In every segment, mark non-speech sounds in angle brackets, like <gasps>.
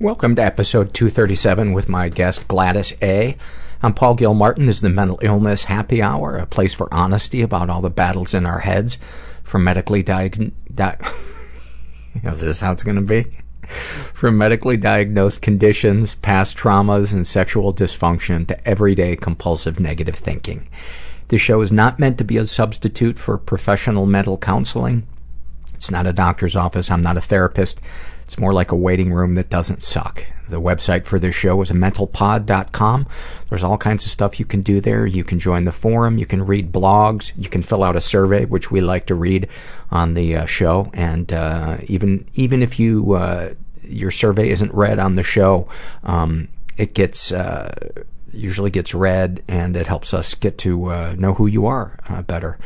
Welcome to episode 237 with my guest Gladys A. I'm Paul Gilmartin. This is the Mental Illness Happy Hour, a place for honesty about all the battles in our heads, from medically diagnosed... Di- <laughs> is this how it's going to be? From medically diagnosed conditions, past traumas, and sexual dysfunction to everyday compulsive negative thinking. This show is not meant to be a substitute for professional mental counseling. It's not a doctor's office. I'm not a therapist. It's more like a waiting room that doesn't suck. The website for this show is mentalpod.com. There's all kinds of stuff you can do there. You can join the forum. You can read blogs. You can fill out a survey, which we like to read on the uh, show. And uh, even even if you uh, your survey isn't read on the show, um, it gets uh, usually gets read, and it helps us get to uh, know who you are uh, better.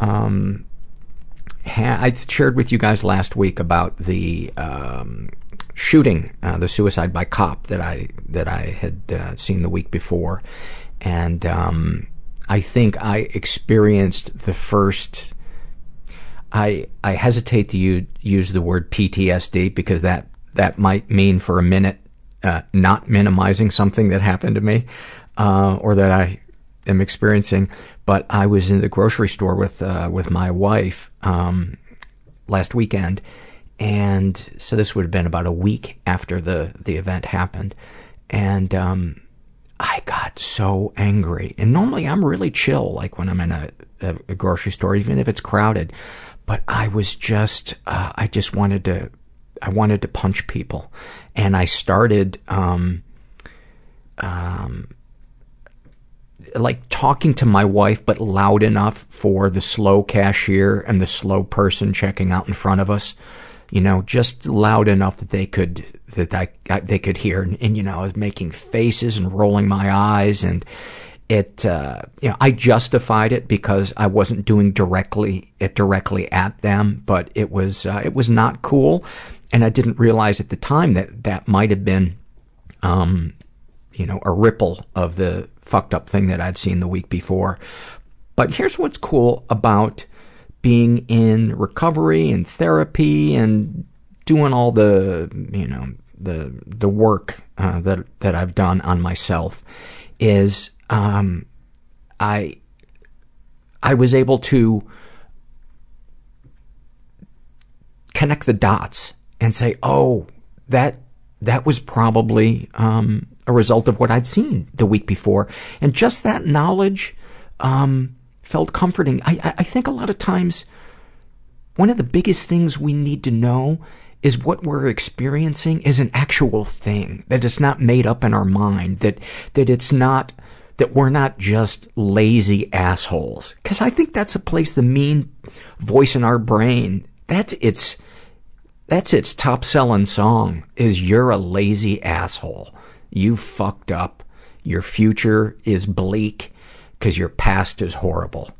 Um, ha- I shared with you guys last week about the um, shooting, uh, the suicide by cop that I that I had uh, seen the week before, and um, I think I experienced the first. I I hesitate to use, use the word PTSD because that that might mean for a minute uh, not minimizing something that happened to me uh, or that I am experiencing. But I was in the grocery store with uh, with my wife um, last weekend, and so this would have been about a week after the the event happened, and um, I got so angry. And normally I'm really chill, like when I'm in a, a, a grocery store, even if it's crowded. But I was just, uh, I just wanted to, I wanted to punch people, and I started. Um, um, like talking to my wife but loud enough for the slow cashier and the slow person checking out in front of us you know just loud enough that they could that I, I they could hear. And, and, you know I was making faces and rolling my eyes and it uh you know I justified it because I wasn't doing directly it directly at them but it was uh, it was not cool. And I didn't realize at the time that that might have been um you know a ripple of the fucked up thing that I'd seen the week before. But here's what's cool about being in recovery and therapy and doing all the, you know, the the work uh, that that I've done on myself is um, I I was able to connect the dots and say, "Oh, that that was probably um, a result of what I'd seen the week before. And just that knowledge um, felt comforting. I, I think a lot of times one of the biggest things we need to know is what we're experiencing is an actual thing, that it's not made up in our mind, that, that it's not, that we're not just lazy assholes. Cause I think that's a place the mean voice in our brain, that's its, that's its top selling song, is you're a lazy asshole. You fucked up. Your future is bleak because your past is horrible.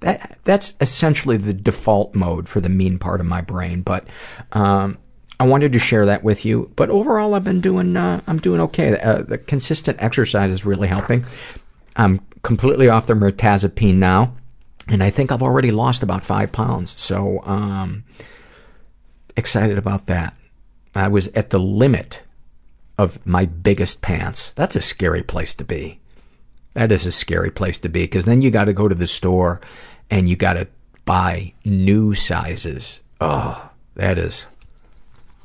That, that's essentially the default mode for the mean part of my brain, but um, I wanted to share that with you. But overall, I've been doing, uh, I'm doing okay. Uh, the consistent exercise is really helping. I'm completely off the mirtazapine now, and I think I've already lost about five pounds. So, um, excited about that. I was at the limit of my biggest pants. That's a scary place to be. That is a scary place to be because then you got to go to the store and you got to buy new sizes. Oh, that is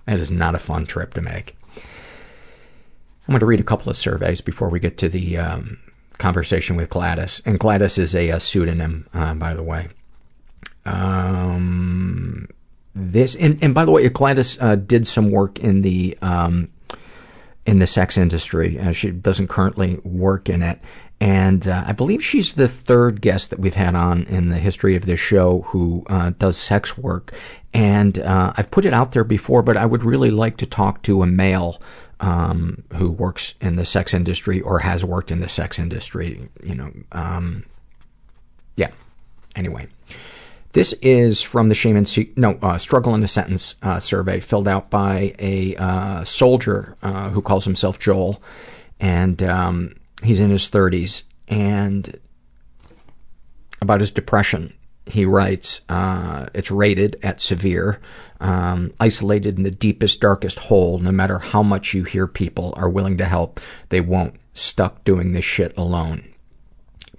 that is not a fun trip to make. I'm going to read a couple of surveys before we get to the um, conversation with Gladys. And Gladys is a, a pseudonym, uh, by the way. Um, this and, and by the way, Gladys uh, did some work in the um, in the sex industry. Uh, she doesn't currently work in it. And uh, I believe she's the third guest that we've had on in the history of this show who uh, does sex work. And uh, I've put it out there before, but I would really like to talk to a male um, who works in the sex industry or has worked in the sex industry. You know, um, yeah. Anyway. This is from the Shame and Se- no uh, Struggle in a Sentence uh, survey filled out by a uh, soldier uh, who calls himself Joel, and um, he's in his 30s, and about his depression. he writes, uh, it's rated at severe, um, isolated in the deepest, darkest hole. No matter how much you hear people are willing to help, they won't. Stuck doing this shit alone.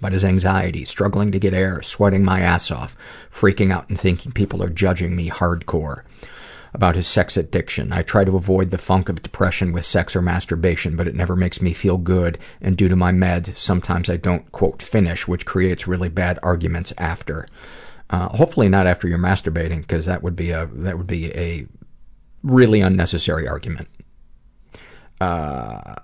About his anxiety, struggling to get air, sweating my ass off, freaking out and thinking people are judging me hardcore. About his sex addiction. I try to avoid the funk of depression with sex or masturbation, but it never makes me feel good, and due to my meds, sometimes I don't, quote, finish, which creates really bad arguments after. Uh, hopefully not after you're masturbating, because that would be a that would be a really unnecessary argument. Uh,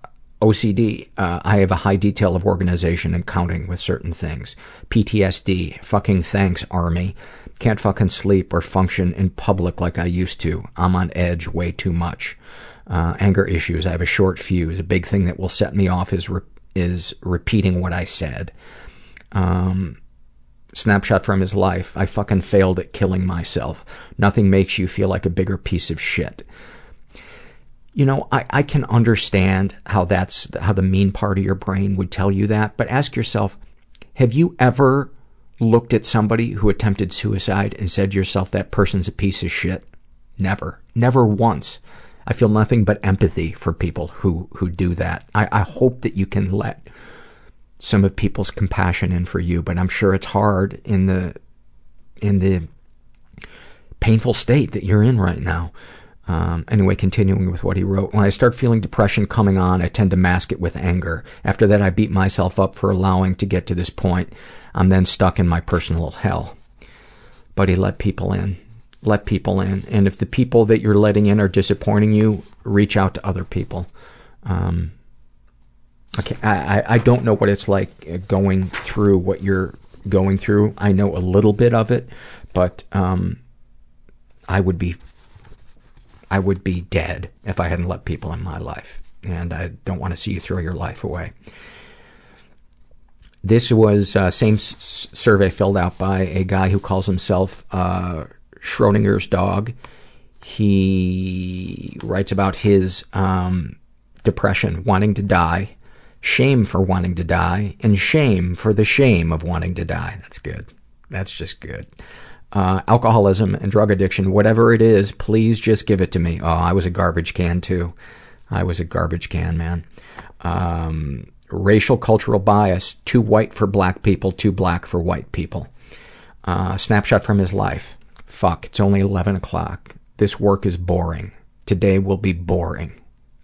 OCD. Uh, I have a high detail of organization and counting with certain things. PTSD. Fucking thanks, Army. Can't fucking sleep or function in public like I used to. I'm on edge way too much. Uh, anger issues. I have a short fuse. A big thing that will set me off is re- is repeating what I said. Um, snapshot from his life. I fucking failed at killing myself. Nothing makes you feel like a bigger piece of shit. You know, I, I can understand how that's how the mean part of your brain would tell you that, but ask yourself, have you ever looked at somebody who attempted suicide and said to yourself that person's a piece of shit? Never. Never once. I feel nothing but empathy for people who, who do that. I, I hope that you can let some of people's compassion in for you, but I'm sure it's hard in the in the painful state that you're in right now. Um, anyway, continuing with what he wrote. When I start feeling depression coming on, I tend to mask it with anger. After that, I beat myself up for allowing to get to this point. I'm then stuck in my personal hell. But he let people in. Let people in. And if the people that you're letting in are disappointing you, reach out to other people. Um, okay, I, I don't know what it's like going through what you're going through. I know a little bit of it, but um, I would be I would be dead if I hadn't let people in my life. And I don't want to see you throw your life away. This was uh, same s- survey filled out by a guy who calls himself uh, Schrodinger's dog. He writes about his um, depression, wanting to die, shame for wanting to die, and shame for the shame of wanting to die. That's good. That's just good. Uh, alcoholism and drug addiction, whatever it is, please just give it to me. Oh, I was a garbage can too. I was a garbage can, man. Um, racial cultural bias, too white for black people, too black for white people. Uh, snapshot from his life. Fuck, it's only 11 o'clock. This work is boring. Today will be boring.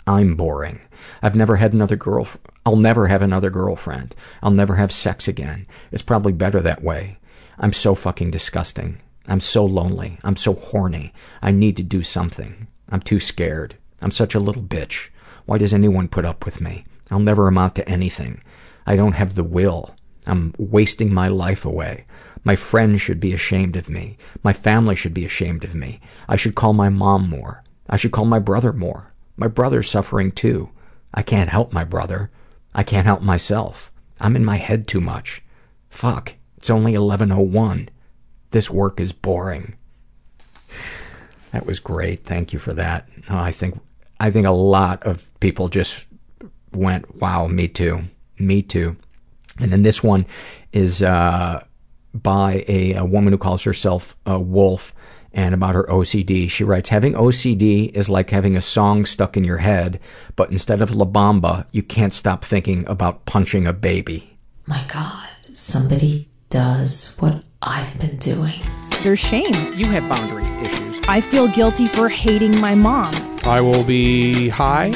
I'm boring. I've never had another girl. I'll never have another girlfriend. I'll never have sex again. It's probably better that way. I'm so fucking disgusting. I'm so lonely. I'm so horny. I need to do something. I'm too scared. I'm such a little bitch. Why does anyone put up with me? I'll never amount to anything. I don't have the will. I'm wasting my life away. My friends should be ashamed of me. My family should be ashamed of me. I should call my mom more. I should call my brother more. My brother's suffering too. I can't help my brother. I can't help myself. I'm in my head too much. Fuck. It's only 1101. This work is boring. That was great. Thank you for that. I think I think a lot of people just went, "Wow, me too. Me too." And then this one is uh, by a, a woman who calls herself a wolf and about her OCD. She writes, having OCD is like having a song stuck in your head, but instead of La Bamba, you can't stop thinking about punching a baby. My God, somebody does what I've been doing. There's shame. You have boundary issues. I feel guilty for hating my mom. I will be high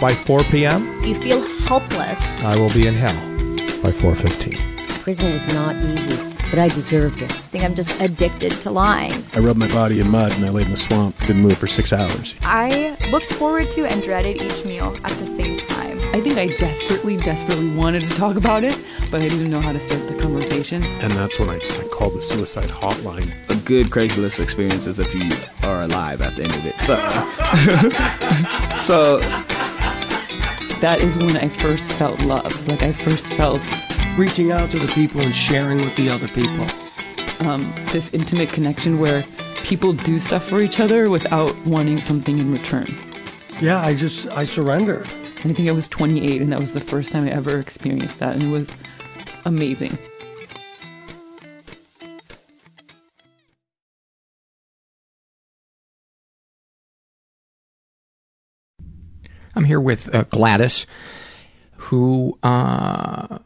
by 4 p.m. You feel helpless. I will be in hell by 4:15. Prison was not easy, but I deserved it. I think I'm just addicted to lying. I rubbed my body in mud and I laid in the swamp. Didn't move for six hours. I looked forward to and dreaded each meal at the same time. I think I desperately, desperately wanted to talk about it, but I didn't know how to start the conversation. And that's when I, I called the suicide hotline. A good Craigslist experience is if you are alive at the end of it. So, <laughs> so that is when I first felt love. Like I first felt reaching out to the people and sharing with the other people. Um, this intimate connection where people do stuff for each other without wanting something in return. Yeah, I just I surrendered. I think I was 28, and that was the first time I ever experienced that, and it was amazing. I'm here with uh, Gladys, who uh,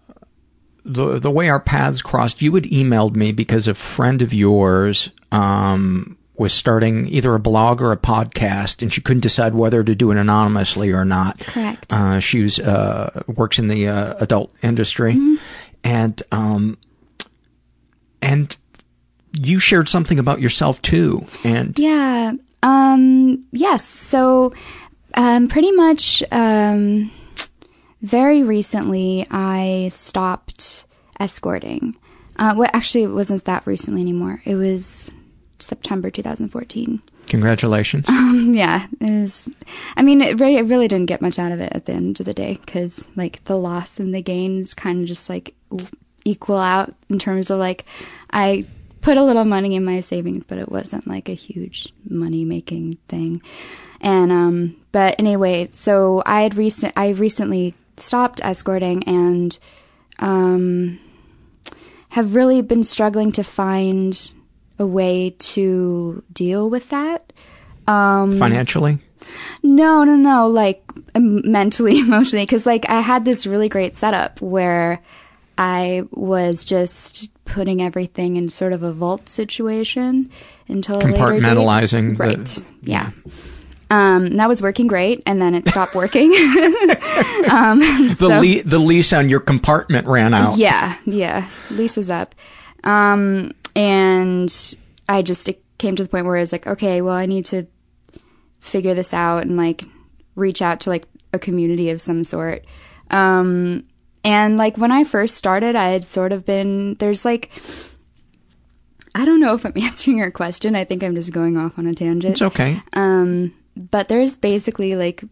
the the way our paths crossed. You had emailed me because a friend of yours um, was starting either a blog or a podcast, and she couldn't decide whether to do it anonymously or not. Correct. Uh, she was, uh, works in the uh, adult industry, Mm-hmm. and um, and you shared something about yourself too, and Yeah. Um, yes. So, um, pretty much, um, very recently, I stopped escorting. Uh, well, actually, it wasn't that recently anymore. It was September 2014. congratulations. <laughs> Um, yeah, it was, I mean, it really, I really didn't get much out of it at the end of the day because, like, the loss and the gains kind of just like equal out in terms of like, I put a little money in my savings, but it wasn't like a huge money making thing. And um, but anyway, so I had recent, I recently stopped escorting and um, have really been struggling to find a way to deal with that. Um, Financially, no, no, no. Like mentally, <laughs> emotionally, because like I had this really great setup where I was just putting everything in sort of a vault situation until a later date. compartmentalizing, the- Right. yeah. Um, that was working great, and then it stopped working. <laughs> um, the so- le- the lease on your compartment ran out. yeah, yeah. Lease was up. Um, and I just it came to the point where I was like, okay, well, I need to figure this out and like reach out to like a community of some sort. Um, and like when I first started, I had sort of been there's like I don't know if I'm <laughs> answering your question. I think I'm just going off on a tangent. It's okay. Um, but there's basically like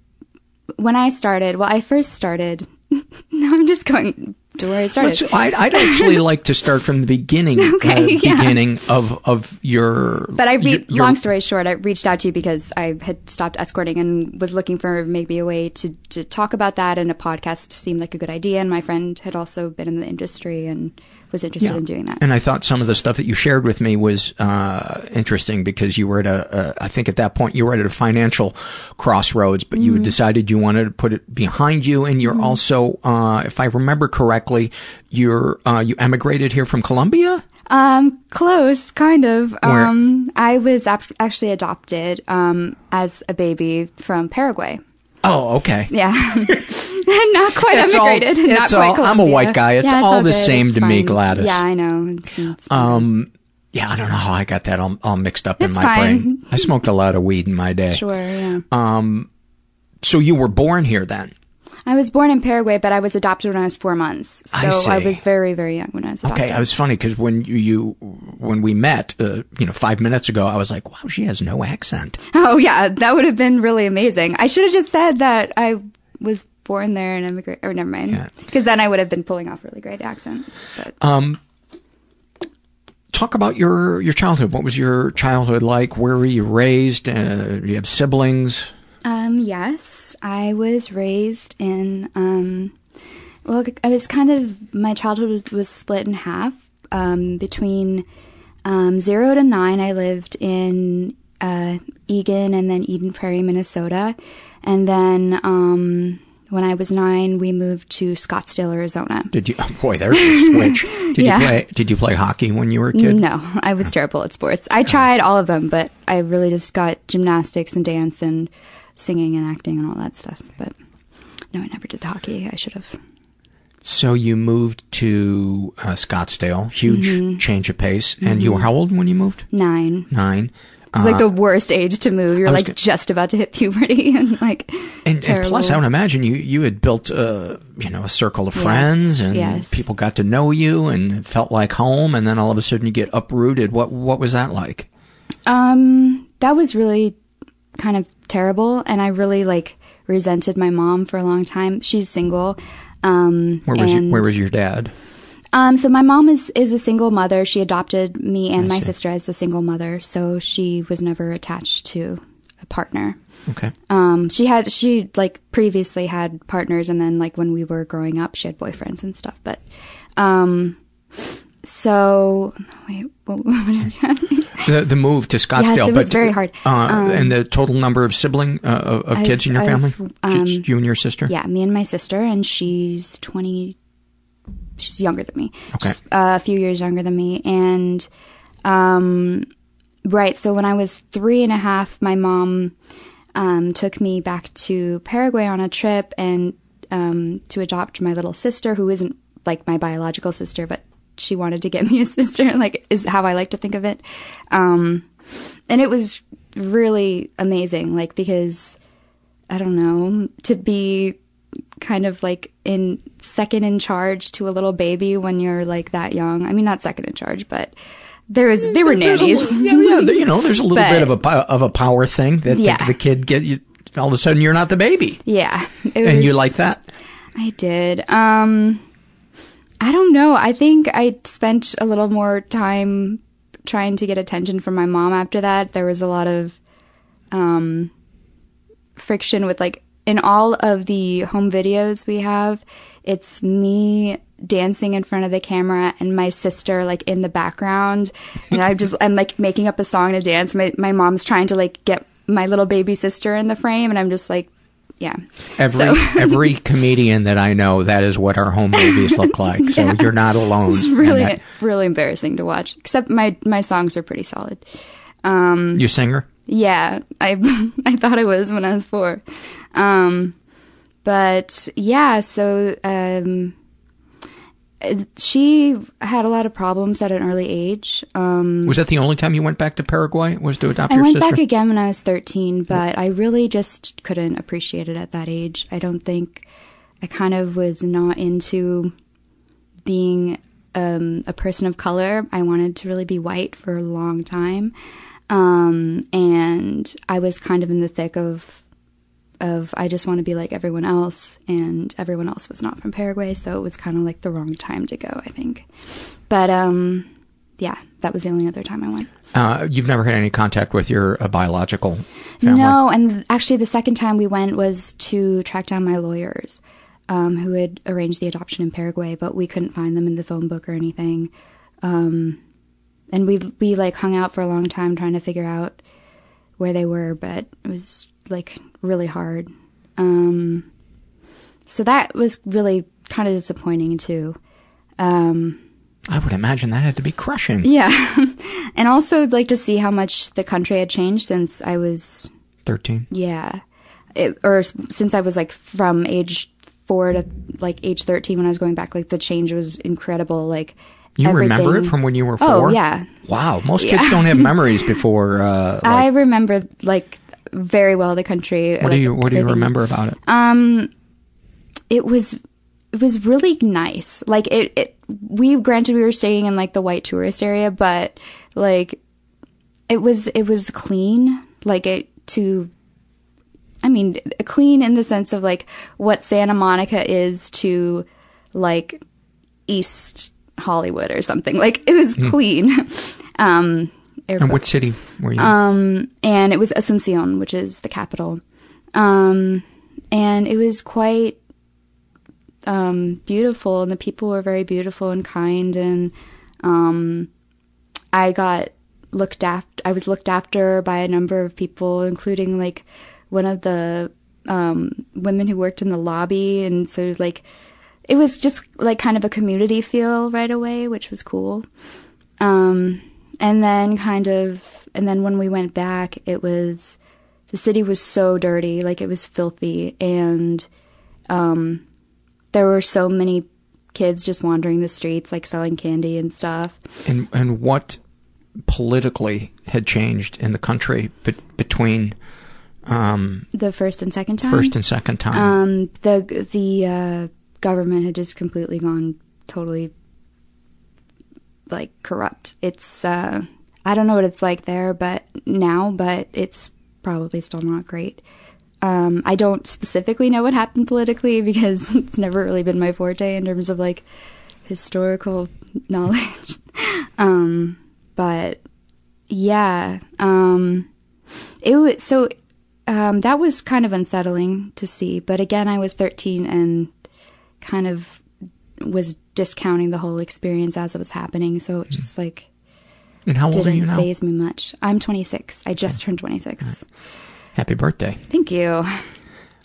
when I started. Well, I first started. <laughs> no, I'm just going to where I started. I'd, actually like to start from the beginning. <laughs> Okay, uh, yeah. beginning of of your. But I, re- your- long story short, I reached out to you because I had stopped escorting and was looking for maybe a way to, to talk about that, and a podcast seemed like a good idea. And my friend had also been in the industry and was interested Yeah. in doing that. And I thought some of the stuff that you shared with me was uh, interesting because you were at a, a, I think at that point you were at a financial crossroads, but you had Mhm. decided you wanted to put it behind you, and you're Mhm. also, uh, if I remember correctly, you're uh, you emigrated here from Colombia. Um, close, kind of. Um, I was ap- actually adopted um, as a baby from Paraguay. Oh, okay. Yeah, <laughs> not quite It's all- emigrated. not it's quite all- I'm a white guy. It's Yeah, all the same It's to me. Gladys. Yeah, I know. It's, it's Um, yeah, I don't know how I got that all, all mixed up in my fine. brain. I <laughs> smoked a lot of weed in my day. sure. Yeah. Um, so you were born here then? I was born in Paraguay, but I was adopted when I was four months. So I see. was very, very young when I was adopted. Okay, I was funny because when you, you when we met, uh, you know, five minutes ago, I was like, "Wow, she has no accent." Oh yeah, that would have been really amazing. I should have just said that I was born there and immigrate. Or never mind, because then I would have been pulling off really great accent. But Um, talk about your your childhood. What was your childhood like? Where were you raised? Uh, do you have siblings? Um, yes, I was raised in. Um, well, I was kind of my childhood was, was split in half um, between um, zero to nine. I lived in uh, Eagan and then Eden Prairie, Minnesota, and then um, when I was nine, we moved to Scottsdale, Arizona. Did you? Oh boy, there's a switch. <laughs> Did Yeah. you play? Did you play hockey when you were a kid? No, I was terrible at sports. I tried all of them, but I really just got gymnastics and dance and singing and acting and all that stuff. But no, I never did hockey. I should have. So you moved to uh, Scottsdale. Huge Mhm. change of pace. And you were how old when you moved? Nine. Nine. It's like Uh, the worst age to move. You're like just about to hit puberty <laughs> and like And, and plus, I would imagine you you had built a you know a circle of Yes, friends, and yes. people got to know you, and felt like home. And then all of a sudden, you get uprooted. What what was that like? Um, that was really kind of terrible, and I really like resented my mom for a long time. She's single. Um, Where was your, and- where was your dad? Um, so my mom is is a single mother. She adopted me and I my see. sister as a single mother, so she was never attached to a partner. Okay. Um, she had she like previously had partners, and then like when we were growing up, she had boyfriends and stuff. But um, so wait, what, <laughs> what did you ask me? The the move to Scottsdale, Yes, it but was very hard. Uh, Um, and the total number of sibling uh, of I've- kids in your I've, family, um, just you and your sister. Yeah, me and my sister, and she's 20. She's younger than me. Okay. She's, uh, a few years younger than me. And, um, right, so when I was three and a half, my mom um, took me back to Paraguay on a trip and um, to adopt my little sister, who isn't like my biological sister, but she wanted to get <laughs> me a sister, like, is how I like to think of it. Um, and it was really amazing, like, because I don't know, to be kind of like in second in charge to a little baby when you're like that young. I mean, not second in charge, but there was there were There's nannies. li- yeah, yeah. there- You know, there's a little <laughs> But- bit of a of a power thing that the- Yeah. the, kid get you. All of a sudden, you're not the baby, yeah, and you like that. I did. Um, I don't know. I think I spent a little more time trying to get attention from my mom after that. There was a lot of um, friction with like in all of the home videos we have, it's me dancing in front of the camera and my sister like in the background and I'm just I'm like making up a song to dance. My my mom's trying to like get my little baby sister in the frame and I'm just like yeah. Every So- <laughs> every comedian that I know, that is what our home movies look like. So <laughs> you're not alone. It's really that. really embarrassing to watch. Except my my songs are pretty solid. Um, you singer. yeah, I <laughs> I thought I was when I was four. Um, but yeah, so um, she had a lot of problems at an early age. Um, Was that the only time you went back to Paraguay? Was to adopt I went sister? back again when I was 13, but I really just couldn't appreciate it at that age. I don't think I kind of was not into being um, a person of color. I wanted to really be white for a long time. Um, and I was kind of in the thick of of I just want to be like everyone else, and everyone else was not from Paraguay, so it was kind of like the wrong time to go, I think. But um, yeah, that was the only other time I went. Uh, you've never had any contact with your uh, biological family. No, and actually, the second time we went was to track down my lawyers, um, who had arranged the adoption in Paraguay, but we couldn't find them in the phone book or anything. Um, and we we like hung out for a long time trying to figure out where they were, but it was like really hard. Um, so that was really kind of disappointing too. Um, I would imagine that had to be crushing. yeah, <laughs> and also like to see how much the country had changed since I was Thirteen. yeah, it, or since I was like from age four to like age thirteen when I was going back, like the change was incredible. Like You remember it from when you were Oh four? yeah, Wow. Most kids Yeah. don't have <laughs> memories before. Uh, like, I remember like very well the country. what do you What do you remember about it? Um, it was it was really nice. Like it, it we granted we were staying in like the white tourist area, but like it was it was clean. Like it to I mean, clean in the sense of like what Santa Monica is to like East Hollywood or something. Like it was clean. <laughs> um, air and what city were you? Um, and it was Asuncion, which is the capital. Um, and it was quite um, beautiful, and the people were very beautiful and kind. And um, I got looked after. I was looked after by a number of people, including like one of the um, women who worked in the lobby, and so like it was just like kind of a community feel right away, which was cool. Um, and then kind of, and then when we went back, it was the city was so dirty, like it was filthy, and um, there were so many kids just wandering the streets, like selling candy and stuff. and and what politically had changed in the country be- between um, The first and second time. first and second time? Um, the the uh, government had just completely gone totally like corrupt. It's uh, I don't know what it's like there, but now, but it's probably still not great. Um, I don't specifically know what happened politically <laughs> because it's never really been my forte in terms of like historical <laughs> knowledge. <laughs> um, but yeah, um, it was so um, that was kind of unsettling to see. But again, I was 13 and kind of was discounting the whole experience as it was happening. So it just like And how old are didn't you now? faze me much. I'm 26. I just turned 26. Happy birthday. Thank you.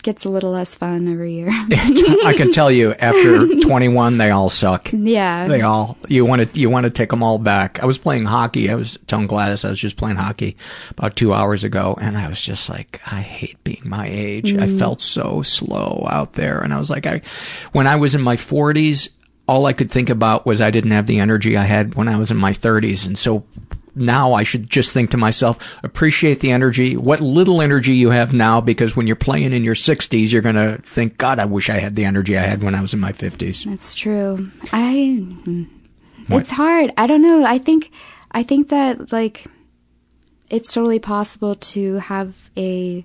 Gets a little less fun every year. <laughs> I can tell you after <laughs> 21 they all suck. yeah. They all you want to you want to take them all back. I was playing hockey. I was telling Gladys I was just playing hockey about 2 hours ago and I was just like I hate being my age. I mm. felt so slow out there and I was like I when I was in my 40s all I could think about was I didn't have the energy I had when I was in my 30s and so now I should just think to myself, appreciate the energy, what little energy you have now, because when you're playing in your 60s, you're going to think, God, I wish I had the energy I had when I was in my 50s. That's true. I It's hard. I don't know. I think I think that like it's totally possible to have a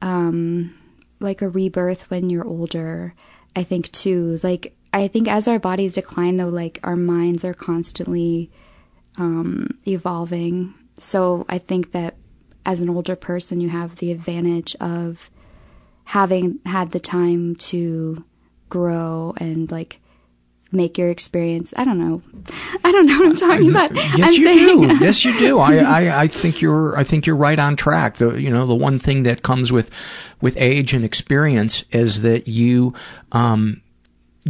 um like a rebirth when you're older. I think too. Like I think as our bodies decline though, like our minds are constantly um evolving. So I think that as an older person you have the advantage of having had the time to grow and like make your experience. I don't know. <laughs> I don't know what I'm talking about. Yes, I'm you saying, do. Yes, you do. I, <laughs> I, I think you're, I think you're right on track. The, you know, the one thing that comes with, with age and experience is that you, um,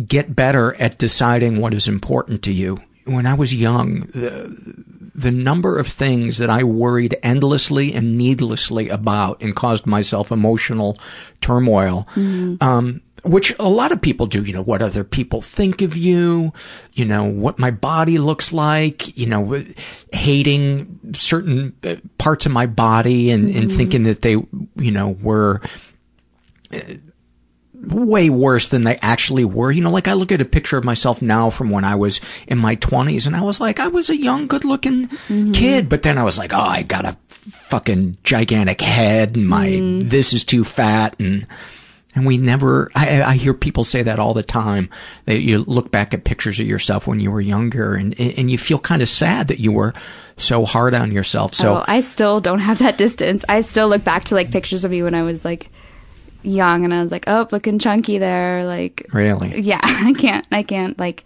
get better at deciding what is important to you. When I was young, the, the number of things that I worried endlessly and needlessly about and caused myself emotional turmoil, um, which a lot of people do, you know, what other people think of you, you know, what my body looks like, you know, hating certain uh, parts of my body and, and thinking that they, you know, were uh, way worse than they actually were. You know, like I look at a picture of myself now from when I was in my 20s and I was like, I was a young, good looking mm-hmm. kid. But then I was like, oh, I got a fucking gigantic head and my, mm-hmm. this is too fat and, and we never, I, I hear people say that all the time. That you look back at pictures of yourself when you were younger and, and you feel kind of sad that you were so hard on yourself. So oh, I still don't have that distance. I still look back to like pictures of me when I was like young and I was like, oh, looking chunky there. Like, really, yeah, <laughs> I can't, I can't like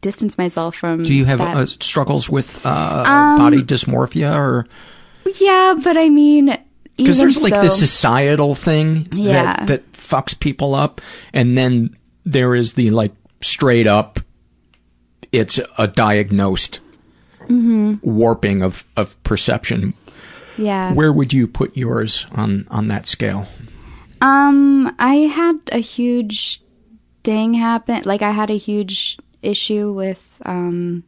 distance myself from. do you have uh, struggles with uh, body dysmorphia or? yeah, but I mean, because there's like so, this societal thing Yeah. that that fucks people up and then there is the like straight up it's a diagnosed Mm-hmm. warping of of perception yeah. where would you put yours on on that scale Um, I had a huge thing happen. Like I had a huge issue with, um,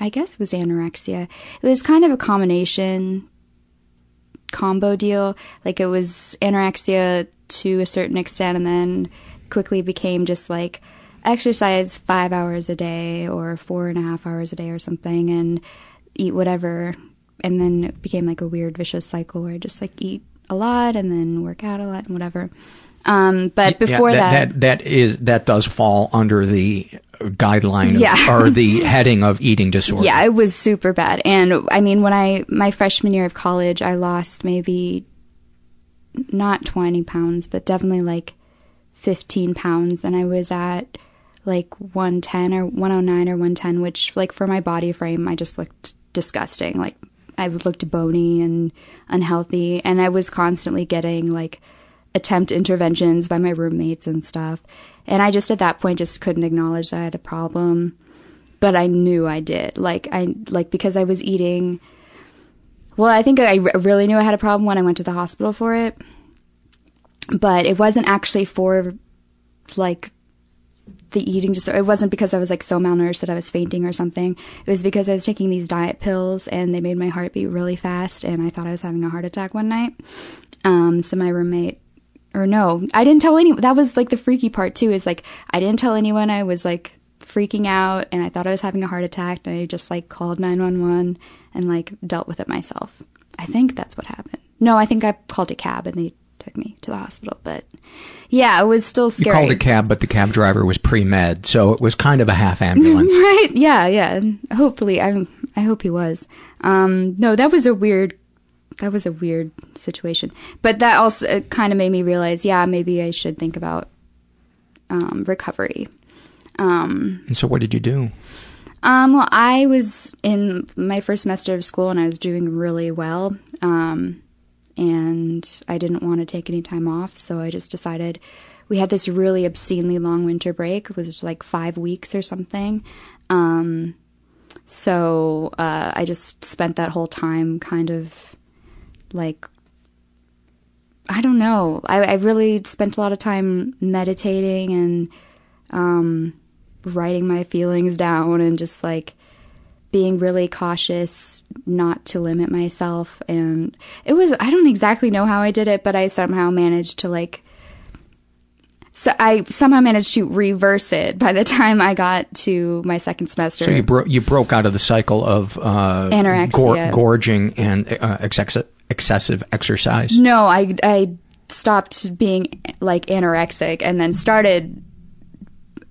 I guess was anorexia. It was kind of a combination combo deal. Like it was anorexia to a certain extent and then quickly became just like exercise five hours a day or four and a half hours a day or something and eat whatever. And then it became like a weird vicious cycle where I just like eat a lot and then work out a lot and whatever. Um, but before yeah, that, that that is that does fall under the guideline of, Yeah. or <laughs> the heading of eating disorder Yeah, it was super bad. And I mean, when I, my freshman year of college, I lost maybe not 20 pounds, but definitely like 15 pounds. And I was at like 110 or 109 or 110, which like for my body frame, I just looked disgusting. Like I looked bony and unhealthy. And I was constantly getting like attempt interventions by my roommates and stuff. And I just at that point just couldn't acknowledge that I had a problem but I knew I did. Like I like because I was eating. Well, I think I really knew I had a problem when I went to the hospital for it, but it wasn't actually for like the eating disorder. It wasn't because I was like so malnourished that I was fainting or something. It was because I was taking these diet pills and they made my heart beat really fast, and I thought I was having a heart attack one night. Um, so my roommate or no, I didn't tell anyone. That was like the freaky part too. Is like I didn't tell anyone I was like freaking out and I thought I was having a heart attack and I just like called 911 and like dealt with it myself. I think that's what happened. No, I think I called a cab and they took me to the hospital, but yeah, it was still you scary. called a cab but the cab driver was pre-med so it was kind of a half <laughs> ambulance right? Yeah, yeah. Hopefully, I I hope he was. Um, no, that was a weird. That was a weird situation, but that also kind of made me realize, yeah, maybe I should think about um, recovery. Um, and so what did you do Um, well, I was in my first semester of school and I was doing really well. Um, and I didn't want to take any time off, so I just decided we had this really obscenely long winter break. It was like five weeks or something. Um, so uh, I just spent that whole time kind of like I don't know. I, I really spent a lot of time meditating and um, writing my feelings <laughs> down and just like being really cautious not to limit myself. And it was, I don't exactly know how I did it, but I somehow managed to like, so I somehow managed to reverse it by the time I got to my second semester. So you broke you broke out of the cycle of uh, Anorexia. gor- gorging and uh, excessive excessive exercise. No, I I stopped being like anorexic and then started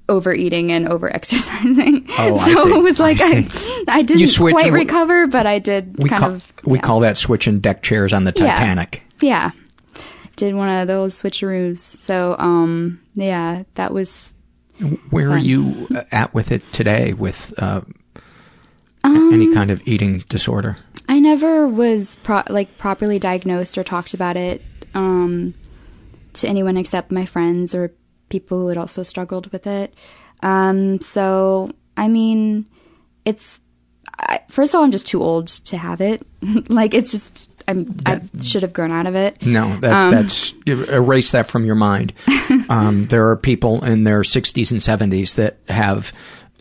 overeating and overexercising. <laughs> Oh, <laughs> so it was like I I. I, didn't switch- quite recover, but I did We kind call of we call that switching deck chairs on the Titanic. yeah. Did one of those switcheroos. So um yeah, that was Where are you uh, at with it today? With uh, Um, any kind of eating disorder? I never was pro- like properly diagnosed or talked about it um, to anyone except my friends or people who had also struggled with it. Um, so I mean, it's I, first of all, I'm just too old to have it. <laughs> like it's just I'm I should have grown out of it. No, that's Um, that's erase that from your mind. <laughs> um, there are people in their 60s and 70s that have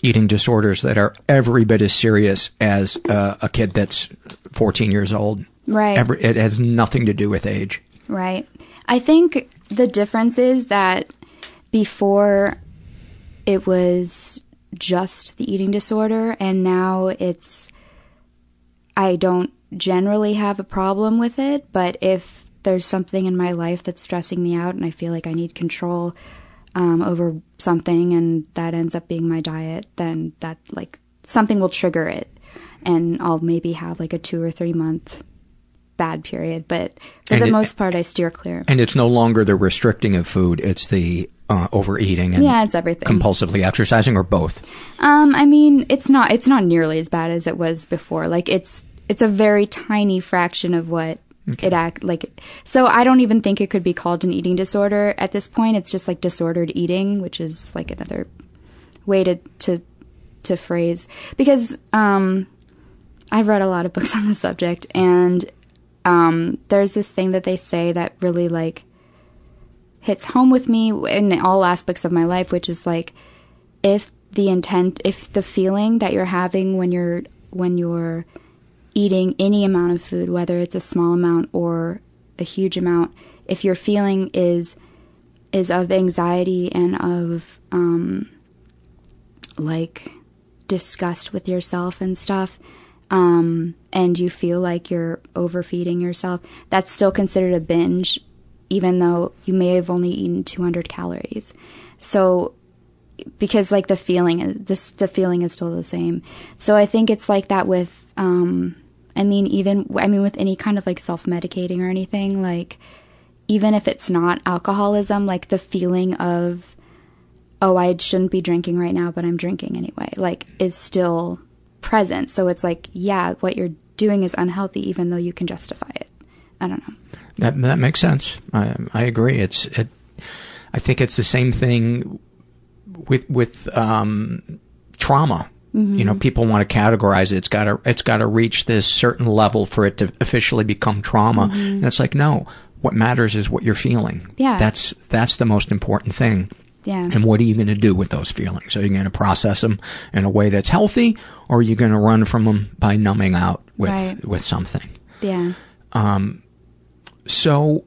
eating disorders that are every bit as serious as uh, a kid that's 14 years old. Right. Every, it has nothing to do with age. Right. I think the difference is that before it was just the eating disorder, and now it's, I don't generally have a problem with it, but if there's something in my life that's stressing me out and I feel like I need control um, over something and that ends up being my diet, then that, like, something will trigger it. And I'll maybe have like a two or three month bad period, but for And the it- most part, I steer clear. And it's no longer the restricting of food, it's the uh, overeating and Yeah, it's everything. compulsively exercising, or both. Um, I mean, it's not it's not nearly as bad as it was before. Like it's it's a very tiny fraction of what it act like. So I don't even think it could be called an eating disorder at this point. It's just like disordered eating, which is like another way to to to phrase because um, I've read a lot of books <laughs> on the subject, and um, there's this thing that they say that really like hits home with me in all aspects of my life, which is like if the intent, if the feeling that you're having when you're when you're eating any amount of food, whether it's a small amount or a huge amount, if your feeling is is of anxiety and of um, like disgust with yourself and stuff, um, and you feel like you're overfeeding yourself, that's still considered a binge, even though you may have only eaten 200 calories. So, because like the feeling is this, the feeling is still the same. So I think it's like that with, um, I mean, even I mean with any kind of like self medicating or anything, like even if it's not alcoholism, like the feeling of oh, I shouldn't be drinking right now, but I'm drinking anyway, like is still present. So it's like, yeah, what you're doing is unhealthy, even though you can justify it. I don't know. That that makes sense. I I agree. It's it. I think it's the same thing with with um, trauma. You know, people want to categorize it. It's got to it's got to reach this certain level for it to officially become trauma. And it's like, no. What matters is what you're feeling. Yeah. That's that's the most important thing. Yeah. And what are you going to do with those feelings? Are you going to process them in a way that's healthy, or are you going to run from them by numbing out with Right. with something? Yeah. Um, so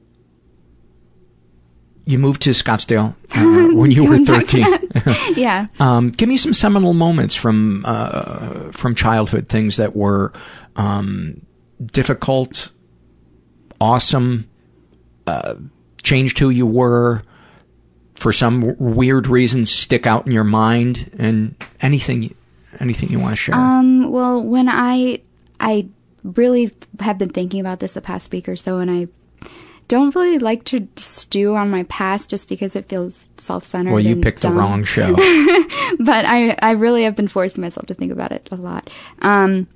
you moved to Scottsdale <laughs> uh, when you were Going back to 13. <laughs> yeah. um, give me some seminal moments from uh, from childhood, things that were um, difficult, awesome, uh, changed who you were. For some w- weird reason, stick out in your mind, and anything, anything you want to share. Um, well, when I I really have been thinking about this the past week or so, and I don't really like to stew on my past just because it feels self-centered. Well, you picked the wrong show. <laughs> but I, I really have been forcing myself to think about it a lot. Um,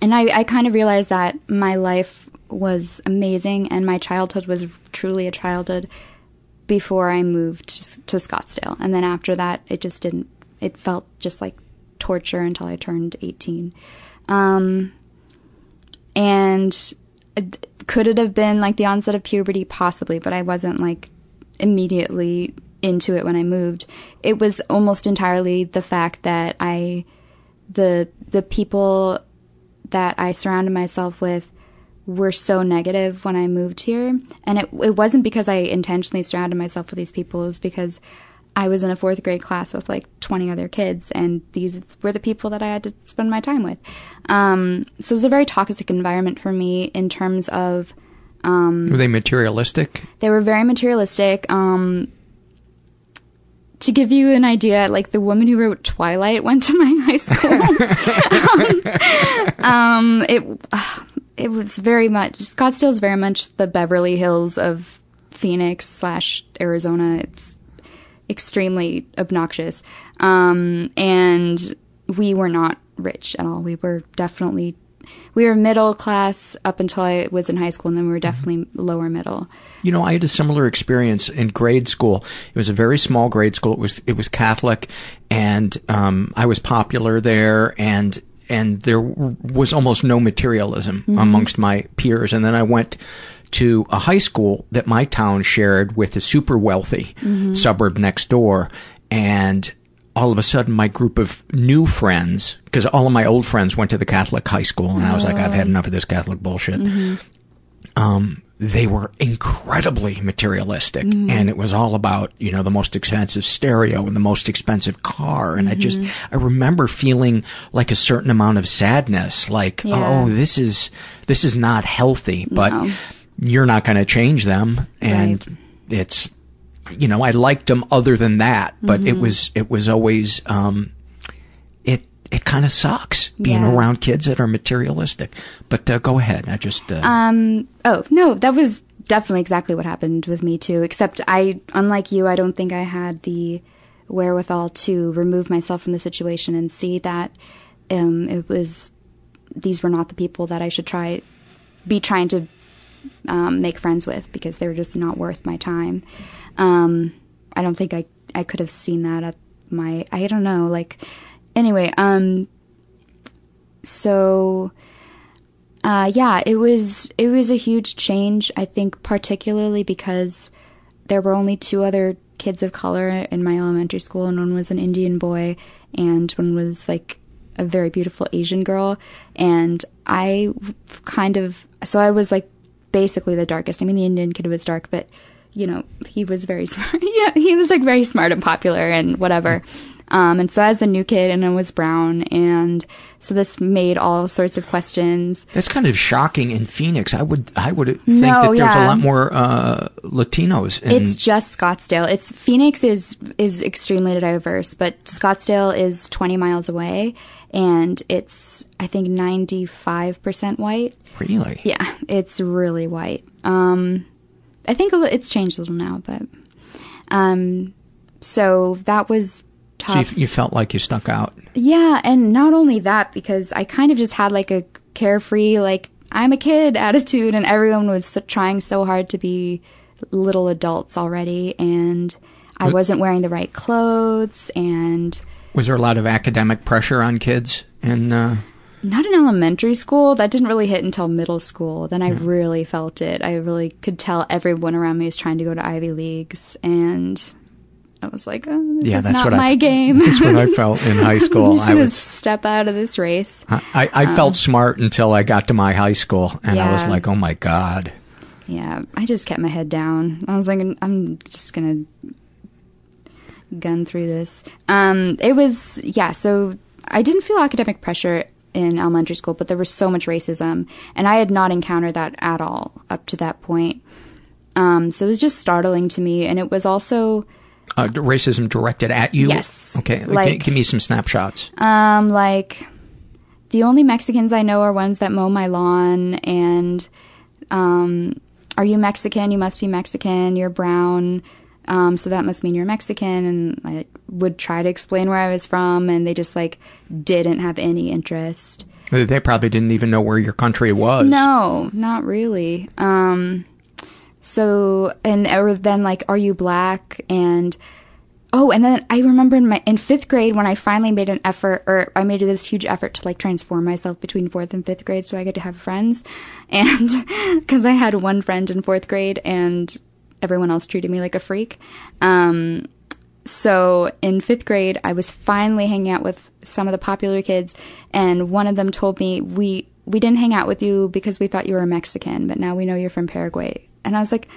and I, I kind of realized that my life was amazing and my childhood was truly a childhood before I moved to, to Scottsdale. And then after that, it just didn't, it felt just like torture until I turned 18. Um, and could it have been like the onset of puberty? Possibly, but I wasn't like immediately into it when I moved. It was almost entirely the fact that I, the the people that I surrounded myself with were so negative when I moved here, and it it wasn't because I intentionally surrounded myself with these people. It was because I was in a fourth grade class with like 20 other kids, and these were the people that I had to spend my time with. Um, so it was a very toxic environment for me in terms of um, Were they materialistic? they were very materialistic. Um, to give you an idea, like the woman who wrote Twilight went to my <laughs> high school. <laughs> um, it it was very much Scottsdale is very much the Beverly Hills of Phoenix slash Arizona. It's extremely obnoxious, um, and we were not rich at all. We were definitely we were middle class up until I was in high school, and then we were definitely lower middle. You know, I had a similar experience in grade school. It was a very small grade school. It was it was Catholic, and um, I was popular there, and and there was almost no materialism Mhm. amongst my peers. And then I went to a high school that my town shared with a super wealthy Mhm. suburb next door, and all of a sudden my group of new friends, because all of my old friends went to the Catholic high school, and I was like, I've had Oh. enough of this Catholic bullshit Mhm. um, they were incredibly materialistic Mhm. and it was all about you know the most expensive stereo and the most expensive car and i just i remember feeling like a certain amount of sadness like Yeah. oh this is this is not healthy but No. You're not going to change them and it's you know i liked them other than that but it Mhm. was it was always um it it kind of sucks being Yeah. around kids that are materialistic but uh, go ahead i just uh, Um, oh, no, that was definitely exactly what happened with me too, except I, unlike you, I don't think I had the wherewithal to remove myself from the situation and see that, um, it was, these were not the people that I should try, be trying to, um, make friends with because they were just not worth my time. Um, I don't think I, I could have seen that at my, I don't know, like, anyway, um, so, uh, yeah, it was it was a huge change. I think particularly because there were only two other kids of color in my elementary school, and one was an Indian boy, and one was like a very beautiful Asian girl. And I kind of so I was like basically the darkest. I mean, the Indian kid was dark, but you know he was very <laughs> smart. <laughs> you know, he was like very smart and popular and whatever. Um, and so I was the new kid, and I was brown, and so this made all sorts of questions. That's kind of shocking in Phoenix. I would I would think No, that there's a lot more uh, Latinos. In, It's just Scottsdale. It's Phoenix is is extremely diverse, but Scottsdale is 20 miles away, and it's I think 95 percent white. Really. Yeah, it's really white. Um, I think a li- it's changed a little now, but um, so that was So you, tough. you felt like you stuck out. Yeah, and not only that, because I kind of just had like a carefree, like I'm a kid <laughs> attitude, and everyone was trying so hard to be little adults already, and I wasn't wearing the right clothes, and Was there a lot of academic pressure on kids? And uh, not in elementary school. That didn't really hit until middle school. Then I really felt it. I really could tell everyone around me was trying to go to Ivy Leagues, and I was like, oh, this Yeah, is that's not what I- my <laughs> game. that's what I <laughs> felt in high school. I'm just I was- step out of this race. I, I, I Um, felt smart until I got to my high school, and I was like, oh my god. Yeah, I just kept my head down. I was like, I'm just gonna gun through this. Um, it was yeah. So I didn't feel academic pressure in elementary school, but there was so much racism, and I had not encountered that at all up to that point. Um, so it was just startling to me, and it was also Uh, racism directed at you? Yes. Okay, Like- give me some snapshots. Um, like the only Mexicans I know are ones that mow my lawn, and um, are you Mexican? You must be Mexican. You're brown. Um, so that must mean you're Mexican. And I would try to explain where I was from, and they just like didn't have any interest. They probably didn't even know where your country was. No, not really. Um, so, and or then like, are you black? And oh, and then I remember in my in fifth grade when I finally made an effort, or I made this huge effort to like transform myself between fourth and fifth grade, so I could to have friends, and <laughs> because I had one friend in fourth grade and everyone else treated me like a freak. Um, so in fifth grade, I was finally hanging out with some of the popular kids, and one of them told me, "We we didn't hang out with you because we thought you were Mexican, but now we know you're from Paraguay." And I was like,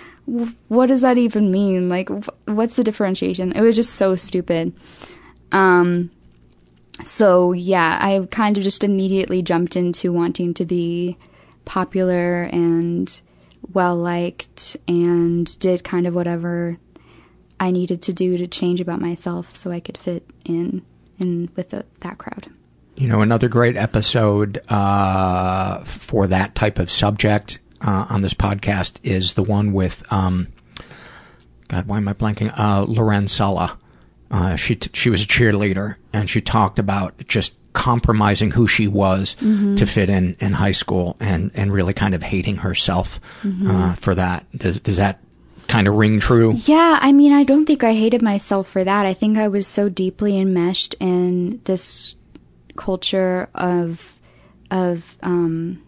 "What does that even mean? Like, what's the differentiation?" It was just so stupid. Um, so yeah, I kind of just immediately jumped into wanting to be popular and well liked, and did kind of whatever I needed to do to change about myself so I could fit in in with the, that crowd. You know, another great episode uh, for that type of subject uh, on this podcast is the one with, um, God, why am I blanking? Uh, Loren Sulla. Uh, she t- she was a cheerleader, and she talked about just compromising who she was Mm-hmm. to fit in in high school, and and really kind of hating herself Mhm. uh, for that. Does does that kind of ring true? Yeah, I mean, I don't think I hated myself for that. I think I was so deeply enmeshed in this culture of of um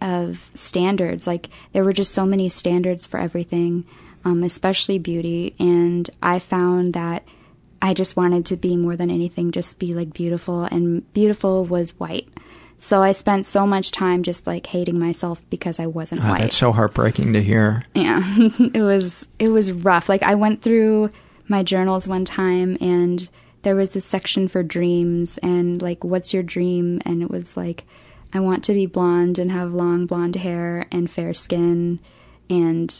of standards. Like there were just so many standards for everything, um, especially beauty. And I found that I just wanted to be more than anything, just be like beautiful. And beautiful was white. So I spent so much time just like hating myself because I wasn't Uh, white. that's so heartbreaking to hear. Yeah, <laughs> it was it was rough. Like I went through my journals one time and there was this section for dreams and like what's your dream and it was like I want to be blonde and have long blonde hair and fair skin and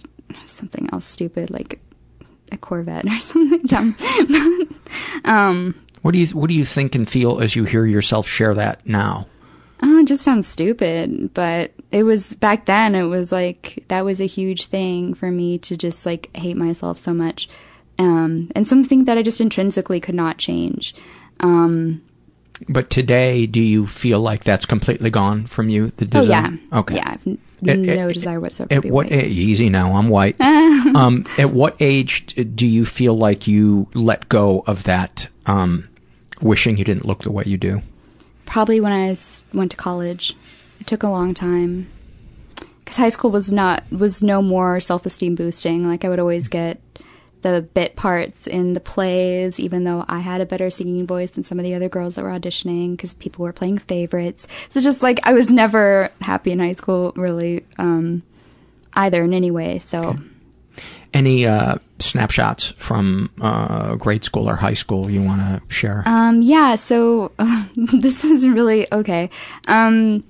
something else stupid like a Corvette or <laughs> something dumb. <laughs> um What do you what do you think and feel as you hear yourself share that now? Oh, it just sounds stupid, but it was back then. It was like that was a huge thing for me to just like hate myself so much, um, and something that I just intrinsically could not change. Um, But today, do you feel like that's completely gone from you? The oh yeah, Okay. yeah. I've At- no at- desire whatsoever. At what white. a- easy now? I'm white. <laughs> um, at what age do you feel like you let go of that um, wishing you didn't look the way you do? Probably when I went to college. It took a long time because high school was not was no more self esteem boosting. Like I would always get the bit parts in the plays, even though I had a better singing voice than some of the other girls that were auditioning because people were playing favorites. So just like I was never happy in high school, really, um, either in any way. So. Any uh, snapshots from uh, grade school or high school you want to share? Um, yeah, so <laughs> this is really okay. Um,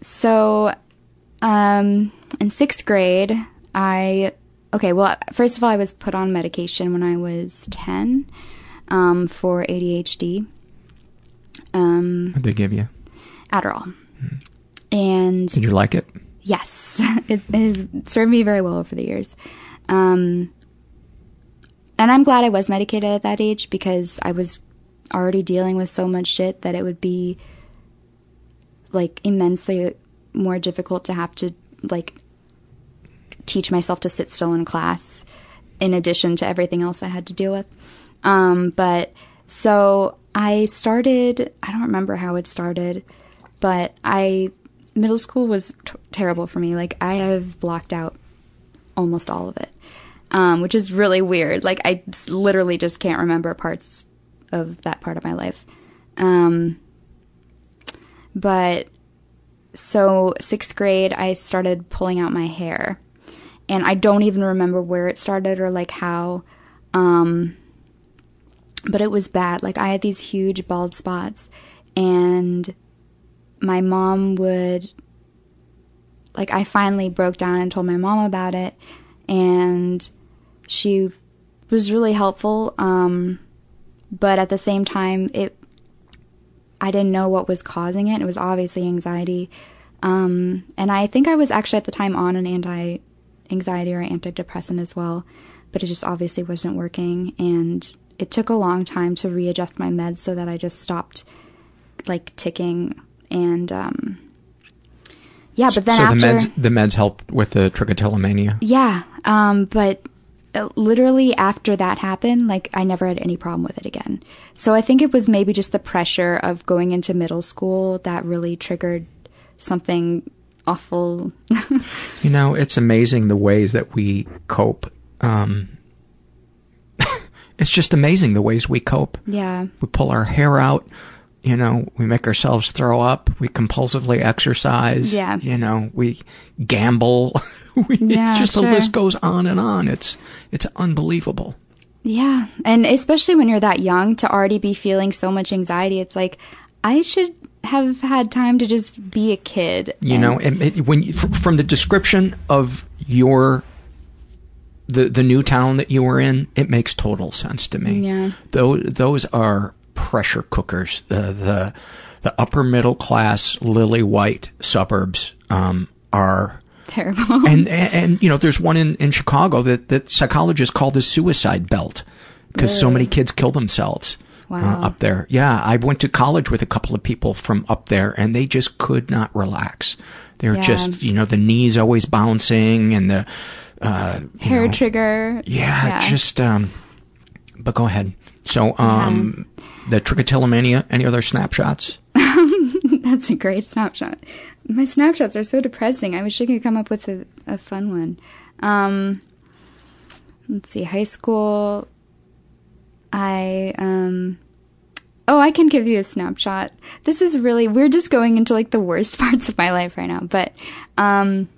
so um, in sixth grade, I okay. Well, first of all, I was put on medication when I was ten um, for ADHD. Um, What did they give you? Adderall, and Did you like it? Yes, <laughs> it has served me very well over the years. Um, and I'm glad I was medicated at that age because I was already dealing with so much shit that it would be like immensely more difficult to have to like teach myself to sit still in class in addition to everything else I had to deal with. Um, but so I started, I don't remember how it started, but I, middle school was t- terrible for me. Like, I have blocked out almost all of it, um, which is really weird. Like, I literally just can't remember parts of that part of my life. Um, but so sixth grade, I started pulling out my hair, and I don't even remember where it started or like how. Um, but it was bad. Like I had these huge bald spots, and my mom would. Like I finally broke down and told my mom about it, and she was really helpful. Um, but at the same time, it I didn't know what was causing it. It was obviously anxiety. Um, and I think I was actually at the time on an anti anxiety or antidepressant as well, but it just obviously wasn't working. And it took a long time to readjust my meds so that I just stopped like ticking and um, yeah. But then so after the meds the meds helped with the trichotillomania. yeah, um, but uh, literally after that happened, like I never had any problem with it again. So I think it was maybe just the pressure of going into middle school that really triggered something awful. <laughs> You know, it's amazing the ways that we cope. Um, <laughs> it's just amazing the ways we cope. yeah. We pull our hair out. You know, we make ourselves throw up. We compulsively exercise. Yeah. You know, we gamble. <laughs> we, Yeah, it's just the list goes on and on. It's it's unbelievable. Yeah. And especially when you're that young to already be feeling so much anxiety, it's like I should have had time to just be a kid. You and- know, and it, when you, fr- from the description of your the the new town that you were in, it makes total sense to me. Yeah. Those those are pressure cookers. The the the upper middle class lily white suburbs um, are terrible. <laughs> and, and and you know there's one in in Chicago that that psychologists call the suicide belt because so many kids kill themselves Wow. uh, up there. Yeah, I went to college with a couple of people from up there, and they just could not relax. They're Yeah. just you know the knees always bouncing and the uh, hair know, trigger. Yeah, just um. But go ahead. So um, the trichotillomania. Any other snapshots? <laughs> That's a great snapshot. My snapshots are so depressing. I wish I could come up with a, a fun one. Um, let's see, high school. I um. Oh, I can give you a snapshot. This is really we're just going into like the worst <laughs> parts of my life right now. But um,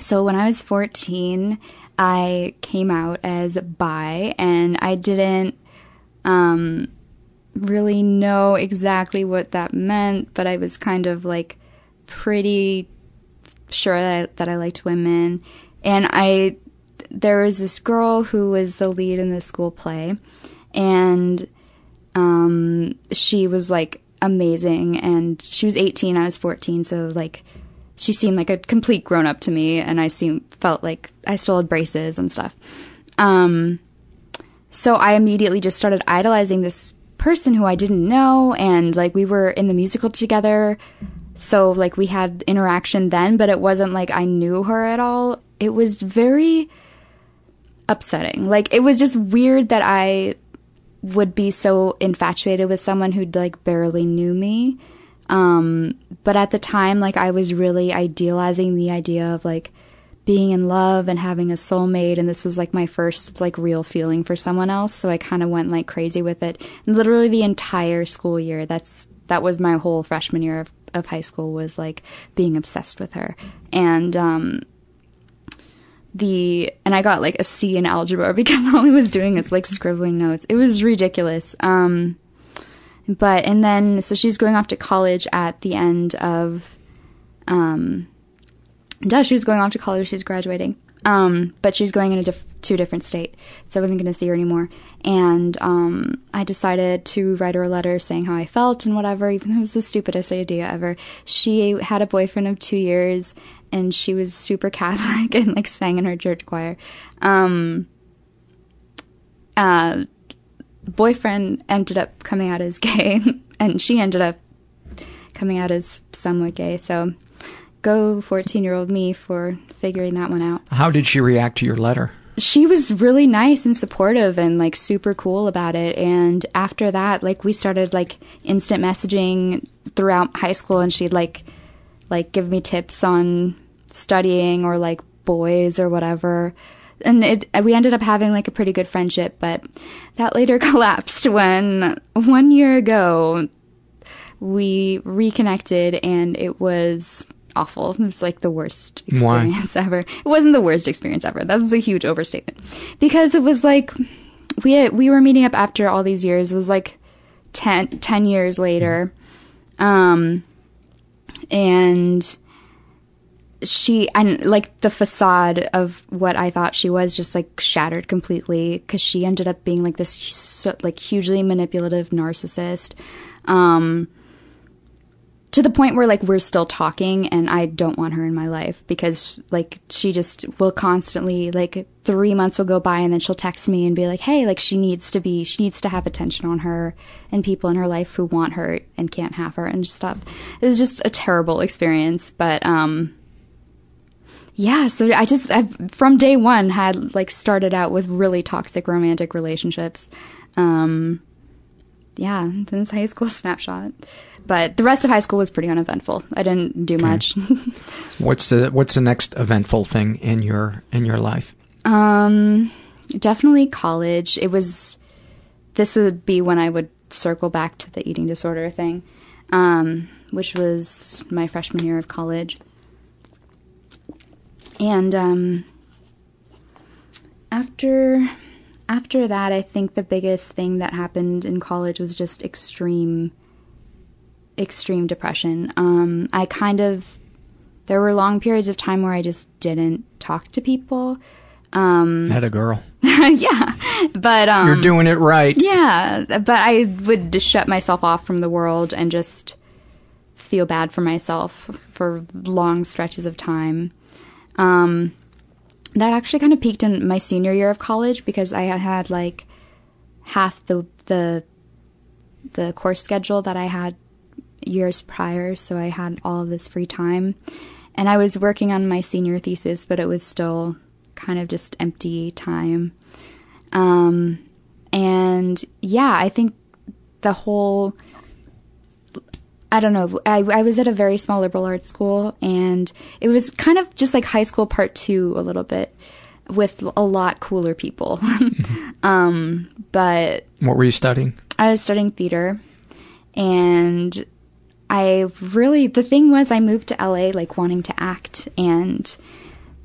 so when I was fourteen, I came out as bi, and I didn't um really know exactly what that meant, but I was kind of like pretty sure that I, that I liked women. And I, there was this girl who was the lead in the school play, and um, she was like amazing. And she was 18, I was 14, so like she seemed like a complete grown up to me, and I seemed felt like I still had braces and stuff. Um, so I immediately just started idolizing this person who I didn't know and like we were in the musical together. So like we had interaction then, but it wasn't like I knew her at all. It was very upsetting. Like it was just weird that I would be so infatuated with someone who like barely knew me. Um but at the time like I was really idealizing the idea of like being in love and having a soulmate and this was like my first like real feeling for someone else. So i kind of went like crazy with it. And literally the entire school year that's that was my whole freshman year of, of high school was like being obsessed with her. And um the and i got like a c in algebra <laughs> because all i was doing is like scribbling notes it was ridiculous um but and then so she's going off to college at the end of um Duh, she was going off to college. She's graduating. Um, but she's going in a diff- a different state, so I wasn't going to see her anymore. And um, I decided to write her a letter saying how I felt and whatever, even though it was the stupidest idea ever. She had a boyfriend of two years, and she was super Catholic <laughs> and like sang in her church choir. Um, uh, boyfriend ended up coming out as <laughs> gay, and she ended up coming out as somewhat gay. So go 14 year old me for figuring that one out. How did she react to your letter? She was really nice and supportive and like super cool about it. And after that, like we started like instant messaging throughout high school and she'd like like give me tips on studying or like boys or whatever. And it, we ended up having like a pretty good friendship, but that later <laughs> collapsed when one year ago we reconnected and it was awful. It was like the worst Why? experience <laughs> ever. It wasn't the worst experience ever. That was a huge overstatement. Because it was like we we were meeting up after all these years. It was like 10, 10 years later. Um and she and like the facade of what I thought she was just like shattered completely because she ended up being like this so, like hugely manipulative narcissist. Um, to the point where like we're still talking and I don't want her in my life because like she just will constantly like 3 months will go by and then she'll text me and be like hey like she needs to be she needs to have attention on her and people in her life who want her and can't have her and stuff. It was just a terrible experience but um yeah, so I just I from day 1 had like started out with really toxic romantic relationships. Um yeah, since high school <laughs> snapshot. But the rest of high school was pretty uneventful. I didn't do much. <laughs> what's the What's the next eventful thing in your in your life? Um, definitely college. It was. This would be when I would circle back to the eating disorder thing, um, which was my freshman year of college. And um, after after that, I think the biggest thing that happened in college was just extreme extreme depression. Um, I kind of there were long periods of time where I just didn't talk to people. Um, Had a girl. <laughs> yeah, but um, you're doing it right. Yeah, but I would just shut myself off from the world and just feel bad for myself for long stretches of time. Um, that actually kind of peaked in my senior year of college because I had like half the the the course schedule that I had years prior, so I had all of this free time. And I was working on my senior thesis, but it was still kind of just empty time. Um, and yeah, I think the whole I don't know. I, I was at a very small liberal arts school, and it was kind of just like high school part two a little bit, with a lot cooler people. <laughs> um, but what were you studying? I was studying theater, and I really the thing was I moved to LA like wanting to act and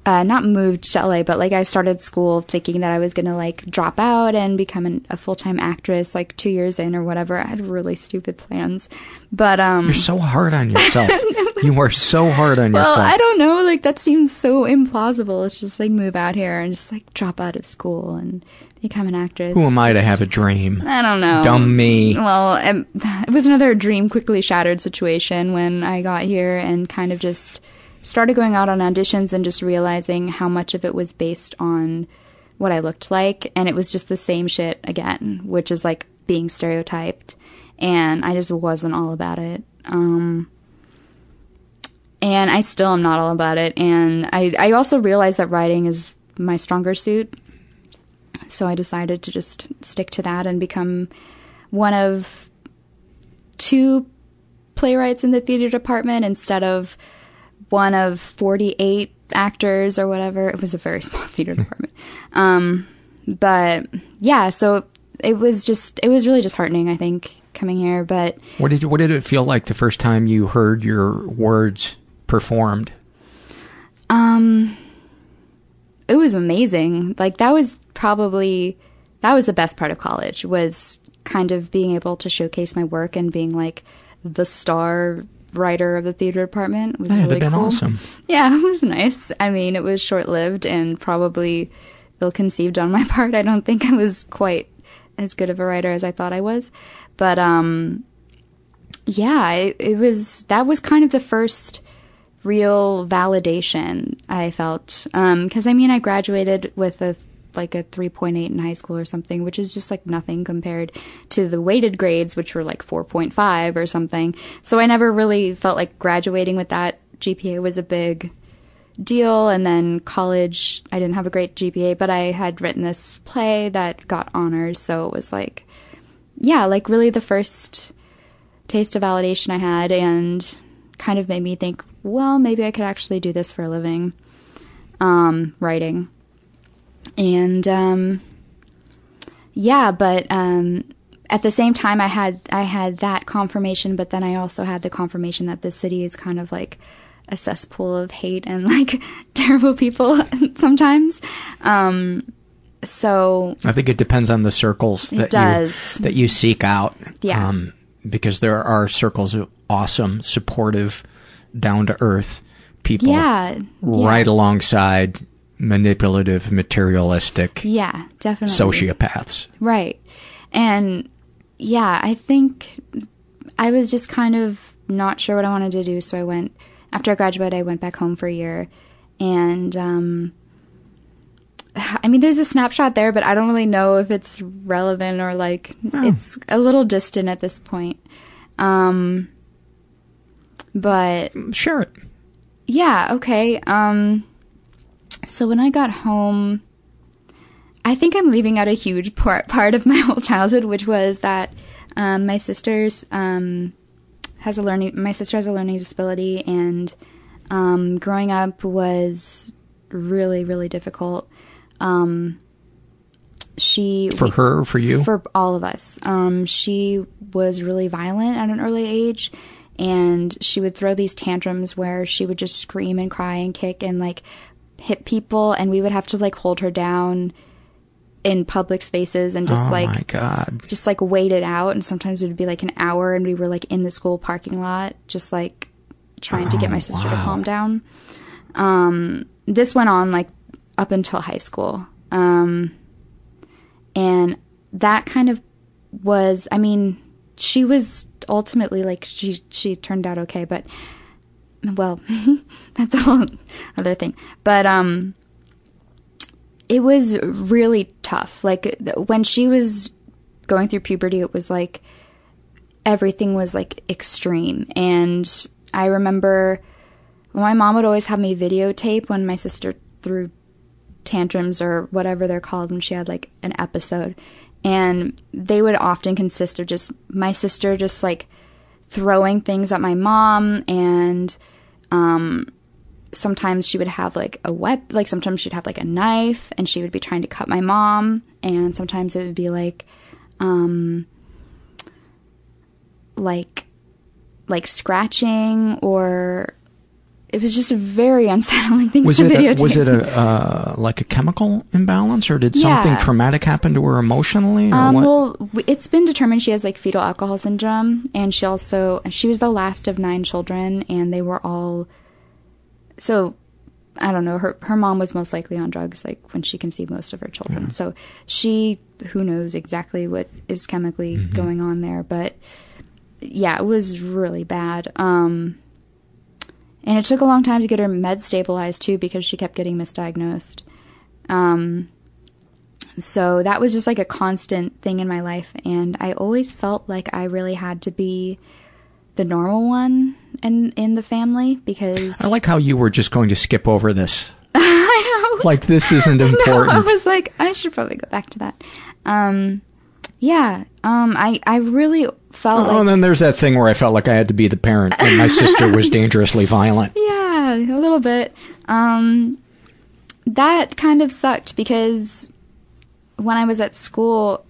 uh, not moved to LA, but like I started school thinking that I was gonna like drop out and become an, a full time actress like two years in or whatever. I had really stupid plans, but um, you're so hard on yourself. <laughs> you are so hard on well, yourself. I don't know. Like that seems so implausible. It's just like move out here and just like drop out of school and become an actress. Who am I to have a dream? I don't know. Dumb me. Well, it, <laughs> it was another dream quickly shattered situation when I got here and kind of just started going out on auditions and just realizing how much of it was based on what I looked like. And it was just the same shit again, which is like being stereotyped. And I just wasn't all about it. Um, and I still am not all about it. And I, I also realized that writing is my stronger suit. So I decided to just stick to that and become one of two playwrights in the theater department instead of one of 48 actors or whatever. It was a very <laughs> small theater department. Um, but yeah, so it was just, it was really disheartening, I think, coming here. But what did, what did it feel like the first time you heard your words performed? Um, it was amazing. Like that was probably, that was the best part of college was kind of being able to showcase my work and being like the star writer of the theater department it was that really been cool. awesome. <laughs> Yeah, it was nice. I mean, it was short lived and probably ill conceived on my <laughs> part. I don't think I was quite as good of a writer as I thought I was. But um yeah, it, it was that was kind of the first real validation I felt. Um cuz I mean, I graduated with a like a 3.8 in high school or something, which is just like nothing compared to the weighted grades, which were like 4.5 or something. So I never really felt like graduating with that GPA was a big deal. And then college, I didn't have a great GPA, but I had written this play that got honors. So it was like, yeah, like really the first taste of validation I had and kind of made me think, well, maybe I could actually do this for a living, um, writing and um, yeah, but um, at the same time, I had I had that confirmation, but then I also had the confirmation that the city is kind of like a cesspool of hate and <laughs> like terrible people <laughs> sometimes. Um, so I think it depends on the circles that does. you that you seek out. Yeah. Um, because there are circles of awesome, supportive, down to earth people yeah, right yeah. alongside manipulative, materialistic, yeah, definitely sociopaths. Right. And yeah, I think I was just kind of not sure what I wanted to do, so I went after I graduated. I went back home for a year, and um, <sighs> I mean, there's a snapshot there, but I don't really know if it's relevant or like Oh. it's a little distant at this point. Um, but Share it. yeah, okay. Um, so when I got home, I think I'm leaving out a huge part part of my <laughs> whole childhood, which was that um, my sister's um, has a learning. My sister has a learning disability, and um, growing up was really, really difficult. Um, she For her, for you? for all of us. Um, she was really violent at an early age, and she would throw these tantrums where she would just scream and cry and kick and like hit people, and we would have to like hold her down in public spaces and just oh like my god. just like wait it out. And sometimes it would be like an hour, and we were like in the school parking lot, just like trying to get my sister to calm down. Um, this went on like up until high school. Um, and that kind of was, I mean, she was ultimately like, she, she turned out okay, but well, <laughs> that's a whole other thing. But, um, it was really tough. Like when she was going through puberty, it was like everything was like extreme. And I remember my mom would always have me videotape when my sister threw tantrums or whatever they're called when she had like an episode. And they would often consist of just my sister just like throwing things at my mom and um sometimes she would have like a wep like sometimes she'd have like a knife and she would be trying to cut my mom and sometimes it would be like um like like scratching or it was just a very <laughs> unsettling thing Was to it a, videotape. was it a uh, like a chemical imbalance, or did something Yeah. traumatic happen to her emotionally, or Um, well, it's been determined she has like fetal alcohol syndrome, and she also she was the last of nine children, and they were all. So, I don't know. Her her mom was most likely on drugs, like when she conceived most of her children. So she, who knows exactly what is chemically Mm-hmm. going on there, but yeah, it was really bad. Um, and it took a long time to get her med stabilized too, because she kept getting misdiagnosed. Um, so that was just like a constant thing in my life and i always felt like i really had to be the normal one in in the family because I like how you were just going to skip over this. <laughs> I know. Like this isn't No, <laughs> I was like, I should probably go back to that. Um, yeah. Um, I I really felt Oh, like and then there's that thing where I felt like I had to be the parent when my sister was <laughs> dangerously violent. yeah, a little bit. Um, that kind of sucked because when I was at school,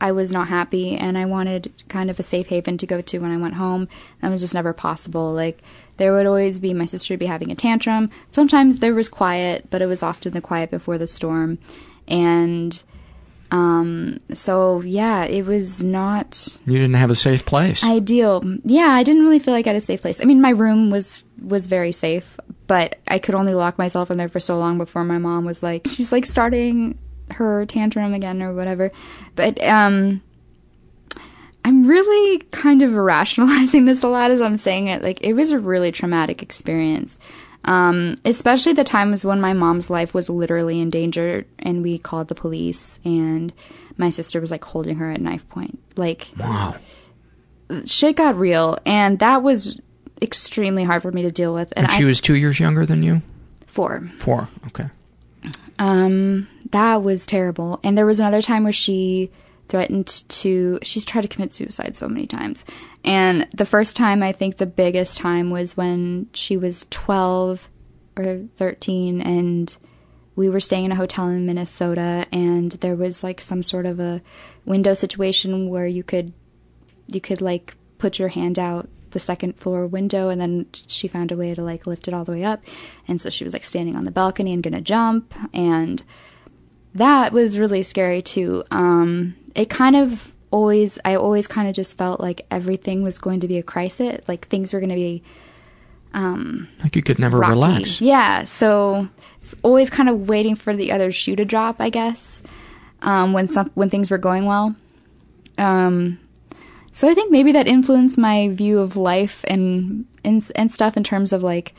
I was not happy and I wanted kind of a safe haven to go to when I went home. That was just never possible. Like, there would always be my sister would be having a tantrum. Sometimes there was quiet, but it was often the quiet before the storm. And um, so, yeah, it was not You didn't have a safe place. ideal. Yeah, I didn't really feel like I had a safe place. I mean, my room was was very safe, but I could only lock myself in there for so long before my mom was like, <laughs> she's like starting her tantrum again or whatever. But um I'm really kind of <laughs> rationalizing this a lot as I'm saying it. Like it was a really traumatic experience. Um, especially the times when my mom's life was literally in danger and we called the police and my sister was like holding her at knife point. Like wow. shit got real and that was extremely hard for me to deal with and, And she I was two years younger than you? four Four. Okay. um that was terrible and there was another time where she threatened to she's tried to commit suicide so many times. And the first time i think the biggest time was when she was 12 or 13 and we were staying in a hotel in minnesota and there was like some sort of a window situation where you could you could like put your hand out the second floor window and then she found a way to like lift it all the way up. And so she was like standing on the balcony and gonna jump. And that was really scary too. Um it kind of always i always kind of just felt like everything was going to be a crisis like things were going to be um Like you could never rocky. relax. Yeah, so it's always kind of waiting for the other shoe to drop, I guess. Um, when some when things were going well. Um, so I think maybe that influenced my view of life and and and stuff in terms of like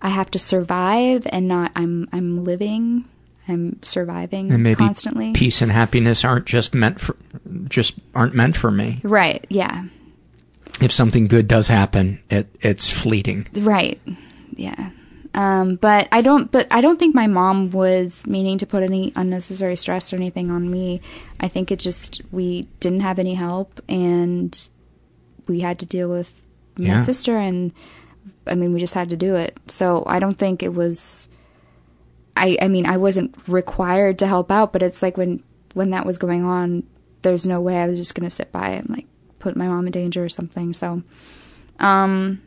I have to survive and not I'm I'm living. I'm surviving and maybe constantly. peace and happiness aren't just meant for just aren't meant for me. Right. Yeah. If something good does happen, it it's fleeting. Right. Yeah. Um, but I don't. But I don't think my mom was meaning to put any unnecessary stress or anything on me. I think it just we didn't have any help, and we had to deal with my Yeah. sister, and I mean, we just had to do it. So I don't think it was. I I mean, I wasn't required to help out, but it's like when when that was going on, there's no way I was just gonna sit by and like put my mom in danger or something. So, um,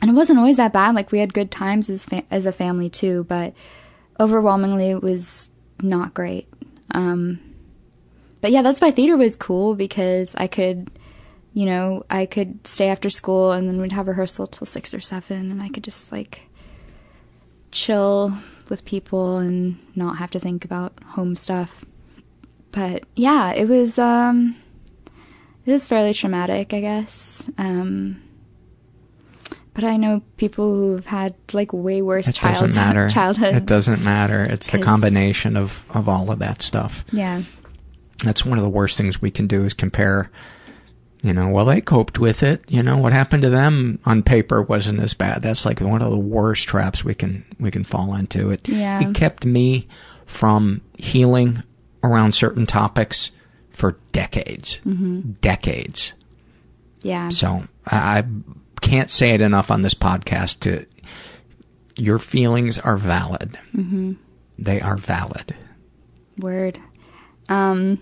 and it wasn't always that bad. Like we had good times as fa- as a family too, but overwhelmingly it was not great. Um, but yeah, that's why theater was cool because I could, you know, I could stay after school and then we'd have rehearsal till six or seven, and I could just like chill with people and not have to think about home stuff. But yeah, it was um, it was fairly traumatic, I guess. Um, but I know people who've had like way worse It child- doesn't matter. childhoods. It doesn't matter. It's the combination of of all of that stuff. Yeah. That's one of the worst things we can do is compare. You know, well, they coped with it. You know, what happened to them on paper wasn't as bad. That's like one of the worst traps we can we can fall into. It Yeah. it kept me from healing around certain topics for decades, Mhm. decades. Yeah. So I, can't say it enough on this podcast. To your feelings are valid. Mhm. They are valid. Word. Um,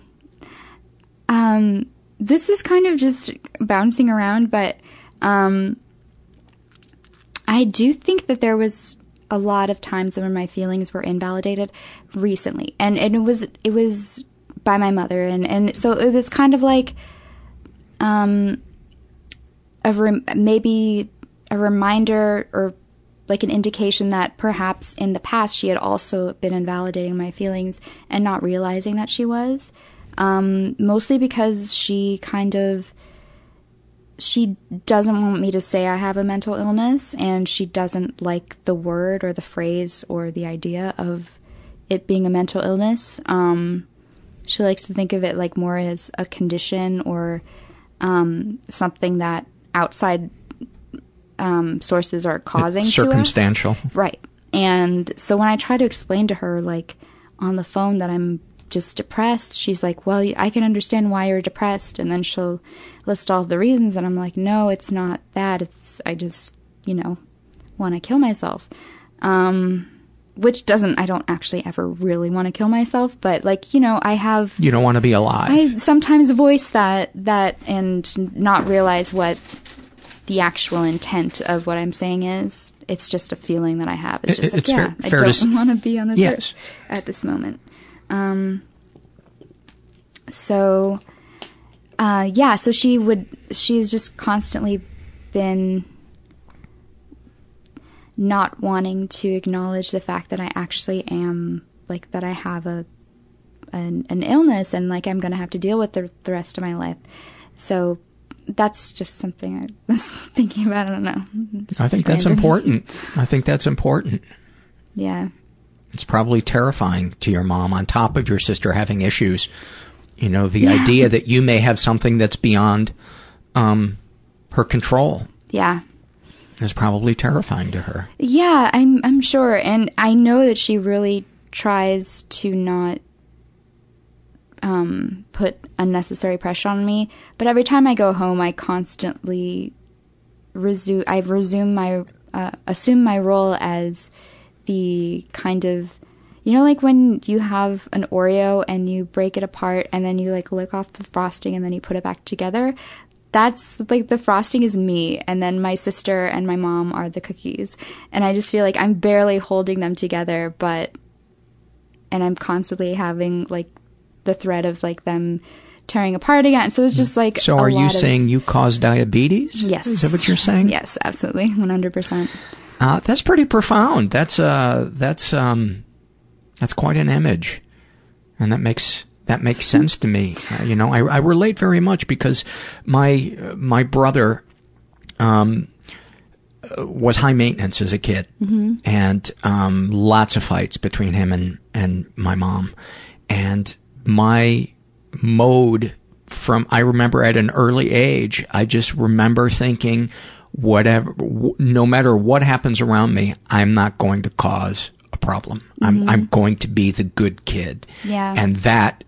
um, this is kind of just bouncing around, but um, I do think that there was a lot of times when my feelings were invalidated recently, and and it was it was by my mother, and and so it was kind of like um a rem- maybe a reminder or like an indication that perhaps in the past she had also been invalidating my feelings and not realizing that she was. Um, mostly because she kind of she doesn't want me to say I have a mental illness, and she doesn't like the word or the phrase or the idea of it being a mental illness. Um, she likes to think of it like more as a condition or um, something that outside um, sources are causing It's to us. circumstantial. Right. And so when I try to explain to her, like on the phone, that I'm just depressed, she's like, Well, I can understand why you're depressed. And then she'll list all the reasons. And I'm like, No, it's not that. It's, I just, you know, want to kill myself. Um, which doesn't, I don't actually ever really want to kill myself. But like, you know, I have. You don't want to be alive. I sometimes voice that that and not realize what the actual intent of what I'm saying is. It's just a feeling that I have. It's It- just like, it's yeah, fair- I fair don't <laughs> want to be on this Yes. earth at this moment. Um, so, uh, yeah, so she would, she's just constantly been not wanting to acknowledge the fact that I actually am, like, that I have a, an, an illness and, like, I'm going to have to deal with the, the rest of my life. So, that's just something I <laughs> was thinking about. I don't know. I think that's important. I think that's important. Yeah. It's probably terrifying to your mom on top of your sister having issues. You know, the Yeah. idea that you may have something that's beyond um, her control Yeah. is probably terrifying to her. Yeah, I'm I'm sure and I know that she really tries to not um put unnecessary pressure on me, but every time I go home I constantly resume I resume my uh, assume my role as the kind of you know like when you have an Oreo and you break it apart and then you like lick off the frosting and then you put it back together that's like the frosting is me and then my sister and my mom are the cookies. And i just feel like i'm barely holding them together but and i'm constantly having like the threat of like them tearing apart again. So it's just like So are you of- saying you cause diabetes? yes. Is that what you're saying? yes absolutely. <laughs> 100% Uh, that's pretty profound. That's uh, that's um, that's quite an image, and that makes that makes sense to me. Uh, you know, I, I relate very much because my my brother um, uh, was high maintenance as a kid, Mhm. and um, lots of fights between him and and my mom, and my mode from I remember at an early age, I just remember thinking, whatever, w- no matter what happens around me, I'm not going to cause a problem. I'm Mhm. I'm going to be the good kid, Yeah. and that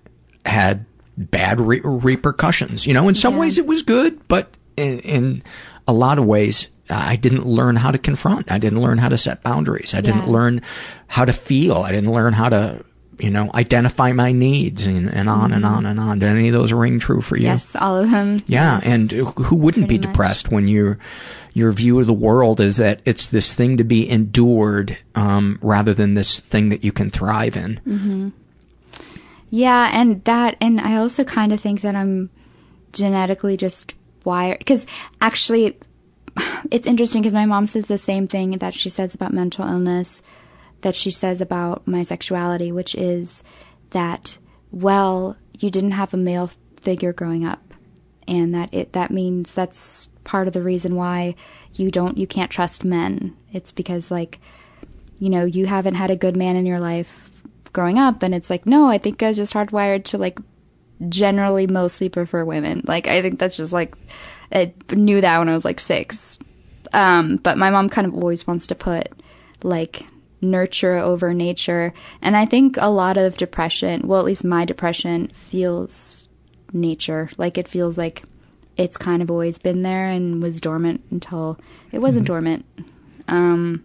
had bad re- repercussions. You know, in some Yeah. ways it was good, but in, in a lot of ways, I didn't learn how to confront. I didn't learn how to set boundaries. I didn't learn how to feel. I didn't learn how to, you know, identify my needs and, and on and Mhm. on and on. Did any of those ring true for you? Yes, all of them. Yeah, and who wouldn't be pretty much. depressed when your your view of the world is that it's this thing to be endured um, rather than this thing that you can thrive in? hmm Yeah, and that, and I also kind of think that I'm genetically just wired. Because actually, <sighs> it's interesting because my mom says the same thing that she says about mental illness, that she says about my sexuality, which is that, well, you didn't have a male figure growing up. And that it that means that's part of the reason why you don't you can't trust men. It's because like you know, you haven't had a good man in your life growing up and it's like, no, I think I was just hardwired to like generally mostly prefer women. Like I think that's just like I knew that when I was like 6. Um but my mom kind of always wants to put like nurture over nature and I think a lot of depression, well at least my depression feels nature. Like it feels like it's kind of always been there and was dormant until it wasn't dormant. Um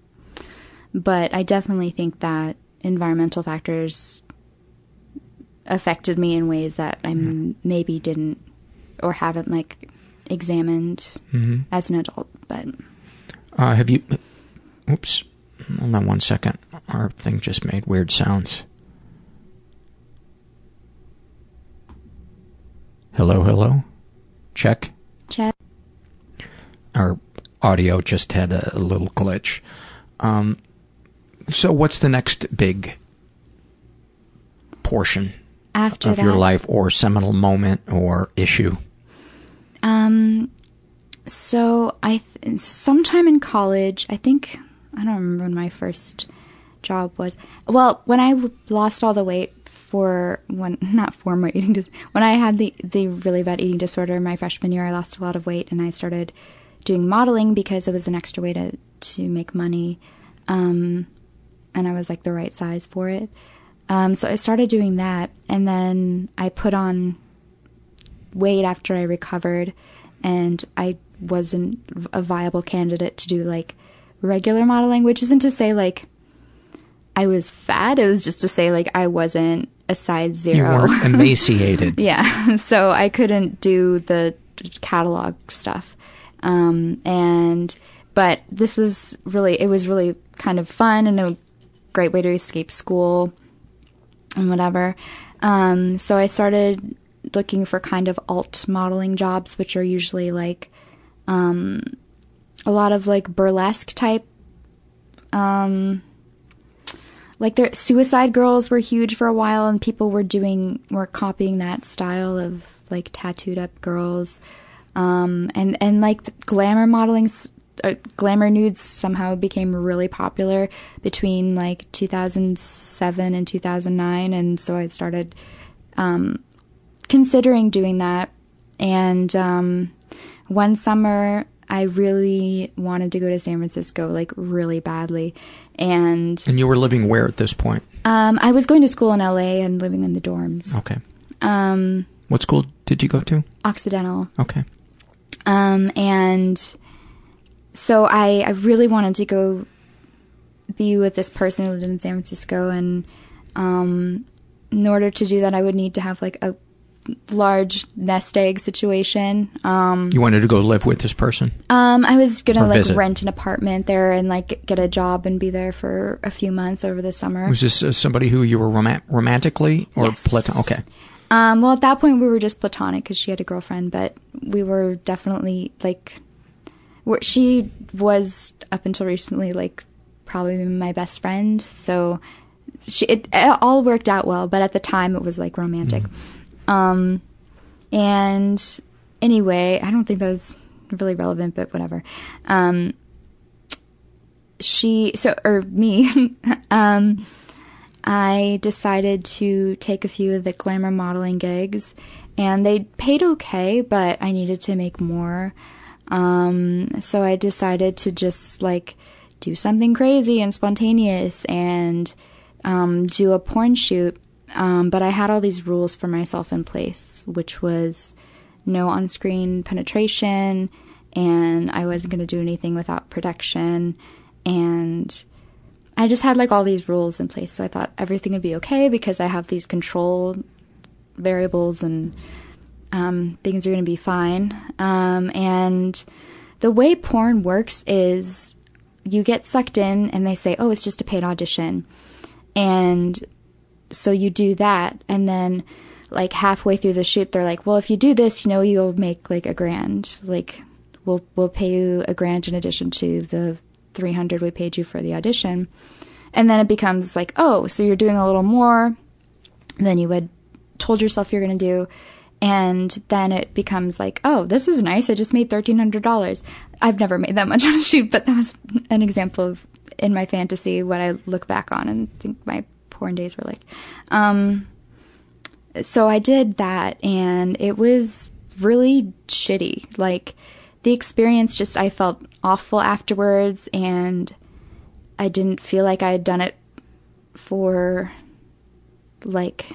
but I definitely think that environmental factors affected me in ways that I m- maybe didn't or haven't like examined Mhm. as an adult. But Uh, have you? Oops. Hold on one second. Our thing just made weird sounds. Hello, hello. Check. check. Our audio just had a, a little glitch. Um, so, what's the next big portion After of your life, or seminal moment, or issue? Um, so I th- sometime in college, I think I don't remember when my first job was. Well, when I lost all the weight for when <laughs> not for my eating dis- when I had the the really bad eating disorder my freshman year, I lost a lot of weight and I started doing modeling because it was an extra way to to make money, um, and I was like the right size for it. Um, so I started doing that, and then I put on weight after I recovered, and I wasn't a viable candidate to do like regular modeling, which isn't to say like I was fat. It was just to say like I wasn't a size zero. You weren't <laughs> emaciated. yeah, <laughs> so I couldn't do the catalog stuff, um, and but this was really it was really kind of fun and a great way to escape school and whatever. Um, so I started looking for kind of alt modeling jobs, which are usually like um, a lot of like burlesque type. Um, like their suicide girls were huge for a while, and people were doing were copying that style of like tattooed up girls, um, and and like glamour modeling. Uh, glamour nudes somehow became really popular between like 2007 and 2009 and so i started um, considering doing that. And um, one summer, I really wanted to go to San Francisco, like really badly. And And you were living where at this point? um, I was going to school in LA and living in the dorms. Okay. Um, What school did you go to? Occidental. Okay. Um, and so I, I really wanted to go be with this person who lived in San Francisco. And um, in order to do that, I would need to have like a large nest egg situation. Um, You wanted to go live with this person? um, I was gonna Or like visit. rent an apartment there and like get a job and be there for a few months over the summer. Was this uh, somebody who you were rom- romantically or Yes. platon? Okay. Um, well, at that point, we were just platonic because she had a girlfriend, but we were definitely like, we're, she was up until recently like probably my best friend. So she it, it all worked out well, but at the time it was like romantic. Um, and anyway, I don't think that was really relevant, but whatever. Um, she so or me, <laughs> um, I decided to take a few of the glamour modeling gigs, and they paid okay, but I needed to make more. Um, so I decided to just like do something crazy and spontaneous and um, do a porn shoot. Um, but I had all these rules for myself in place, which was no on screen penetration, and I wasn't going to do anything without protection. And I just had like all these rules in place. So I thought everything would be okay because I have these control variables and um, things are going to be fine. Um, and the way porn works is you get sucked in and they say, oh, it's just a paid audition. And so you do that. And then, like, halfway through the shoot, they're like, well, if you do this, you know, you'll make like a grand. Like, we'll, we'll pay you a grand in addition to the 300 we paid you for the audition. And then it becomes like, oh, so you're doing a little more than you had told yourself you're going to do and then it becomes like, oh, this is nice. I just made thirteen hundred dollars. I've never made that much on a shoot, but that was an example of in my fantasy what I look back on and think my porn days were like. Um, so I did that, and it was really shitty. Like the experience, just I felt awful afterwards, and I didn't feel like I had done it for like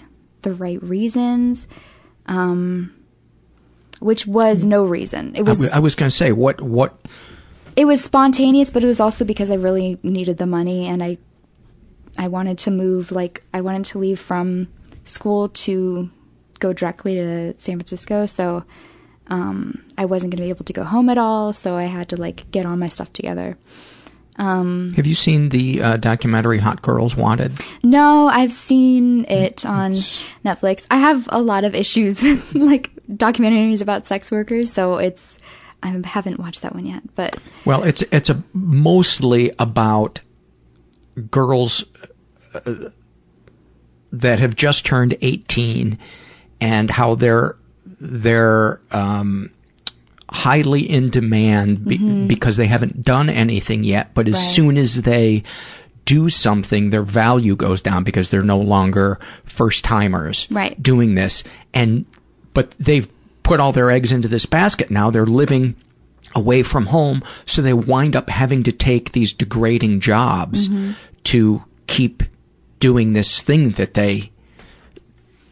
the right reasons um, which was no reason. It was. I, w- I was going to say what what. It was spontaneous, but it was also because I really needed the money, and I, I wanted to move. Like I wanted to leave from school to go directly to San Francisco, so um, I wasn't going to be able to go home at all. So I had to like get all my stuff together. Um, Have you seen the uh, documentary Hot Girls Wanted? No, I've seen it on it's... Netflix. I have a lot of issues <laughs> with like documentaries about sex workers, so it's I haven't watched that one yet. But well, it's it's a mostly about girls that have just turned eighteen and how they're they're um, highly in demand be- mm-hmm. because they haven't done anything yet. But as right. soon as they do something, their value goes down because they're no longer first timers right. doing this. And, but they've put all their eggs into this basket now. They're living away from home. So they wind up having to take these degrading jobs mm-hmm. to keep doing this thing that they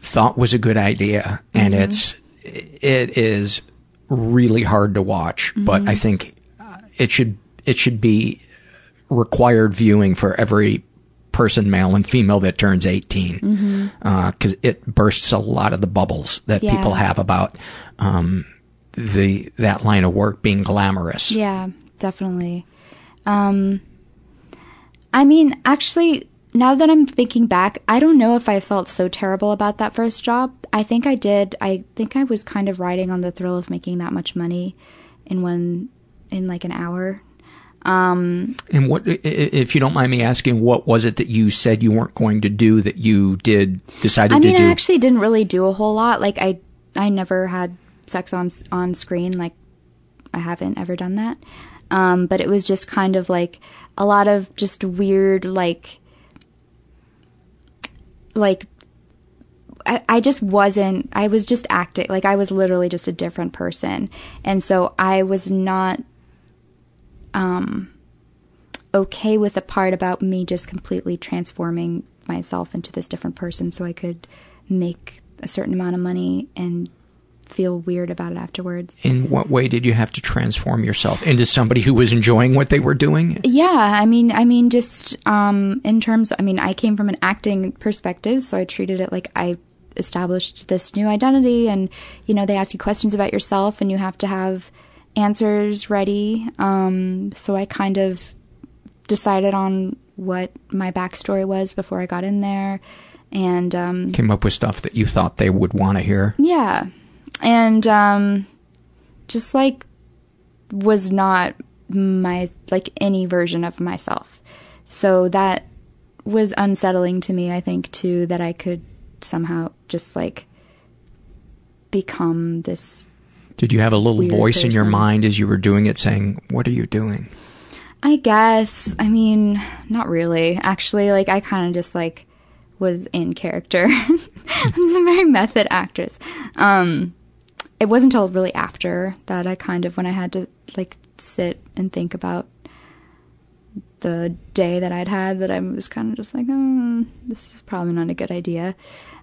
thought was a good idea. And mm-hmm. it's, it is really hard to watch, mm-hmm. but I think it should it should be required viewing for every person, male and female, that turns 18, because mm-hmm. uh, it bursts a lot of the bubbles that yeah. people have about um, the that line of work being glamorous. Yeah, definitely. Um, I mean, actually, now that I'm thinking back, I don't know if I felt so terrible about that first job. I think I did. I think I was kind of riding on the thrill of making that much money in one in like an hour. Um, and what, if you don't mind me asking, what was it that you said you weren't going to do that you did decided I mean, to do? I actually didn't really do a whole lot. Like I, I never had sex on on screen. Like I haven't ever done that. Um, but it was just kind of like a lot of just weird like like I, I just wasn't I was just acting like I was literally just a different person. And so I was not um okay with the part about me just completely transforming myself into this different person so I could make a certain amount of money and feel weird about it afterwards. In what way did you have to transform yourself into somebody who was enjoying what they were doing? Yeah, I mean, I mean, just um, in terms. I mean, I came from an acting perspective, so I treated it like I established this new identity, and you know, they ask you questions about yourself, and you have to have answers ready. Um, so I kind of decided on what my backstory was before I got in there and um, came up with stuff that you thought they would want to hear. Yeah, and um, just like was not my like any version of myself. So that was unsettling to me, I think, too, that I could somehow just like become this. Did you have a little voice in your mind as you were doing it saying, What are you doing? I guess. I mean, not really. Actually, like, I kind of just like was in character. <laughs> I'm a very method actress. Um, it wasn't until really after that I kind of, when I had to like sit and think about the day that I'd had, that I was kind of just like, oh, this is probably not a good idea.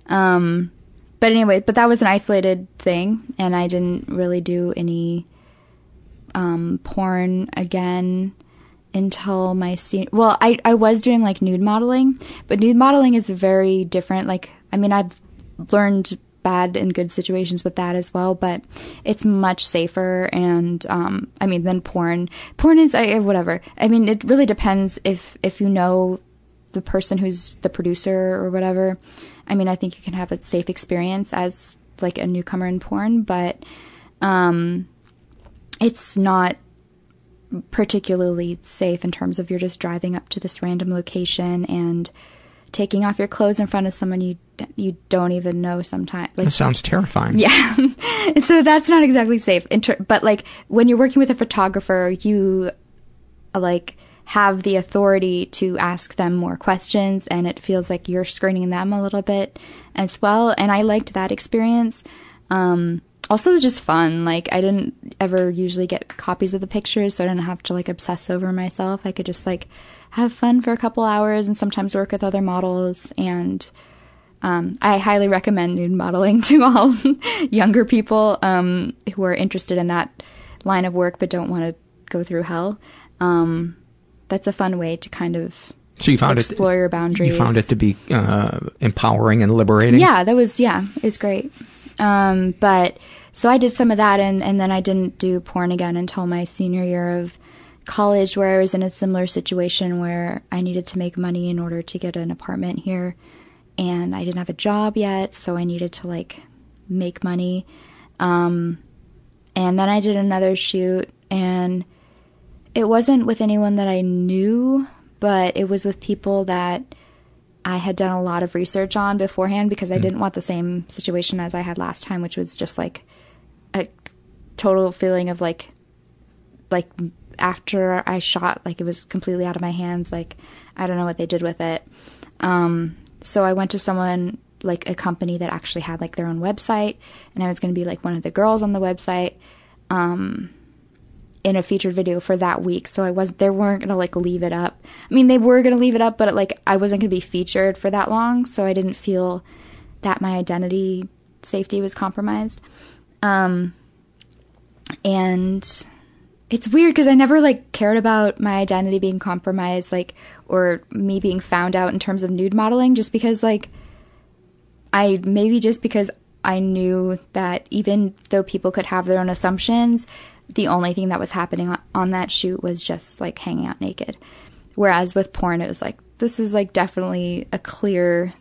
Um, but anyway, but that was an isolated thing, and I didn't really do any um, porn again until my senior. Well, I I was doing like nude modeling, but nude modeling is very different. Like, I mean, I've learned bad and good situations with that as well, but it's much safer. And um, I mean, than porn. Porn is I, whatever. I mean, it really depends if if you know the person who's the producer or whatever. I mean, I think you can have a safe experience as like a newcomer in porn, but um, it's not particularly safe in terms of you're just driving up to this random location and taking off your clothes in front of someone you you don't even know sometimes like That sounds terrifying. yeah. <laughs> So that's not exactly safe. Inter- but like when you're working with a photographer you like have the authority to ask them more questions and it feels like you're screening them a little bit as well. And i liked that experience. Um also it was just fun. Like i didn't ever usually get copies of the pictures so i didn't have to like obsess over myself. I could just like have fun for a couple hours and sometimes work with other models and um, I highly recommend nude modeling <laughs> to all <laughs> younger people um, who are interested in that line of work but don't want to go through hell. Um, that's a fun way to kind of So you found explore it, your boundaries. You found it to be uh, empowering and liberating? Yeah, that was yeah, it was great. Um, but so I did some of that, and and then I didn't do porn again until my senior year of college, where I was in a similar situation where I needed to make money in order to get an apartment here, and I didn't have a job yet, so I needed to like make money. Um, and then I did another shoot, and it wasn't with anyone that I knew, but it was with people that I had done a lot of research on beforehand because I didn't want the same situation as I had last time, which was just like a total feeling of like, like after I shot, like it was completely out of my hands. Like I don't know what they did with it. Um, so I went to someone like a company that actually had like their own website, and I was going to be like one of the girls on the website. Um, in a featured video for that week. So I was they weren't gonna like leave it up. I mean they were gonna leave it up, but like I wasn't gonna be featured for that long, so I didn't feel that my identity safety was compromised. Um and it's weird because I never like cared about my identity being compromised, like or me being found out in terms of nude modeling, just because like I maybe just because I knew that even though people could have their own assumptions, the only thing that was happening on, that shoot was just like hanging out naked. Whereas with porn, it was like this is like definitely a clear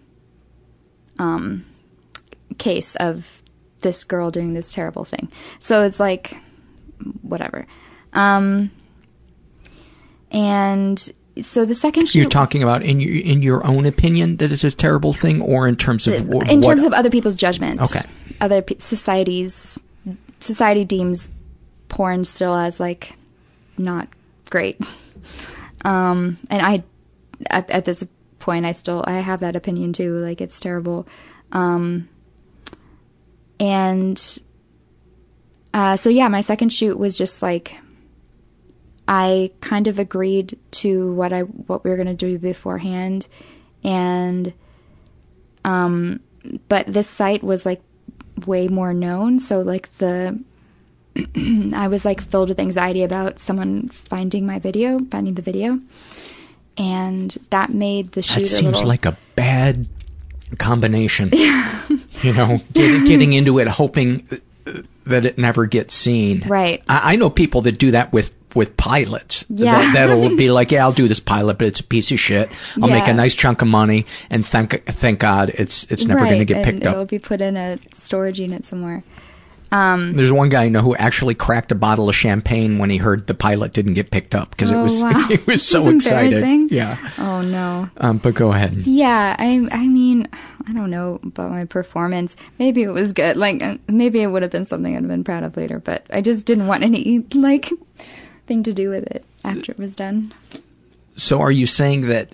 um, case of this girl doing this terrible thing. So it's like whatever. Um, and so the second shoot, You're talking about in your in your own opinion that it's a terrible thing, or in terms of w- in what- terms of other people's judgment. Okay. Other pe- societies, society deems porn still as like not great. <laughs> Um, and I, at, at this point, I still I have that opinion too. Like it's terrible. Um, and uh, so yeah, my second shoot was just like I kind of agreed to what I what we were gonna do beforehand, and um, but this site was like way more known, so like the <clears throat> I was like filled with anxiety about someone finding my video, finding the video, and that made the shoot that a seems little like a bad combination. Yeah. <laughs> you know, getting, getting into it, hoping that it never gets seen. Right. I, I know people that do that with with pilots. Yeah. That, will be <laughs> like, yeah, I'll do this pilot, but it's a piece of shit. I'll make a nice chunk of money, and thank thank God it's it's never right, going to get picked It'll up. be put in a storage unit somewhere. Um, There's one guy I know who actually cracked a bottle of champagne when he heard the pilot didn't get picked up because it Oh, was <laughs> wow. he was so excited. Yeah. oh no. Um, but go ahead. Yeah, I I mean, I don't know about my performance. Maybe it was good. Like uh, maybe it would have been something I'd have been proud of later, but I just didn't want any like to do with it after it was done. So are you saying that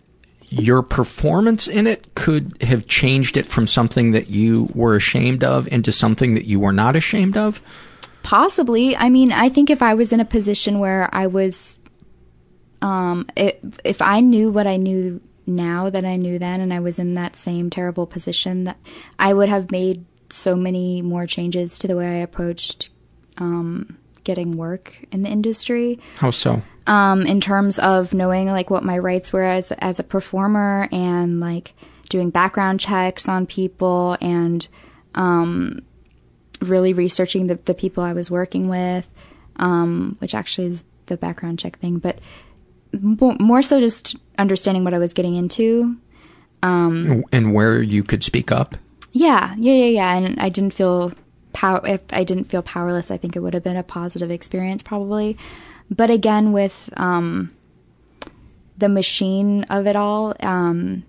your performance in it could have changed it from something that you were ashamed of into something that you were not ashamed of? Possibly. I mean, I think if I was in a position where I was um it, if I knew what I knew now that I knew then and I was in that same terrible position that I would have made so many more changes to the way I approached um getting work in the industry. How so? um, in terms of knowing like what my rights were as as a performer and like doing background checks on people and um, really researching the, the people I was working with, um, which actually is the background check thing, but mo- more so just understanding what I was getting into. Um, And where you could speak up? yeah, yeah, yeah, yeah. And I didn't feel power. If I didn't feel powerless, I think it would have been a positive experience, probably. But again, with um, the machine of it all, um,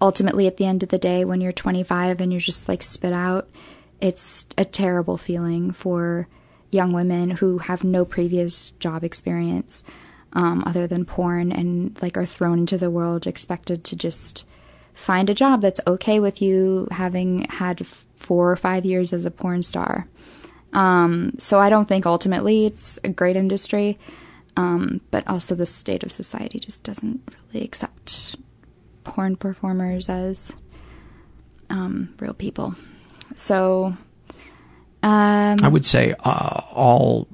ultimately, at the end of the day, when you're 25 and you're just like spit out, it's a terrible feeling for young women who have no previous job experience um, other than porn and like are thrown into the world expected to just find a job that's okay with you having had f- four or five years as a porn star. Um, so I don't think ultimately it's a great industry, um, but also the state of society just doesn't really accept porn performers as um, real people. So um, I would say uh, all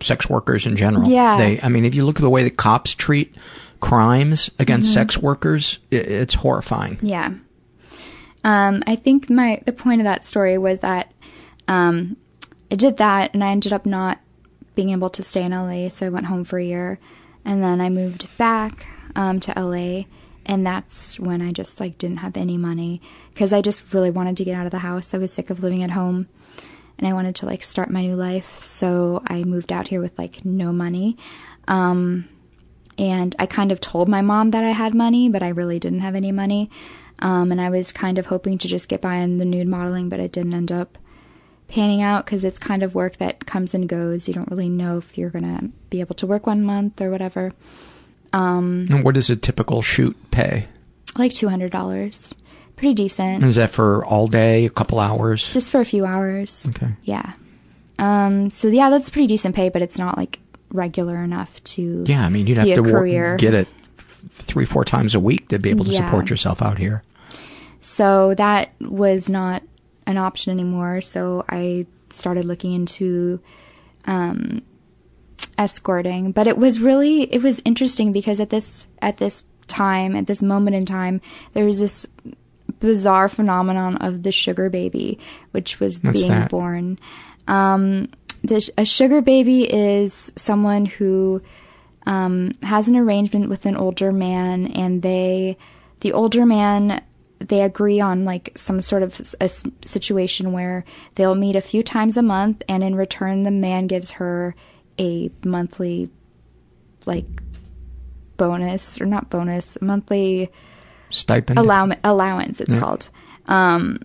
sex workers in general. Yeah. They, I mean, if you look at the way the cops treat crimes against Mhm. sex workers, i it's horrifying. Yeah. Um, I think my the point of that story was that um, I did that, and I ended up not being able to stay in LA, so I went home for a year, and then I moved back um, to LA, and that's when I just like didn't have any money because I just really wanted to get out of the house. I was sick of living at home, and I wanted to like start my new life. So I moved out here with like no money. Um, and I kind of told my mom that I had money, but I really didn't have any money. Um, and I was kind of hoping to just get by in the nude modeling, but it didn't end up panning out because it's kind of work that comes and goes. You don't really know if you're going to be able to work one month or whatever. Um, And what does a typical shoot pay? like $200. Pretty decent. Is that for all day, a couple hours? Just for a few hours. Okay. Yeah. Um, so yeah, that's pretty decent pay, but it's not like regular enough to Yeah, I mean, you'd have to wor- get it three, four times a week to be able to Yeah. support yourself out here. So that was not an option anymore. So I started looking into um, escorting, but it was really it was interesting because at this at this time at this moment in time there was this bizarre phenomenon of the sugar baby, which was What's being that? born. Um, the, a sugar baby is someone who um, has an arrangement with an older man, and they, the older man, they agree on like some sort of a situation where they'll meet a few times a month, and in return, the man gives her a monthly, like, bonus or not bonus, monthly Stipend? allow- allowance. It's Yeah. called. Um,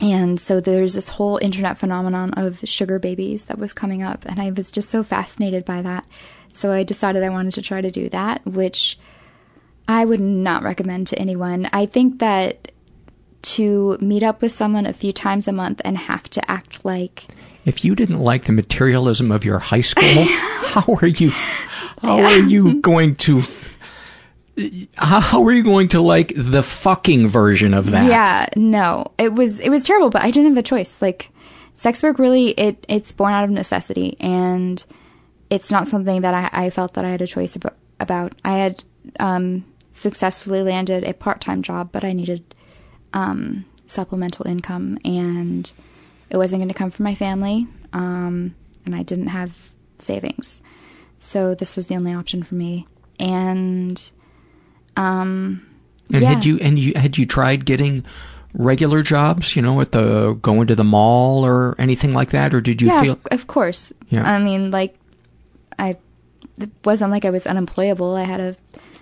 and so there's this whole internet phenomenon of sugar babies that was coming up, and I was just so fascinated by that. So I decided I wanted to try to do that, which I would not recommend to anyone. I think that to meet up with someone a few times a month and have to act like If you didn't like the materialism of your high school, <laughs> how are you? How Yeah. are you going to? How, are you going to like the fucking version of that? Yeah, no, it was it was terrible, but I didn't have a choice. Like, sex work really it it's born out of necessity, and it's not something that I, I felt that I had a choice about. about. I had um, successfully landed a part time job, but I needed um, supplemental income, and it wasn't going to come from my family, um, and I didn't have savings, so this was the only option for me, and. Um, And yeah. had you and you had you tried getting regular jobs, you know, at the going to the mall or anything like that, or did you yeah, feel? of, of course. Yeah. I mean, like, I it wasn't like I was unemployable. I had a a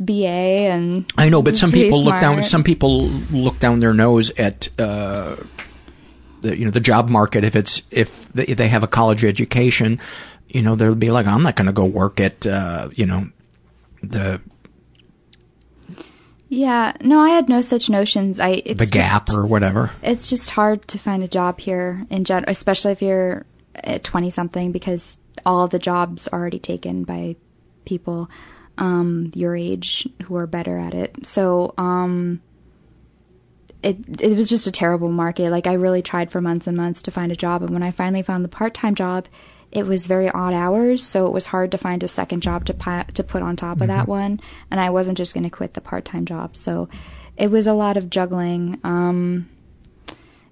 BA and I know, but some people look down. Some people look down their nose at uh, the you know the job market. If it's if they, they have a college education, you know they'll be like, I'm not going to go work at uh, you know the Yeah, no, I had no such notions. I it's the Gap just, or whatever. It's just hard to find a job here in general, especially if you're at twenty something, because all the jobs are already taken by people um, your age who are better at it. So um, it it was just a terrible market. Like I really tried for months and months to find a job, and when I finally found the part time job, it was very odd hours, so it was hard to find a second job to pi- to put on top of that Mhm. one. And I wasn't just going to quit the part time job, so it was a lot of juggling. Um,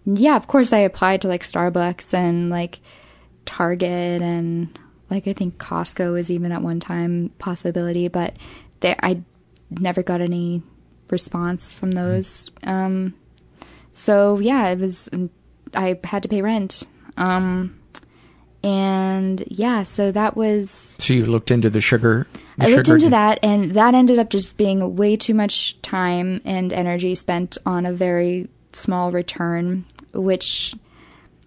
yeah, of course, I applied to like Starbucks and like Target and like I think Costco was even at one time possibility, but they, I never got any response from those. Um, so yeah, it was. I had to pay rent. Um, and yeah, so that was So you looked into the sugar. The I looked sugar into thing. that, and that ended up just being way too much time and energy spent on a very small return, which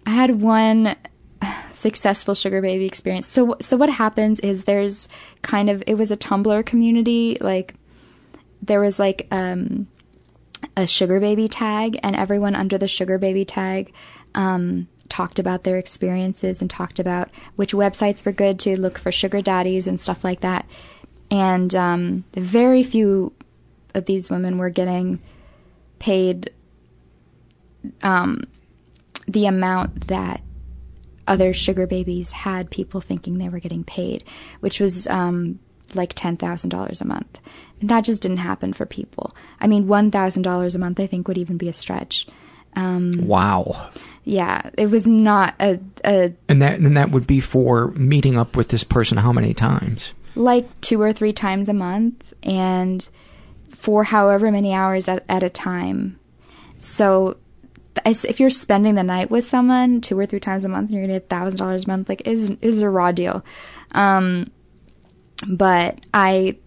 I had one successful sugar baby experience. So, so what happens is there's kind of it was a Tumblr community, like there was like um, a sugar baby tag, and everyone under the sugar baby tag um, talked about their experiences and talked about which websites were good to look for sugar daddies and stuff like that. And um, very few of these women were getting paid um, the amount that other sugar babies had people thinking they were getting paid, which was um, like $10,000 a month. And that just didn't happen for people. I mean, $1,000 a month, I think, would even be a stretch. Um, Wow. yeah, it was not a, a And that and that would be for meeting up with this person how many times? like two or three times a month and for however many hours at, at a time. So if you're spending the night with someone two or three times a month and you're gonna get thousand dollars a month, like is is a raw deal. Um, but I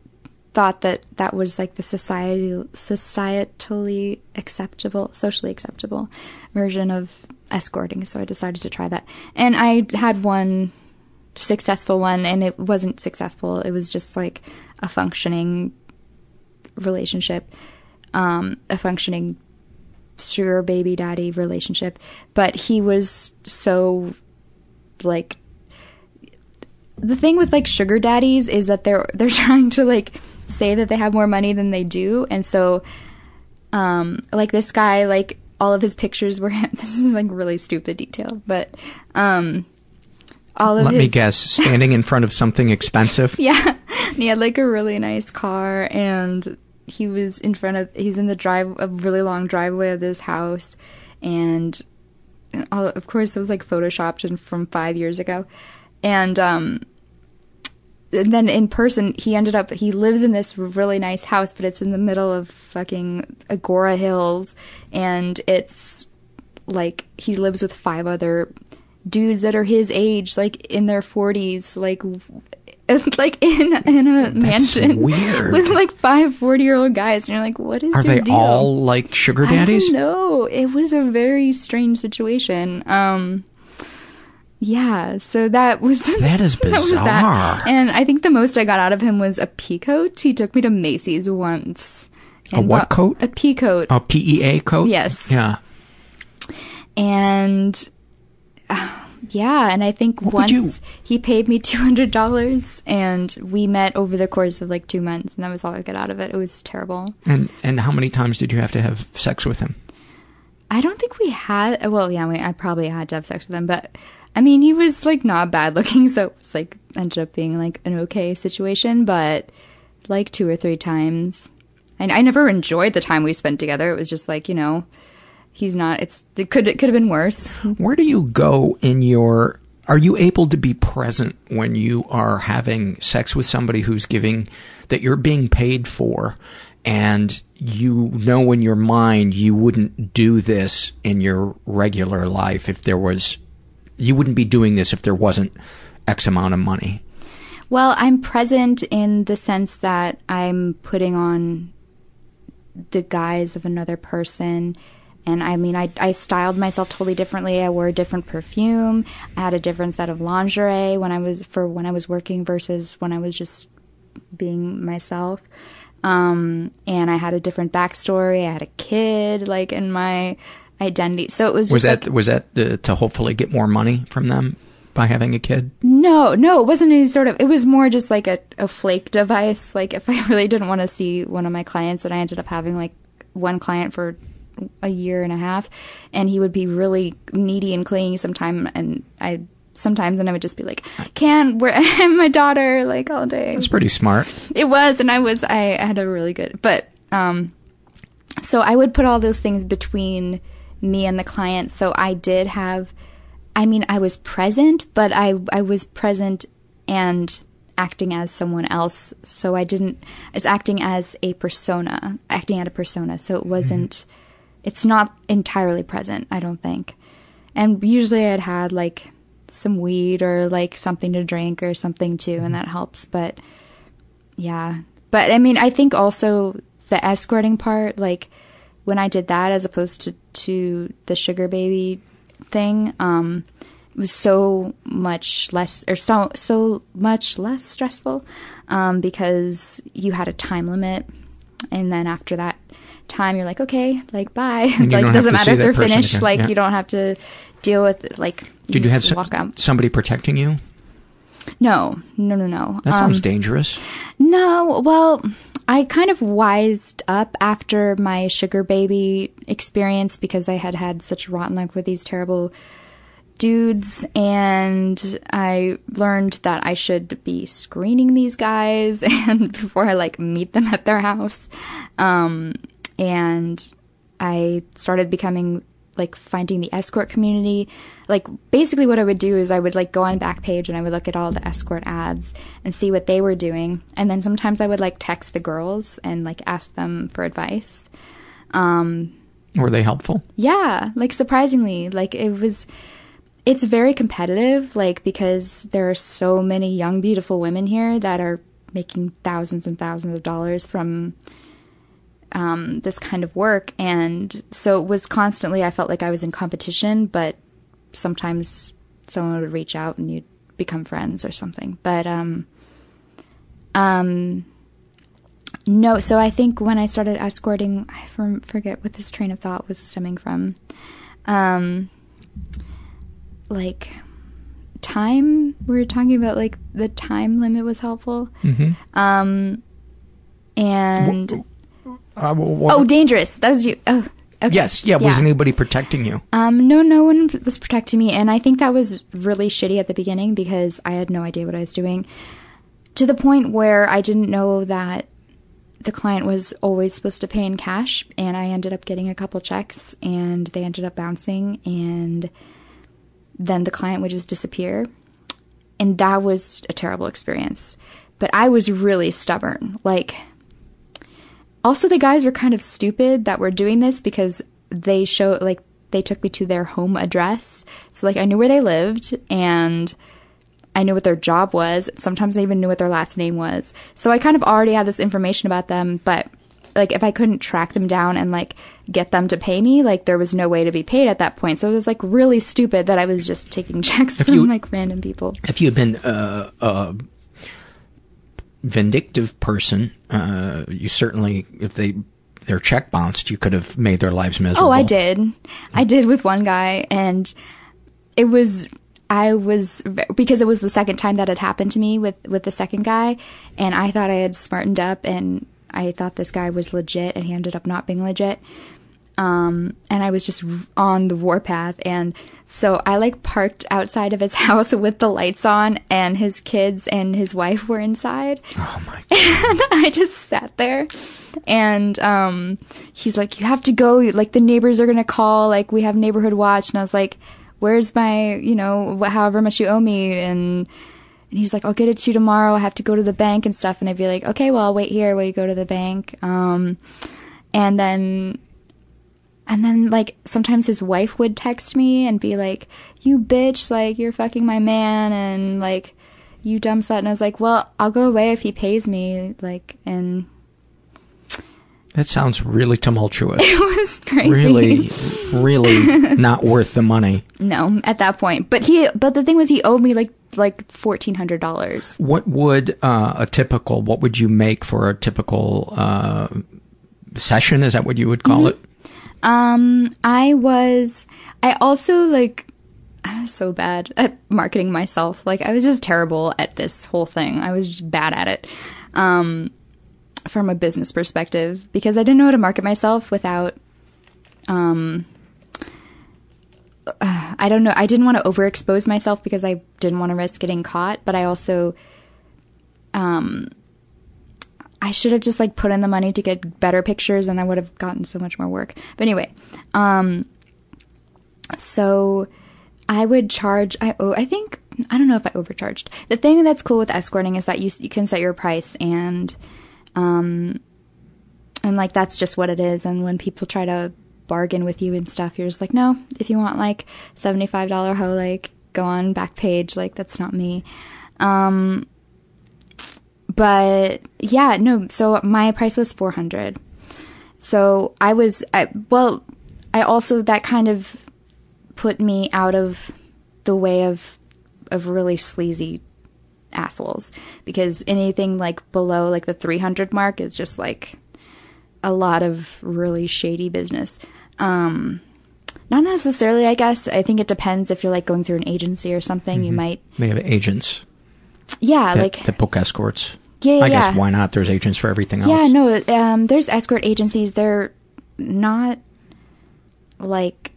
thought that that was like the society societally acceptable, socially acceptable version of escorting. So I decided to try that, and I had one successful one, and it wasn't successful. It was just like a functioning relationship, um, a functioning sugar baby daddy relationship, but he was so like the thing with like sugar daddies is that they're <laughs> they're trying to like say that they have more money than they do and so um like this guy like all of his pictures were <laughs> this is like really stupid detail but um all of Let his me guess, standing in front of something <laughs> expensive. yeah and he had like a really nice car and he was in front of he's in the drive a really long driveway of this house. And all, of course it was like photoshopped and from five years ago. And um and then in person he ended up he lives in this really nice house but it's in the middle of fucking Agoura Hills. And it's like he lives with five other dudes that are his age like in their 40s like <laughs> like in in a mansion <laughs> weird. with like five 40 year old guys and you're like what is Are they deal? all like sugar daddies? no. It was a very strange situation. Um, yeah, so that was <laughs> That is was bizarre. And I think the most I got out of him was a pea coat. He took me to Macy's once. A what coat? A pea coat. A PEA coat? Yes. Yeah. And uh, yeah, and I think would once he paid me <laughs> two hundred dollars, and we met over the course of like two months, and that was all I got out of it. It was terrible. And and how many times did you have to have sex with him? I don't think we had. Well, yeah, we, I probably had to have sex with him, but I mean, he was like not bad looking, <laughs> so it was like ended up being like an okay situation. But like two or three times, and I never enjoyed the time we spent together. It was just like you know, he's not. It's it could it could have been worse. Where do you go in your are you able to be present when you are having sex with somebody who's giving that you're being paid for and you know in your mind you wouldn't do this in your regular life if there was you wouldn't be doing this if there wasn't x amount of money Well, I'm present in the sense that I'm putting on the guise of another person. And I mean, I, I styled myself totally differently. I wore a different perfume. I had a different set of lingerie when I was for when I was working versus when I was just being myself. Um, and I had a different backstory. I had a kid, like in my identity. So it was was that like, was that uh, to hopefully get more money from them by having a kid No, no, it wasn't any sort of. It was more just like a, a flake device. Like if I <laughs> really didn't want to see one of my clients, and I ended up having like one client for a year and a half, and he would be really needy and clingy sometime, and I sometimes, and I would just be like, "Can where <laughs> I'm my daughter?" Like all day. that's pretty smart It was, and I was, I had a really good, but, um, so I would put all those things between me and the client. So I did have, I mean, I was present, but I, I was present and acting as someone else. So I didn't, as acting as a persona, acting at a persona. So it wasn't, it's not entirely present, I don't think. And usually I'd had like some weed or like something to drink or something too, and that helps. But yeah. But I mean, I think also the escorting part, like when I did that as opposed to, to the sugar baby thing, um, it was so much less or so so much less stressful um, because you had a time limit, and then after that time, you're like, okay, like bye. <laughs> Like doesn't matter if they're finished. again. Like Yeah. you don't have to deal with like. did you have some, somebody protecting you No, no, no, no. that sounds Um, dangerous no, well, I kind of wised up after my sugar baby experience because I had had such rotten luck with these terrible dudes, and I learned that I should be screening these guys <laughs> and before I like meet them at their house. Um, and I started becoming like finding the escort community. Like basically what I would do is I would like go on Backpage and I would look at all the escort ads and see what they were doing. And then sometimes I would like text the girls and like ask them for advice. Um were they helpful yeah, like surprisingly, like it was it's very competitive like because there are so many young beautiful women here that are making thousands and thousands of dollars from um, this kind of work. And so it was constantly i felt like i was in competition but sometimes someone would reach out and you'd become friends or something. But um um no so i think when i started escorting i forget what this train of thought was stemming from. Um like time we were talking about like the time limit was helpful. Mhm. um and uh, what- oh dangerous. That was you. Oh okay. yes yeah, was anybody protecting you? Um no no one was protecting me and i think that was really shitty at the beginning because i had no idea what i was doing to the point where i didn't know that the client was always supposed to pay in cash and i ended up getting a couple checks and they ended up bouncing and then the client would just disappear and that was a terrible experience. But i was really stubborn. Like also the guys were kind of stupid that were doing this because they show like they took me to their home address. So like i knew where they lived and i knew what their job was. Sometimes i even knew what their last name was. So i kind of already had this information about them but like if i couldn't track them down and like get them to pay me like there was no way to be paid at that point. So it was like really stupid that i was just taking <laughs> checks If from you- like random people. If you had been uh, a vindictive person, uh, you certainly, if they their check bounced, you could have made their lives miserable. Oh, I did. I did with one guy, and it was I was because it was the second time that had happened to me with with the second guy, and I thought I had smartened up, and I thought this guy was legit, and he ended up not being legit. Um, and I was just on the warpath, and so I like parked outside of his <laughs> house with the lights on, and his kids and his wife were inside. <laughs> Oh my! <laughs> And I just sat there, and um, he's like, "You have to go. Like the neighbors are gonna call. Like we have neighborhood watch." And I was like, "Where's my, you know, however much you owe me?" And and he's like, I'll get it to you tomorrow. I have to go to the bank and stuff. And I'd be like, okay, well, I'll wait here while you go to the bank. Um, and then, and then like sometimes his wife would text me and be like, you bitch, like you're fucking my man. And like, you dumb slut. And I was like, well, I'll go away if he pays me. Like, and That sounds really tumultuous. <laughs> it was crazy. really, really <laughs> not worth the money. No, at that point. But he, but the thing was, he owed me like like fourteen hundred dollars. What would uh, a typical? What would you make for a typical uh, session? Is that what you would call it? Um, I was. I also like. I was so bad at marketing myself. Like I was just terrible at this whole thing. I was just bad at it. Um, from a business perspective, because I didn't know how to market myself without. Um, <sighs> I don't know. I didn't want to overexpose myself because I didn't want to risk getting caught, but I also um I should have just like put in the money to get better pictures and I would have gotten so much more work. But anyway, um so I would charge I oh I think I don't know if I overcharged. The thing that's cool with escorting is that you you can set your price and um and like that's just what it is and when people try to bargain with you and stuff you're just like no if you want like $75 hoe like go on Backpage like that's not me um but yeah no so my price was 400 so i was I, well i also that kind of put me out of the way of of really sleazy assholes. Because anything like below like the 300 mark is just like a lot of really shady business. Um not necessarily i guess. I think it depends if you're like going through an agency or something you might They have agents yeah that, like that book escorts. yeah yeah, I guess yeah. why not? There's agents for everything else. Yeah, no, um, there's escort agencies. They're not like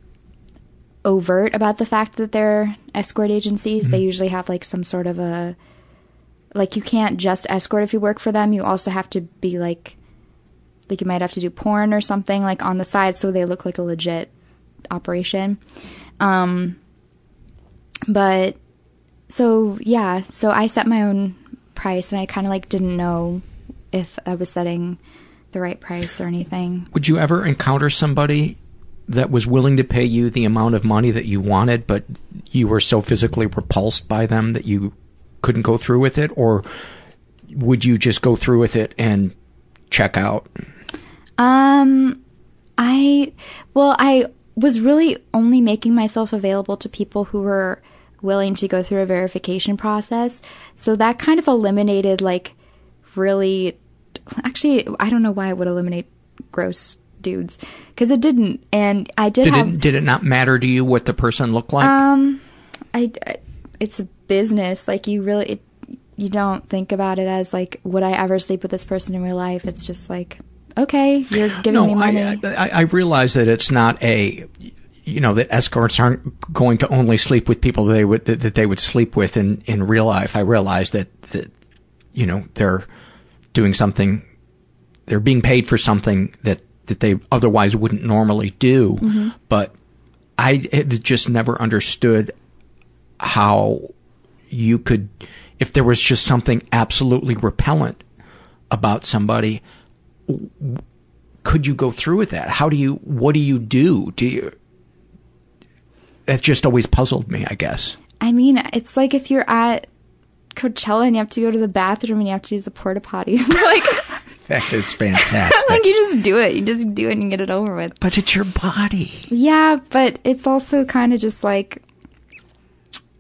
overt about the fact that they're escort agencies. They usually have like some sort of a like you can't just escort if you work for them. You also have to be like like you might have to do porn or something like on the side so they look like a legit operation. Um but so yeah, so I set my own price and I kind of like didn't know if I was setting the right price or anything. Would you ever encounter somebody that was willing to pay you the amount of money that you wanted, but you were so physically repulsed by them that you couldn't go through with it, or would you just go through with it and check out? Um I well, I was really only making myself available to people who were willing to go through a verification process. So that kind of eliminated like really actually I don't know why it would eliminate gross dudes because it didn't and I did, Did have it did it not matter to you what the person looked like? um I, I it's a business like you really it, you don't think about it as like would I ever sleep with this person in real life it's just like okay you're giving no, me money I, I, I realize that it's not a, you know, that escorts aren't going to only sleep with people that they would that, that they would sleep with in in real life. I realize that that you know they're doing something, they're being paid for something that that they otherwise wouldn't normally do. Mm-hmm. But I just never understood how you could, if there was just something absolutely repellent about somebody, could you go through with that? How do you, what do you do? Do you, that just always puzzled me, I guess. I mean, it's like if you're at Coachella and you have to go to the bathroom and you have to use the porta potties. <laughs> like, <laughs> That is fantastic. like you just do it. You just do it and get it over with. but it's your body. Yeah, but it's also kind of just like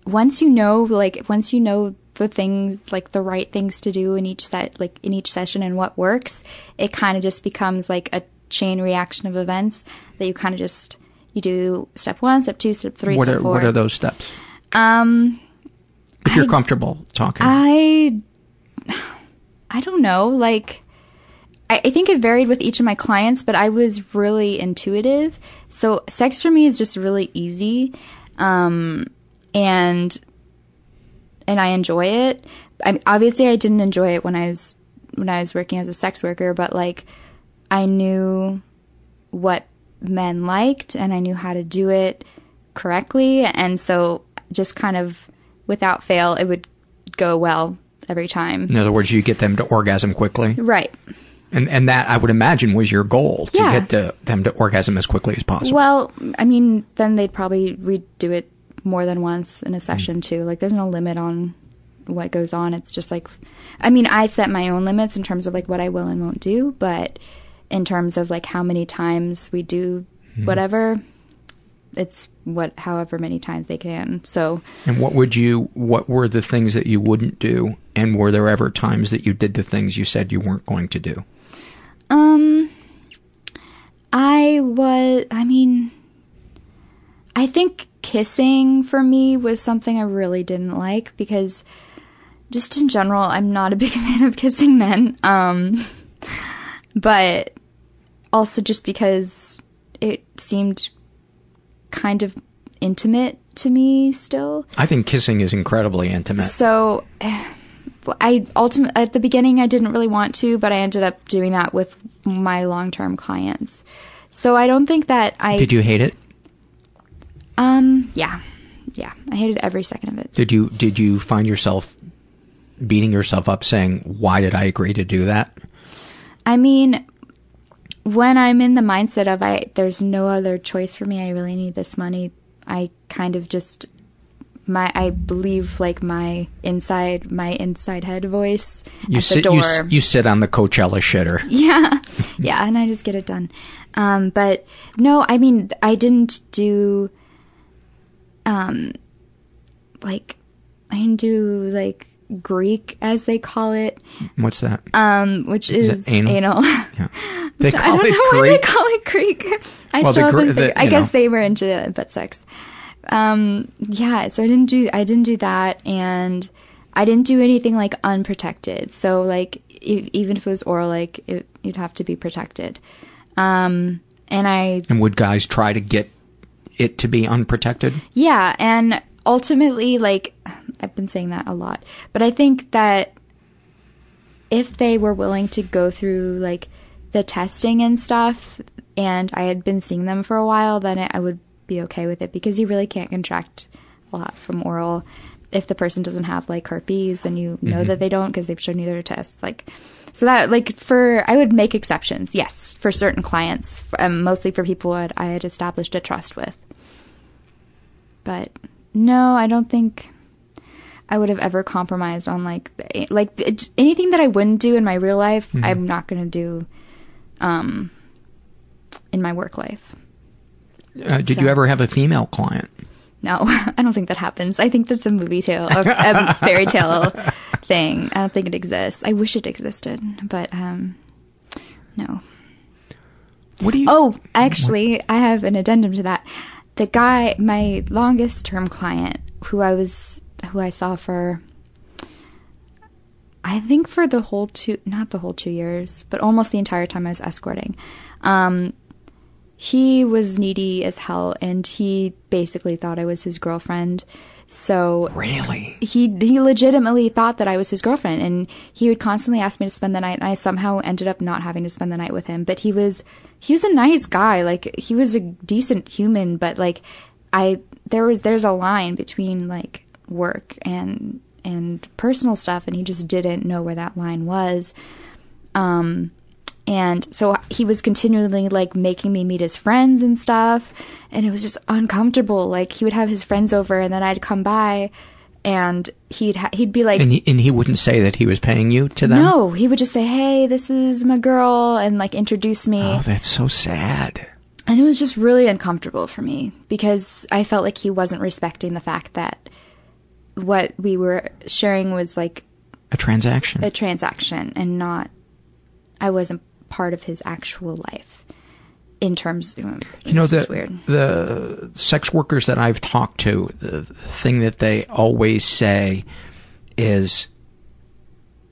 once you know, like once you know the things, like the right things to do in each set, like in each session and what works, it kind of just becomes like a chain reaction of events that you kind of just you do step one, step two, step three, What step are, four. what are those steps? Um, If you're I- comfortable talking. I I don't know. Like I, I think it varied with each of my clients, but I was really intuitive. So sex for me is just really easy. Um and and I enjoy it. I obviously I didn't enjoy it when I was when I was working as a sex worker, but like I knew what men liked and I knew how to do it correctly and so just kind of without fail it would go well every time. In other words, you get them to orgasm quickly, Right. and and that I would imagine was your goal to Yeah. get to, them to orgasm as quickly as possible. Well, I mean, then they'd probably redo it more than once in a mm. session too. Like, there's no limit on what goes on. It's just like, I mean, I set my own limits in terms of like what I will and won't do, but in terms of like how many times we do whatever, it's what however many times they can. So, And what would you? What were the things that you wouldn't do? And were there ever times that you did the things you said you weren't going to do? Um, I was, I mean, I think kissing for me was something I really didn't like because just in general, I'm not a big <laughs> fan of kissing men. Um, but also just because it seemed kind of intimate to me still. I think kissing is incredibly intimate. So <sighs> I ultimate at the beginning I didn't really want to, but I ended up doing that with my long-term clients. So I don't think that I Did you hate it? um yeah. Yeah, I hated every second of it. Did you did you find yourself beating yourself up saying, "Why did I agree to do that?" I mean, when I'm in the mindset of I there's no other choice for me, I really need this money, I kind of just my I believe like my inside my inside head voice You at sit the door. you, you sit on the Coachella shitter. <laughs> yeah yeah and i just get it done um but no i mean i didn't do um like i didn't do like greek as they call it What's that? um which Is is, anal? anal, Yeah. <laughs> They I don't it know why they call it Greek. <laughs> I Well, the still the- figured- I guess know. they were into butt sex. Um, yeah, so I didn't do. I didn't do that, and I didn't do anything like unprotected. So like, e even if it was oral, like it, you'd have to be protected. Um, and I And would guys try to get it to be unprotected? yeah, and ultimately, like, I've been saying that a lot, but I think that if they were willing to go through, like, the testing and stuff, and I had been seeing them for a while, then I would be okay with it because you really can't contract a lot from oral if the person doesn't have, like, herpes and you know Mhm. that they don't because they've shown you their tests. Like, so that, like, for, I would make exceptions, yes, for certain clients, um, mostly for people that I had established a trust with. But no, I don't think I would have ever compromised on like like anything that I wouldn't do in my real life. Mhm. I'm not going to do um in my work life. Uh, did So- you ever have a female client? No, <laughs> I don't think that happens. I think that's a movie tale, a, a <laughs> fairy tale thing. I don't think it exists. I wish it existed, but um, no. What do you? Oh, actually, I have an addendum to that. The guy, my longest term client, who I was, who I saw for, I think for the whole two, not the whole two years, but almost the entire time I was escorting. Um, he was needy as hell, and he basically thought I was his girlfriend. So really, he he legitimately thought that I was his girlfriend, and he would constantly ask me to spend the night. And I somehow ended up not having to spend the night with him. But he was he was a nice guy. Like he was a decent human, but like I there was there's a line between like work and and personal stuff, and he just didn't know where that line was. Um, and so he was continually like making me meet his friends and stuff, and it was just uncomfortable. Like he would have his friends over, and then I'd come by, and he'd ha- he'd be like, and he, and he wouldn't say that he was paying you to them. no, he would just say, "Hey, this is my girl," and like introduce me. Oh, that's so sad. And it was just really uncomfortable for me because I felt like he wasn't respecting the fact that what we were sharing was like A transaction. a transaction and not I wasn't part of his actual life in terms of, you know the weird. the sex workers that I've talked to, the thing that they always say is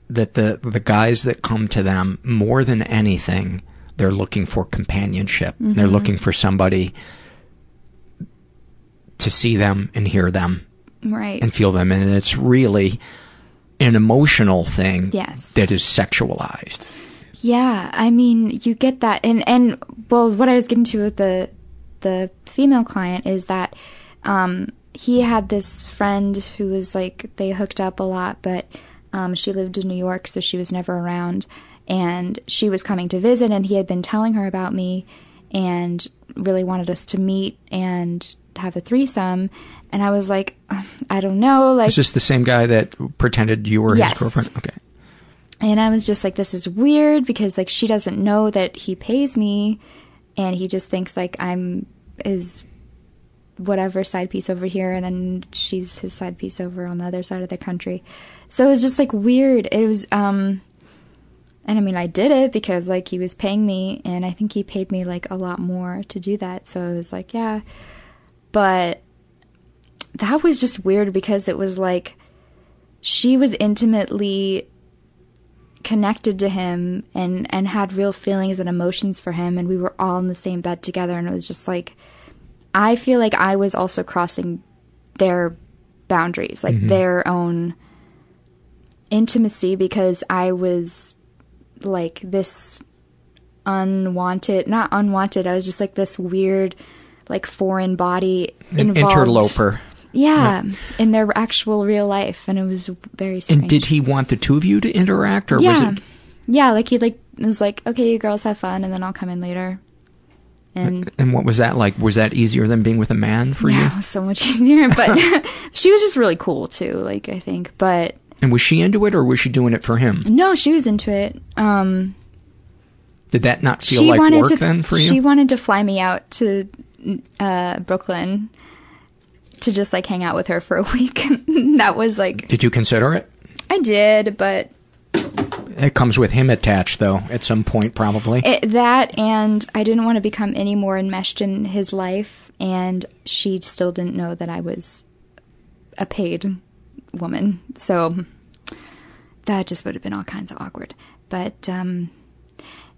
that the the guys that come to them more than anything, they're looking for companionship. They're Mhm. looking for somebody to see them and hear them Right. and feel them, and it's really an emotional thing Yes. that is sexualized. Yeah, I mean, you get that, and and well, what I was getting to with the the female client is that um, he had this friend who was like they hooked up a lot, but um, she lived in New York, so she was never around. And she was coming to visit, and he had been telling her about me, and really wanted us to meet and have a threesome. And I was like, I don't know, like Is this the same guy that pretended you were Yes. his girlfriend? Okay. and I was just like, this is weird because like she doesn't know that he pays me, and he just thinks like I'm his whatever side piece over here, and then she's his side piece over on the other side of the country. So it was just like weird. It was, um, and I mean, I did it because like he was paying me, and I think he paid me like a lot more to do that. So it was like, yeah, but that was just weird because it was like she was intimately connected to him and and had real feelings and emotions for him and we were all in the same bed together and it was just like I feel like I was also crossing their boundaries like Mhm. their own intimacy because I was like this unwanted not unwanted I was just like this weird like foreign body An involved interloper. Yeah, in their actual real life and it was very strange And did he want the two of you to interact, or yeah. was it? Yeah, like he like was like, okay, you girls have fun, and then I'll come in later. And And what was that like? Was that easier than being with a man for yeah, you? it was so much <laughs> easier. But <laughs> <laughs> she was just really cool too. Like I think, but And was she into it, or was she doing it for him? no, she was into it. Um, Did that not feel she like wanted work to. then for you? She wanted to fly me out to uh, Brooklyn to just like hang out with her for a <laughs> week. <laughs> that was like Did you consider it? I did, but It comes with him attached, though, at some point, probably. It, that and I didn't want to become any more enmeshed in his life, and she still didn't know that I was a paid woman. So that just would have been all kinds of awkward. But um,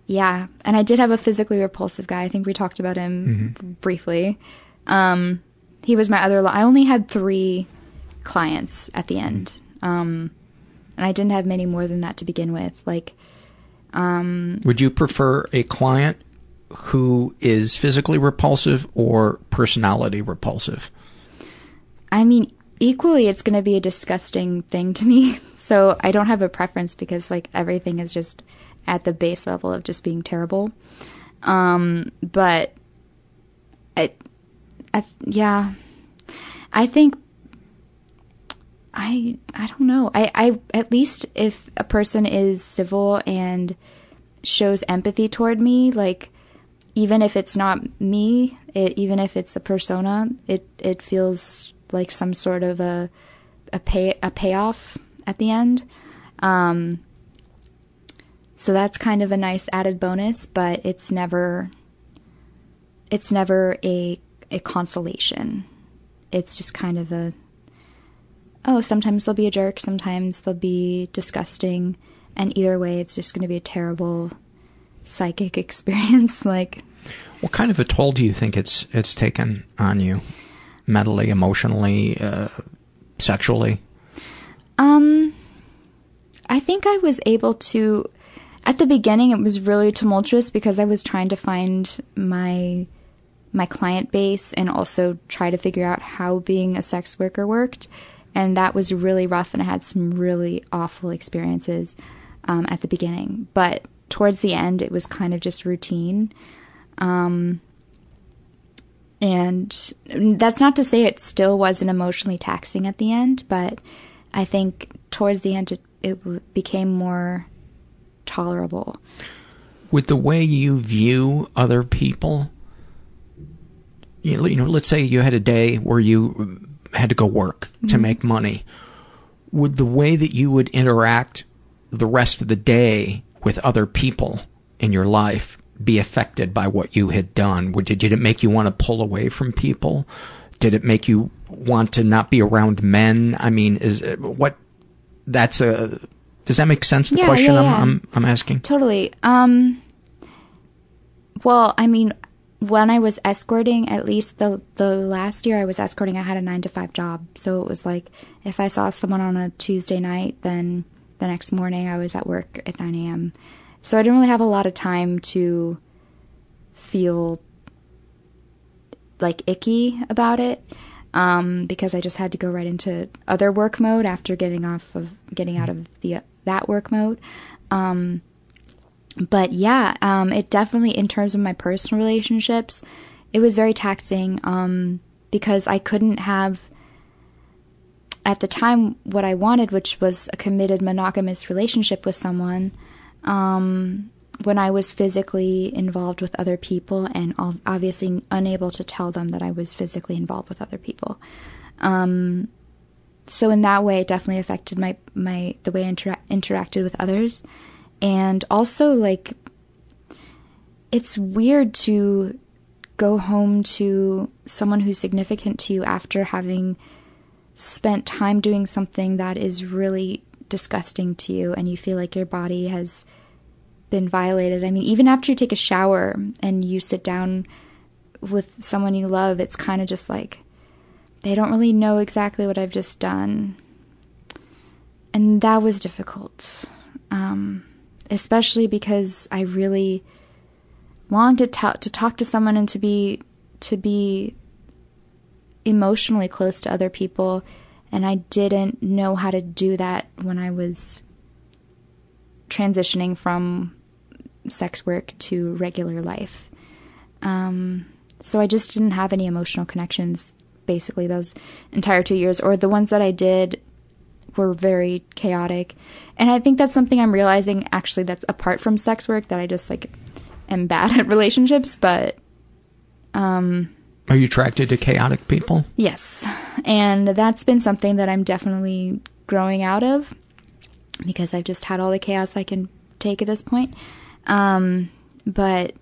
yeah, and I did have a physically repulsive guy. I think we talked about him briefly. Um, he was my other. I only had three clients at the end. Um, and I didn't have many more than that to begin with. Like, um, Would you prefer a client who is physically repulsive or personality repulsive? I mean, equally, it's going to be a disgusting thing to me. <laughs> So I don't have a preference because like everything is just at the base level of just being terrible. Um, but I, I, yeah, I think I I don't know. I, I at least if a person is civil and shows empathy toward me, like even if it's not me, it, even if it's a persona, it it feels like some sort of a a pay a payoff at the end. Um, so that's kind of a nice added bonus, but it's never it's never a a consolation. It's just kind of a oh, sometimes they'll be a jerk, sometimes they'll be disgusting, and either way, it's just going to be a terrible psychic <laughs> experience. like, What kind of a toll do you think it's it's taken on you, mentally, emotionally, uh, sexually? um, I think I was able to. At the beginning, it was really tumultuous because I was trying to find my my client base and also try to figure out how being a sex worker worked. And that was really rough, and I had some really awful experiences um, at the beginning. But towards the end, it was kind of just routine. Um, and that's not to say it still wasn't emotionally taxing at the end, but I think towards the end, it, it became more tolerable. With the way you view other people, you you know, let's say you had a day where you had to go work to Mhm. make money. Would the way that you would interact the rest of the day with other people in your life be affected by what you had done? Would, did it make you want to pull away from people? Did it make you want to not be around men? I mean, is what that's a does that make sense? The Yeah, question yeah, I'm. I'm I'm asking. Totally. Um well, I mean, when I was escorting, at least the the last year I was escorting, I had a 9 to 5 job. So it was like if I saw someone on a Tuesday night, then the next morning I was at work at 9 a.m. So I didn't really have a lot of time to feel like icky about it. um, because I just had to go right into other work mode after getting off of getting out of the that work mode. Um, but yeah, um, it definitely in terms of my personal relationships, it was very taxing um, because I couldn't have at the time what I wanted, which was a committed monogamous relationship with someone. Um, when I was physically involved with other people and obviously unable to tell them that I was physically involved with other people. Um, so in that way, it definitely affected my my the way I intera- interacted with others, and also like it's weird to go home to someone who's significant to you after having spent time doing something that is really disgusting to you, and you feel like your body has been violated. I mean, even after you take a shower and you sit down with someone you love, it's kind of just like they don't really know exactly what I've just done. And that was difficult, um, especially because I really longed to, ta- to talk to someone and to be to be emotionally close to other people, and I didn't know how to do that when I was transitioning from sex work to regular life. Um, so I just didn't have any emotional connections basically those entire two years, or the ones that I did were very chaotic. And I think that's something I'm realizing actually that's apart from sex work that I just like am bad <laughs> at relationships, but um Are you attracted to chaotic people? Yes. And that's been something that I'm definitely growing out of because I've just had all the chaos I can take at this point. Um, but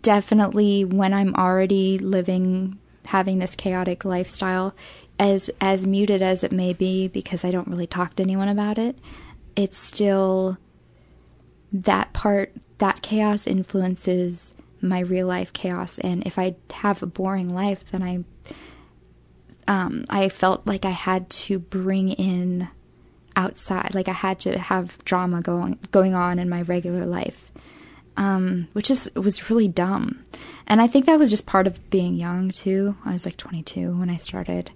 definitely when I'm already living, having this chaotic lifestyle, as as muted as it may be, because I don't really talk to anyone about it, it's still that part that chaos influences my real life chaos. And if I have a boring life, then I um, I felt like I had to bring in outside. Like I had to have drama going going on in my regular life, um, which is was really dumb. And I think that was just part of being young too. I was like 22 when I started.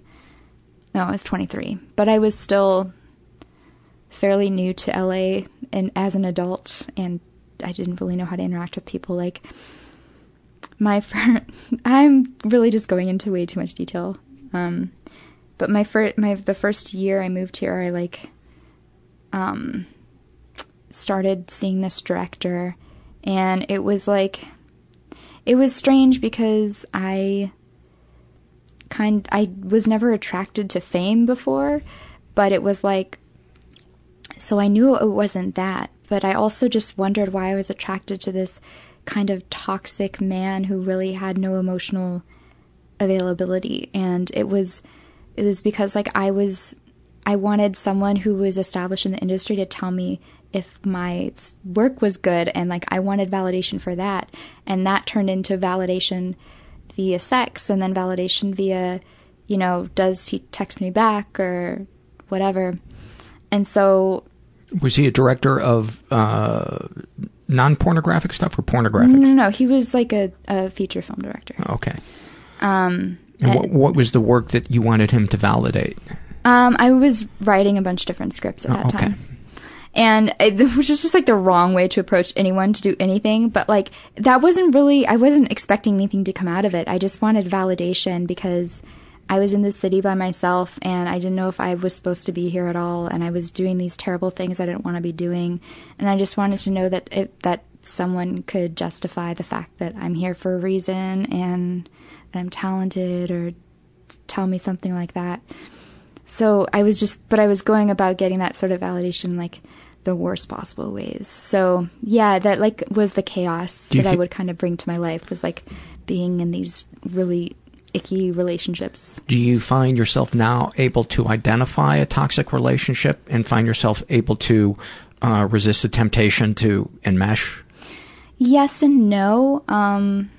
No, I was 23, but I was still fairly new to LA and as an adult, and I didn't really know how to interact with people. Like my first, <laughs> I'm really just going into way too much detail. Um, but my first, my the first year I moved here, I like um, started seeing this director, and it was like it was strange because I kind I was never attracted to fame before, but it was like so I knew it wasn't that, but I also just wondered why I was attracted to this kind of toxic man who really had no emotional availability. And it was it was because like I was I wanted someone who was established in the industry to tell me if my work was good and like I wanted validation for that. And that turned into validation via sex and then validation via you know does he text me back or whatever and so was he a director of uh, non-pornographic stuff or pornographic no no, no. he was like a, a feature film director okay um and, and what, what was the work that you wanted him to validate um, I was writing a bunch of different scripts at oh, that okay. time. And it <laughs> was just like the wrong way to approach anyone to do anything. But like, that wasn't really, I wasn't expecting anything to come out of it. I just wanted validation because I was in the city by myself and I didn't know if I was supposed to be here at all. And I was doing these terrible things I didn't want to be doing. And I just wanted to know that it, that someone could justify the fact that I'm here for a reason and that I'm talented or tell me something like that so I was just, but I was going about getting that sort of validation like the worst possible ways. So yeah, that like was the chaos that I would kind of bring to my life was like being in these really icky relationships. Do you find yourself now able to identify a toxic relationship and find yourself able to uh, resist the temptation to enmesh? Yes and no. Um,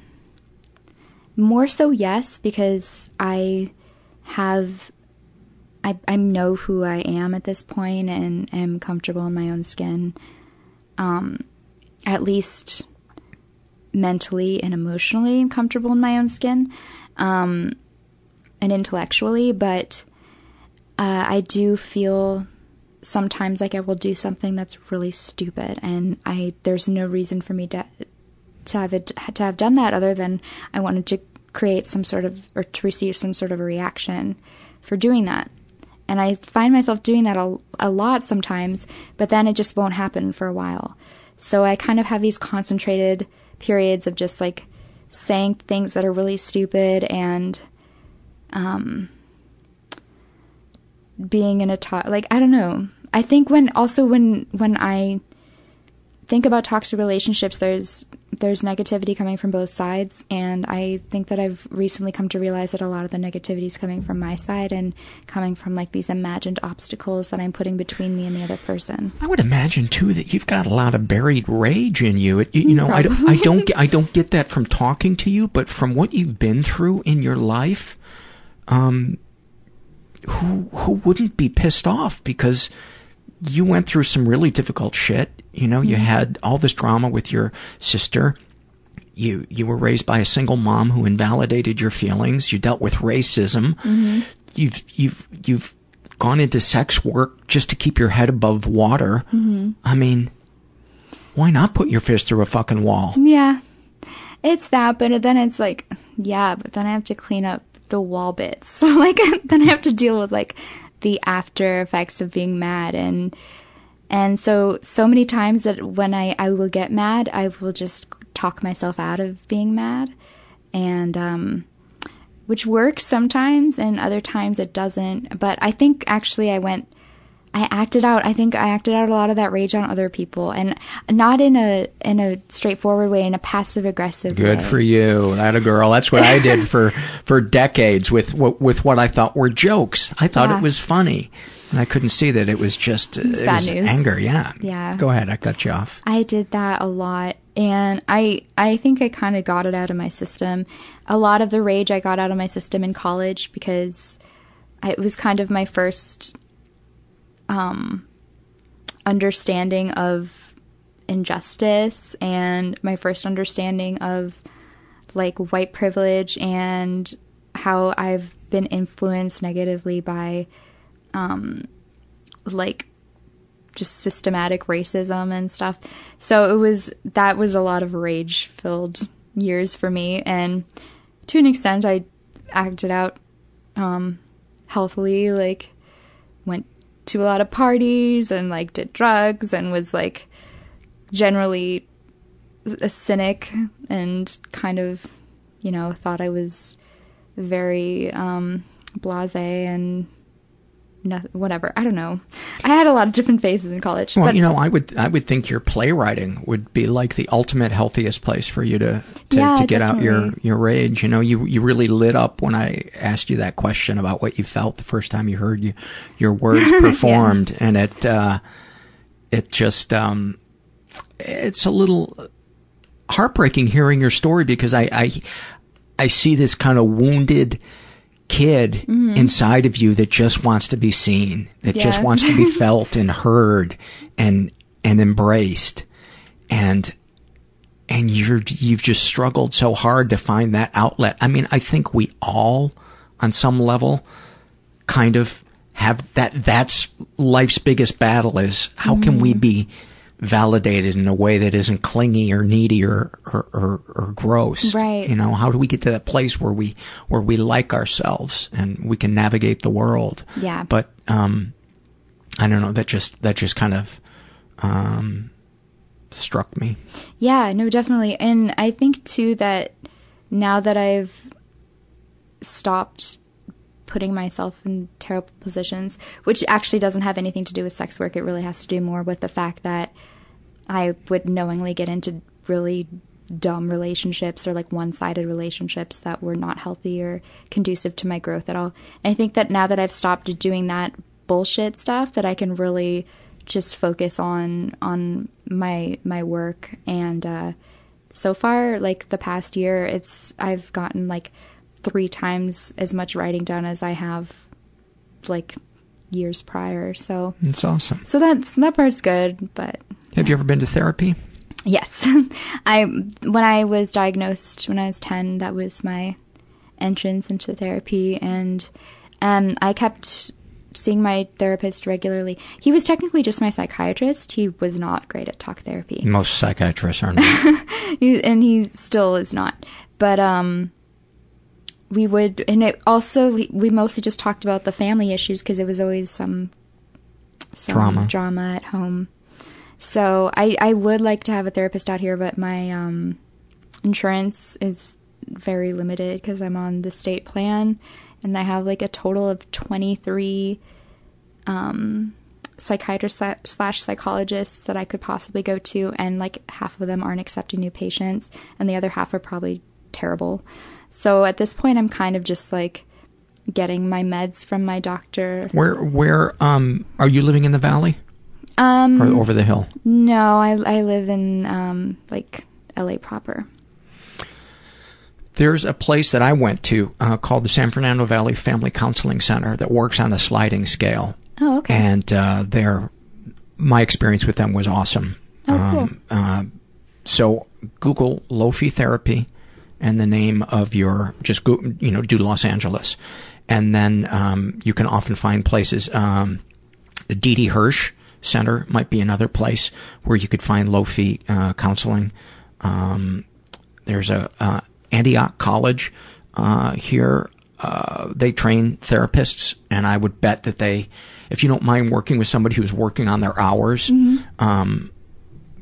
more so, yes, because I have I, I know who I am at this point and am comfortable in my own skin. Um, at least mentally and emotionally comfortable in my own skin. Um, and intellectually, but uh, I do feel sometimes like I will do something that's really stupid, and I there's no reason for me to to have it to have done that other than I wanted to create some sort of or to receive some sort of a reaction for doing that. And I find myself doing that a, a lot sometimes, but then it just won't happen for a while. So I kind of have these concentrated periods of just like saying things that are really stupid and um being in a talk like I don't know. I think when also when when I think about toxic relationships there's there's negativity coming from both sides and I think that I've recently come to realize that a lot of the negativity is coming from my side and coming from like these imagined obstacles that I'm putting between me and the other person. I would imagine too that you've got a lot of buried rage in you. It, you, you know, I don't, I don't get I don't get that from talking to you, but from what you've been through in your life, um who who wouldn't be pissed off because you went through some really difficult shit. You know, you mm-hmm. had all this drama with your sister. You you were raised by a single mom who invalidated your feelings. You dealt with racism. Mm-hmm. You've you've you've gone into sex work just to keep your head above water. Mm-hmm. I mean, why not put your fist through a fucking wall? Yeah. It's that, but then it's like, yeah, but then I have to clean up the wall bits. So <laughs> like <laughs> then I have to deal with like the after effects of being mad and and so so many times that when I I will get mad, I will just talk myself out of being mad and um which works sometimes and other times it doesn't. But I think actually I went I acted out. I think I acted out a lot of that rage on other people, and not in a in a straightforward way, in a passive aggressive. Way. Good way. for you, that a girl. That's what I did for <laughs> for decades with what with what I thought were jokes. I thought Yeah. it was funny, and I couldn't see that it was just It's it was anger. Yeah, Yeah. Go ahead, I cut you off. I did that a lot and I I think I kind of got it out of my system. A lot of the rage I got out of my system in college because it was kind of my first um understanding of injustice and my first understanding of like white privilege and how I've been influenced negatively by um like just systematic racism and stuff. So it was that was a lot of rage filled years for me and to an extent I acted out um healthily like went to a lot of parties and like did drugs and was like generally a cynic and kind of you know thought I was very um blasé and no, whatever. I don't know. I had a lot of different phases in college. Well, but you know, I would I would think your playwriting would be like the ultimate healthiest place for you to to, Yeah, to get out your your rage. You know, you you really lit up when I asked you that question about what you felt the first time you heard you, your words <laughs> performed, and it uh, it just um, it's a little heartbreaking hearing your story because I I, I see this kind of wounded kid mm-hmm. inside of you that just wants to be seen, that just wants to be <laughs> felt and heard and and embraced, and and you're you've just struggled so hard to find that outlet. I mean, I think we all, on some level, kind of have that. That's life's biggest battle: is how can we mm-hmm. be validated in a way that isn't clingy or needy or or, or, or gross. Right. You know, how do we get to that place where we where we like ourselves and we can navigate the world? Yeah. But um, I don't know. That just that just kind of um struck me. Yeah, no, definitely. And I think too that now that I've stopped putting myself in terrible positions, which actually doesn't have anything to do with sex work, it really has to do more with the fact that I would knowingly get into really dumb relationships or like one-sided relationships that were not healthy or conducive to my growth at all. And I think that now that I've stopped doing that bullshit stuff that I can really just focus on on my my work and uh so far like the past year it's I've gotten like 3 times as much writing done as I have like years prior. So It's awesome. so that's that part's good, but Have you ever been to therapy? Yes. <laughs> I when I was diagnosed when I was 10, that was my entrance into therapy, and um, I kept seeing my therapist regularly. He was technically just my psychiatrist. He was not great at talk therapy. Most psychiatrists are not. <laughs> And he still is not. But um, we would, and it also we, we mostly just talked about the family issues because it was always some some Drama. drama at home. So I I would like to have a therapist out here, but my um insurance is very limited because I'm on the state plan, and I have like a total of twenty three um psychiatrists slash psychologists that I could possibly go to, and like half of them aren't accepting new patients, and the other half are probably terrible. So at this point, I'm kind of just like getting my meds from my doctor. Where where um are you living in the valley Um, or over the hill? no, I I live in um like LA proper. There's a place that I went to uh, called the San Fernando Valley Family Counseling Center that works on a sliding scale. Oh, okay. And uh, their my experience with them was awesome. Oh, cool. Um, uh, so Google low-fee Therapy and the name of your just go, you know do Los Angeles, and then um, you can often find places. Um, the Didi Hirsch Center might be another place where you could find low-fee uh, counseling. Um, there's a uh, Antioch College uh, here. Uh, they train therapists, and I would bet that they, if you don't mind working with somebody who's working on their hours, um,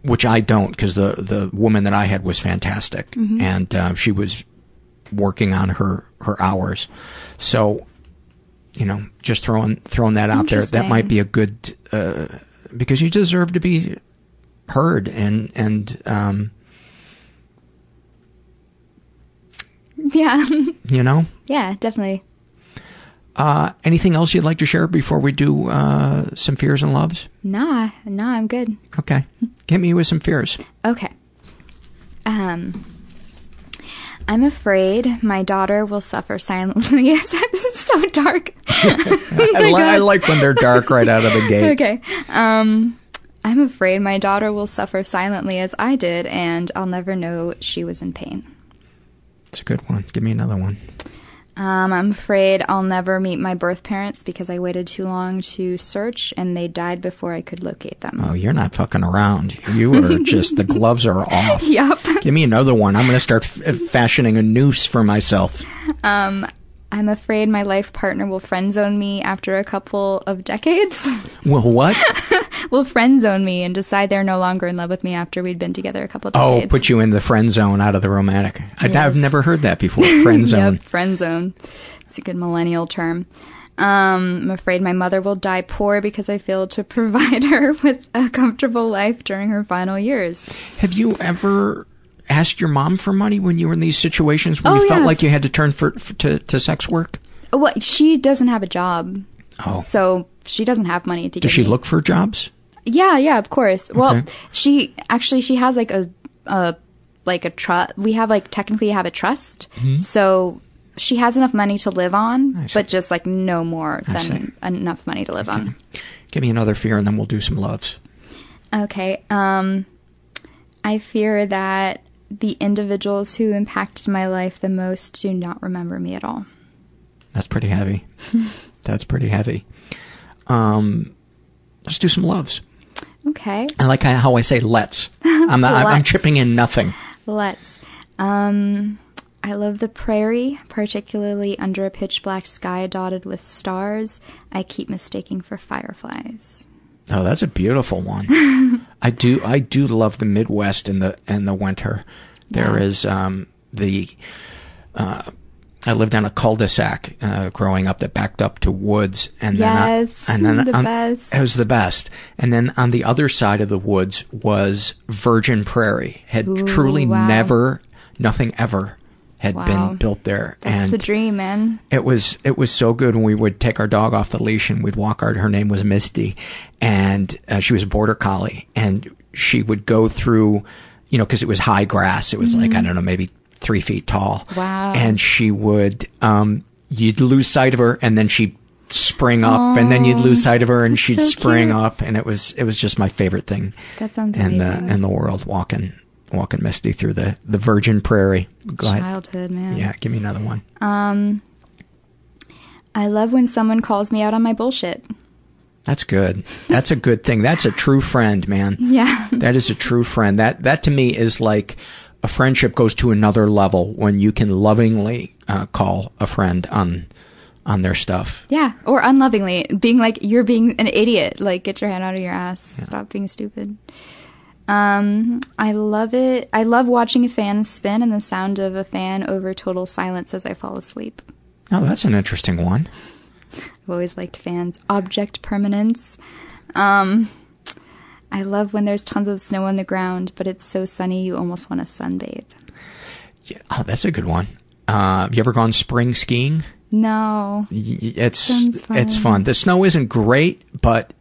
which I don't, because the the woman that I had was fantastic, Mhm. and uh, she was working on her her hours. So, you know, just throwing throwing that out there, that might be a good uh, because you deserve to be heard and and um, Yeah, <laughs> you know. yeah, definitely. Uh, anything else you'd like to share before we do uh, some fears and loves? Nah, nah, I'm good. Okay, hit me with some fears. Okay. Um, I'm afraid my daughter will suffer silently. <laughs> As this is so dark. <laughs> Oh I, li- I like when they're dark right out of the gate. okay. Um, I'm afraid my daughter will suffer silently as I did, and I'll never know she was in pain. It's a good one. Give me another one. Um, I'm afraid I'll never meet my birth parents because I waited too long to search, and they died before I could locate them. Oh, you're not fucking around. You are <laughs> just the gloves are off. Yup. Give me another one. I'm going to start f- fashioning a noose for myself. Um, I'm afraid my life partner will friend zone me after a couple of decades. <laughs> Well, what? <laughs> will friend zone me and decide they're no longer in love with me after we'd been together a couple of Oh, decades. put you in the friend zone out of the romantic. I, Yes. I've never heard that before. <laughs> Friend zone. yep, friend zone. It's a good millennial term. Um, I'm afraid my mother will die poor because I failed to provide her with a comfortable life during her final years. Have you ever asked your mom for money when you were in these situations where Oh, you felt like you had to turn for, for to, to sex work? Well, she doesn't have a job, Oh. so she doesn't have money to Does she me. look for jobs? Yeah, yeah, of course. Well, she actually she has like a a like a trust. We have like technically have a trust, Mhm. so she has enough money to live on, but just like no more than enough money to live on. Give me another fear and then we'll do some loves. Okay. Um, I fear that the individuals who impacted my life the most do not remember me at all. That's pretty heavy. <laughs> That's pretty heavy. Um, let's do some loves. Okay. I like how I say let's. <laughs> I'm I'm, I'm chipping in nothing. Let's. Um, I love the prairie, particularly under a pitch black sky dotted with stars. I keep mistaking for fireflies. Oh, that's a beautiful one. <laughs> I do I do love the Midwest in the in the winter. There Yeah. is um the uh I lived on a cul-de-sac uh, growing up that backed up to woods, and Yes, then uh, and then the on- best. It was the best. And then on the other side of the woods was virgin prairie. Had Ooh, truly wow. never, nothing ever had Wow. been built there. That's and the dream, man. it was it was so good when we would take our dog off the leash and we'd walk our her name was Misty and uh, she was a border collie and she would go through you know because it was high grass it was like I Mhm. don't know maybe three feet tall Wow. and she would um you'd lose sight of her and then she'd spring up and then you'd lose sight of her and she'd so spring cute. up and it was it was just my favorite thing That sounds in the amazing. in the world walking walking Misty through the, the virgin prairie. Go ahead. Childhood, man. Yeah, give me another one. Um, I love when someone calls me out on my bullshit. That's good. That's a good thing. That's a true friend, man. Yeah. That is a true friend. That that to me is like a friendship goes to another level when you can lovingly uh, call a friend on on their stuff. Yeah, or unlovingly, being like you're being an idiot. Like get your hand out of your ass. Stop being stupid. Um, I love it. I love watching a fan spin and the sound of a fan over total silence as I fall asleep. Oh, that's an interesting one. I've always liked fans. Object permanence. Um, I love when there's tons of snow on the ground, but it's so sunny you almost want to sunbathe. Yeah, oh, that's a good one. Uh, have you ever gone spring skiing? No. It's fun. it's fun. The snow isn't great, but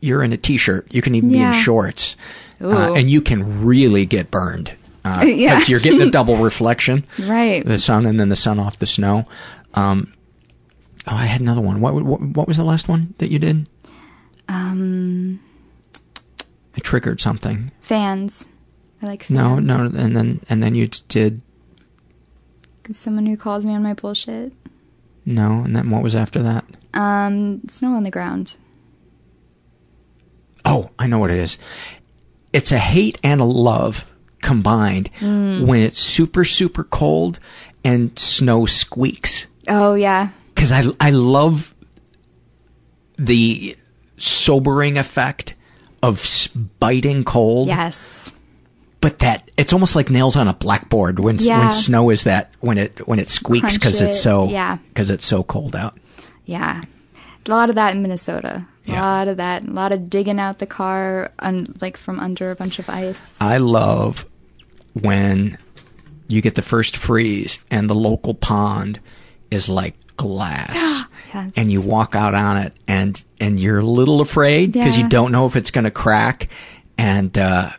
you're in a t-shirt. You can even be in shorts, uh, and you can really get burned because <laughs> Yeah. you're getting a <laughs> double reflection. Right. the sun and then the sun off the snow. Um, oh, I had another one. What, what what was the last one that you did? Um, It triggered something. fans. I like fans. No, no, and then and then you did Someone who calls me on my bullshit. no, and then what was after that? Um, snow on the ground. Oh, I know what it is. It's a hate and a love combined Mm. when it's super super cold and snow squeaks. Oh yeah. Because I I love the sobering effect of biting cold. Yes. But that it's almost like nails on a blackboard when Yeah. when snow is that when it when it squeaks because it's so yeah. because it's so cold out. Yeah. A lot of that in Minnesota. A Yeah. lot of that. A lot of digging out the car, un- like from under a bunch of ice. I love when you get the first freeze and the local pond is like glass. <gasps> Yes. And you walk out on it and and you're a little afraid because you don't know if it's going to crack and uh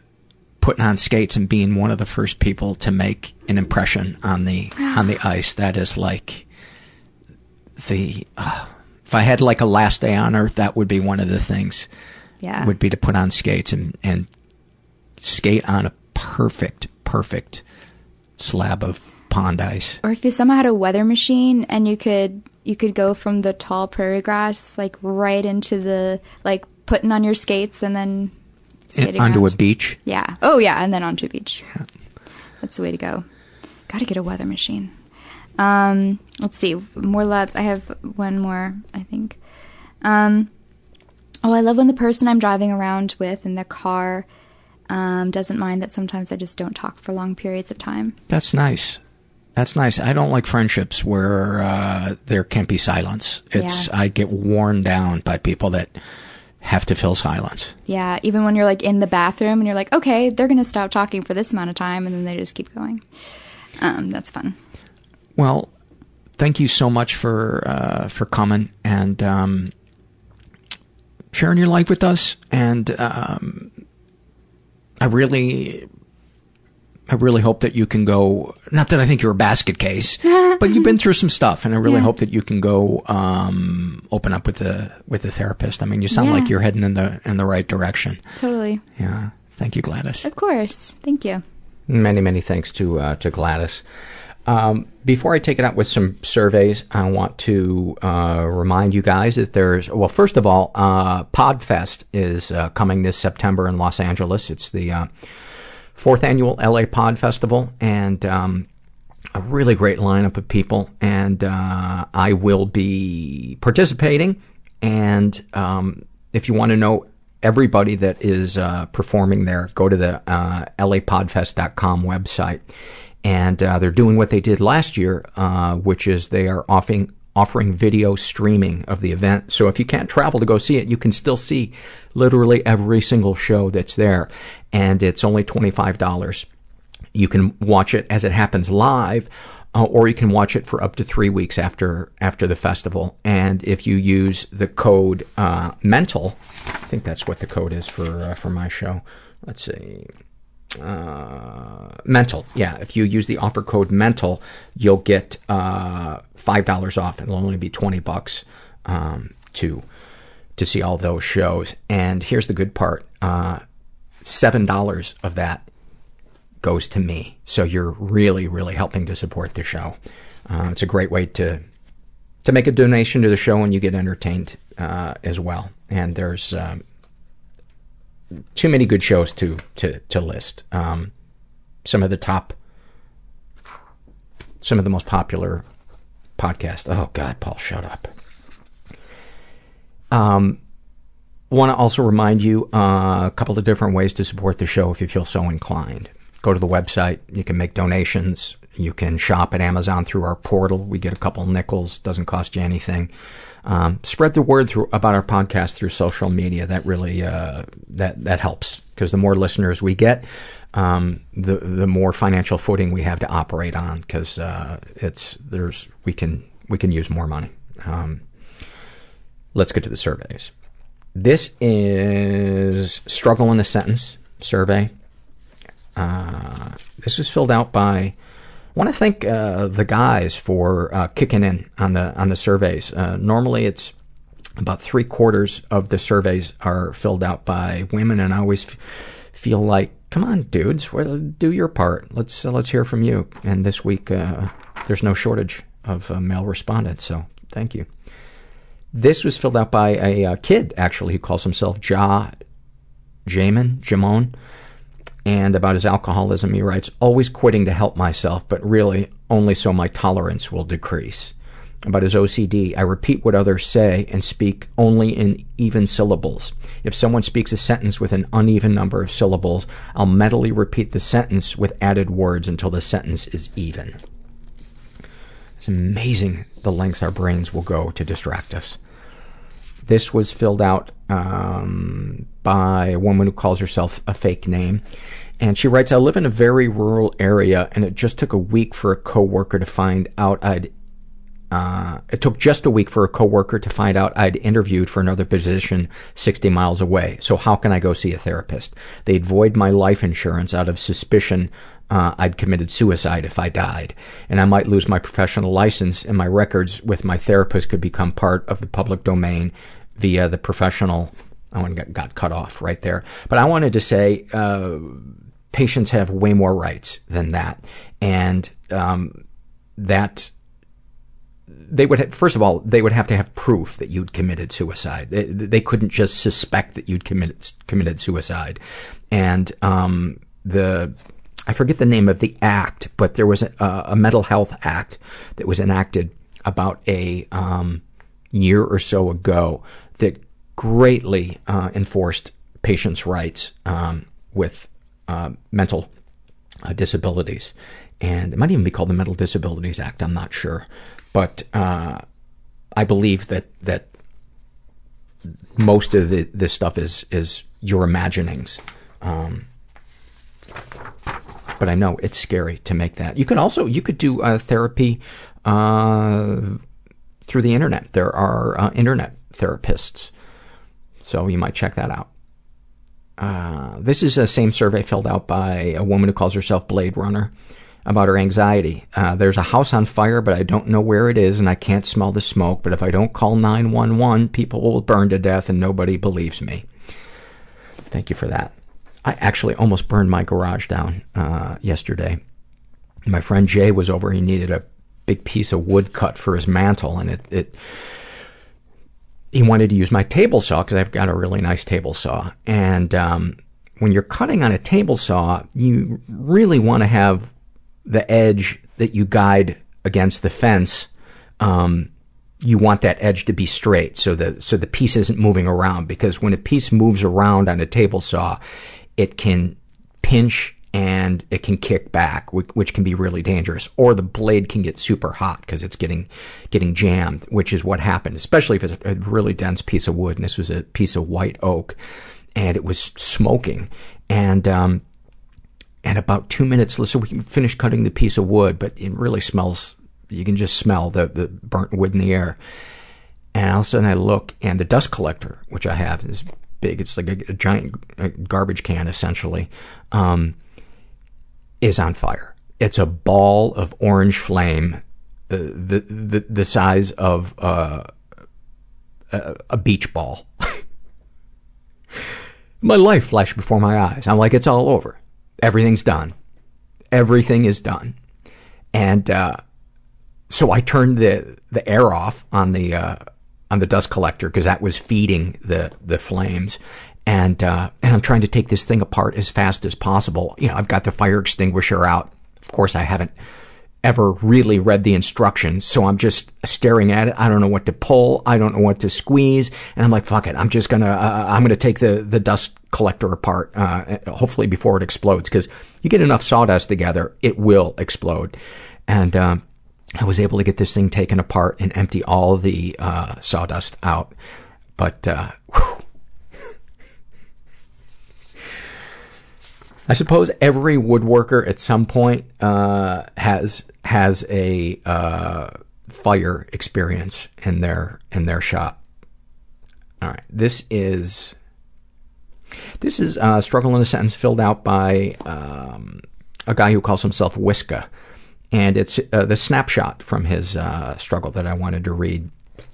putting on skates and being one of the first people to make an impression on the <sighs> on the ice that is like the uh, if I had like a last day on earth that would be one of the things Yeah. would be to put on skates and and skate on a perfect perfect slab of pond ice. or if you somehow had a weather machine and you could you could go from the tall prairie grass like right into the like putting on your skates and then skating onto around. a beach. Yeah. Oh yeah, and then onto a beach. Yeah. That's the way to go. Got to get a weather machine. Um, let's see, more loves. I have one more, I think. Um, oh, I love when the person I'm driving around with in the car um, doesn't mind that sometimes I just don't talk for long periods of time. That's nice. That's nice. I don't like friendships where uh, there can't be silence. It's Yeah. I get worn down by people that have to fill silence. Yeah, even when you're like in the bathroom and you're like, okay, they're gonna stop talking for this amount of time, and then they just keep going. Um, that's fun. Well, thank you so much for uh, for coming and um, sharing your life with us. And um, I really, I really hope that you can go. Not that I think you're a basket case, <laughs> but you've been through some stuff, and I really Yeah. hope that you can go um, open up with the with the therapist. I mean, you sound Yeah. like you're heading in the in the right direction. Totally. Yeah. Thank you, Gladys. Of course. Thank you. Many, many thanks to uh, to Gladys. Um, before I take it out with some surveys, I want to uh, remind you guys that there's well, first of all, uh, Podfest is uh, coming this September in Los Angeles. It's the uh, fourth annual LA Pod Festival, and um, a really great lineup of people. And uh, I will be participating. And um, if you want to know everybody that is uh, performing there, go to the uh, lapodfest.com website. And uh, they're doing what they did last year, uh, which is they are offering offering video streaming of the event. So if you can't travel to go see it, you can still see literally every single show that's there. And it's only $25. You can watch it as it happens live, uh, or you can watch it for up to three weeks after after the festival. And if you use the code uh, mental, I think that's what the code is for uh, for my show. Let's see, uh, mental. Yeah, if you use the offer code mental, you'll get uh, five dollars off. It'll only be twenty bucks um, to to see all those shows. And here's the good part: uh, seven dollars of that goes to me. So you're really, really helping to support the show. Uh, it's a great way to to make a donation to the show and you get entertained uh, as well. And there's um, too many good shows to to to list. Um, some of the top, some of the most popular podcasts. Oh God, Paul, shut up. Um, want to also remind you uh, a couple of different ways to support the show if you feel so inclined. Go to the website. You can make donations. You can shop at Amazon through our portal. We get a couple nickels. Doesn't cost you anything. Um, spread the word through about our podcast through social media. That really uh, that that helps because the more listeners we get, um, the the more financial footing we have to operate on. Because uh, it's there's we can we can use more money. Um, let's get to the surveys. This is struggle in a sentence survey. Uh, this was filled out by want to thank uh, the guys for uh, kicking in on the on the surveys. Uh, normally, it's about three quarters of the surveys are filled out by women, and I always f- feel like, come on, dudes, do your part. Let's uh, let's hear from you. And this week, uh, there's no shortage of uh, male respondents, so thank you. This was filled out by a uh, kid, actually, who calls himself Ja Jamin, Jamon. And about his alcoholism, he writes, always quitting to help myself, but really only so my tolerance will decrease. About his OCD, I repeat what others say and speak only in even syllables. If someone speaks a sentence with an uneven number of syllables, I'll mentally repeat the sentence with added words until the sentence is even. It's amazing the lengths our brains will go to distract us. This was filled out um, by a woman who calls herself a fake name. And she writes, I live in a very rural area, and it just took a week for a coworker to find out I'd. Uh, it took just a week for a coworker to find out I'd interviewed for another position 60 miles away. So how can I go see a therapist? They'd void my life insurance out of suspicion I'd committed suicide if I died, and I might lose my professional license, and my records with my therapist could become part of the public domain via the professional. I oh, got, got cut off right there. But I wanted to say, uh, patients have way more rights than that, and um, that they would have, first of all they would have to have proof that you'd committed suicide. They, they couldn't just suspect that you'd committed committed suicide, and um, the I forget the name of the act, but there was a, a mental health act that was enacted about a um, year or so ago that greatly uh, enforced patients' rights um, with uh, mental uh, disabilities. And it might even be called the Mental Disabilities Act, I'm not sure. But uh, I believe that, that most of the, this stuff is, is your imaginings. Um, but I know it's scary to make that. You could also you could do uh, therapy uh, through the internet. There are uh, internet therapists, so you might check that out. Uh, this is a same survey filled out by a woman who calls herself Blade Runner about her anxiety. Uh, there's a house on fire, but I don't know where it is, and I can't smell the smoke. But if I don't call 911, people will burn to death, and nobody believes me. Thank you for that. I actually almost burned my garage down uh, yesterday. My friend Jay was over. He needed a big piece of wood cut for his mantle, and it, it he wanted to use my table saw because I've got a really nice table saw. And um, when you're cutting on a table saw, you really want to have the edge that you guide against the fence. Um, you want that edge to be straight so the so the piece isn't moving around because when a piece moves around on a table saw, it can pinch and it can kick back, which, can be really dangerous. Or the blade can get super hot because it's getting getting jammed, which is what happened. Especially if it's a really dense piece of wood, and this was a piece of white oak, and it was smoking. And um, and about two minutes, so we can finish cutting the piece of wood, but it really smells. You can just smell the the burnt wood in the air. And all of a sudden, I look, and the dust collector, which I have, is big. It's like a, a giant garbage can, essentially, um, is on fire. It's a ball of orange flame, uh, the, the, the size of uh, a, a beach ball. <laughs> my life flashed before my eyes. I'm like, it's all over. Everything's done. everything is done. And, uh, so I turned the, the air off on the, uh, on the dust collector because that was feeding the, the flames. And, uh, and I'm trying to take this thing apart as fast as possible. You know, I've got the fire extinguisher out. Of course, I haven't ever really read the instructions, so I'm just staring at it. I don't know what to pull. I don't know what to squeeze. And I'm like, fuck it. I'm just gonna, uh, I'm gonna take the, the dust collector apart, uh, hopefully before it explodes. Cause you get enough sawdust together, it will explode. And, um, I was able to get this thing taken apart and empty all the, uh, sawdust out. But, uh, I suppose every woodworker at some point uh, has has a uh, fire experience in their in their shop. All right, this is this is uh, struggle in a sentence filled out by um, a guy who calls himself Whiska, and it's uh, the snapshot from his uh, struggle that I wanted to read.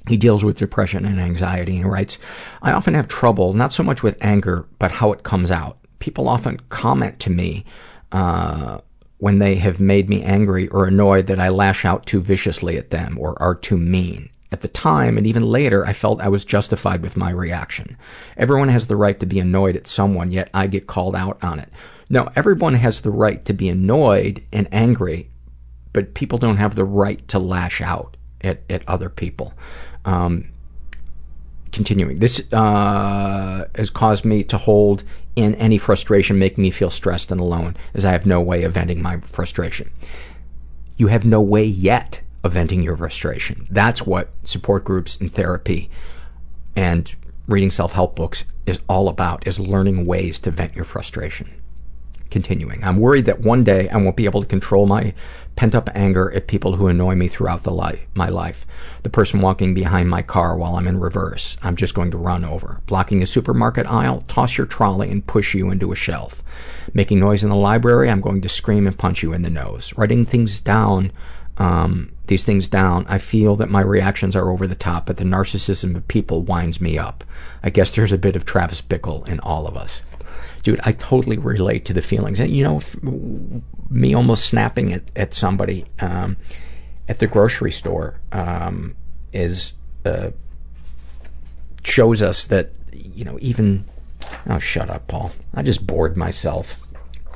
He deals with depression and anxiety and writes, I often have trouble, not so much with anger, but how it comes out people often comment to me uh, when they have made me angry or annoyed that I lash out too viciously at them or are too mean. At the time, and even later, I felt I was justified with my reaction. Everyone has the right to be annoyed at someone, yet I get called out on it. No, everyone has the right to be annoyed and angry, but people don't have the right to lash out at, at other people. Um, continuing. This uh, has caused me to hold in any frustration, making me feel stressed and alone, as I have no way of venting my frustration. You have no way yet of venting your frustration. That's what support groups and therapy and reading self-help books is all about, is learning ways to vent your frustration. Continuing. I'm worried that one day I won't be able to control my pent-up anger at people who annoy me throughout the my life. The person walking behind my car while I'm in reverse, I'm just going to run over. Blocking a supermarket aisle, toss your trolley and push you into a shelf. Making noise in the library, I'm going to scream and punch you in the nose. Writing things down, um, these things down, I feel that my reactions are over the top, but the narcissism of people winds me up. I guess there's a bit of Travis Bickle in all of us dude, I totally relate to the feelings. And, you know, me almost snapping at, at somebody um, at the grocery store um, is uh, shows us that, you know, even. Oh, shut up, Paul. I just bored myself.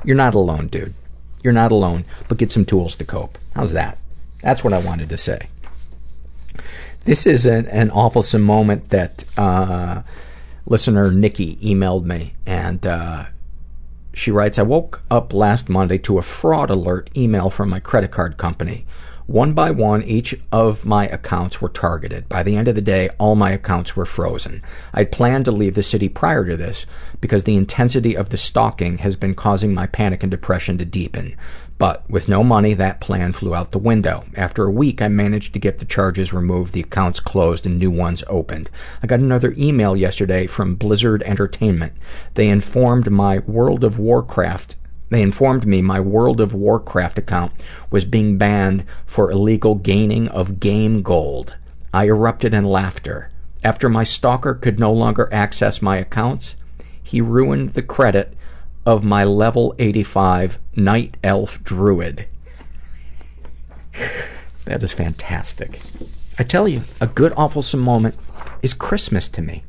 You're not alone, dude. You're not alone, but get some tools to cope. How's that? That's what I wanted to say. This is an, an awful moment that uh, listener Nikki emailed me, and uh, she writes, I woke up last Monday to a fraud alert email from my credit card company. One by one, each of my accounts were targeted. By the end of the day, all my accounts were frozen. I'd planned to leave the city prior to this because the intensity of the stalking has been causing my panic and depression to deepen. But with no money, that plan flew out the window. After a week, I managed to get the charges removed, the accounts closed, and new ones opened. I got another email yesterday from Blizzard Entertainment. They informed my World of Warcraft they informed me my World of Warcraft account was being banned for illegal gaining of game gold. I erupted in laughter. After my stalker could no longer access my accounts, he ruined the credit of my level 85 Night Elf Druid. that is fantastic. I tell you, a good awfulsome moment is Christmas to me.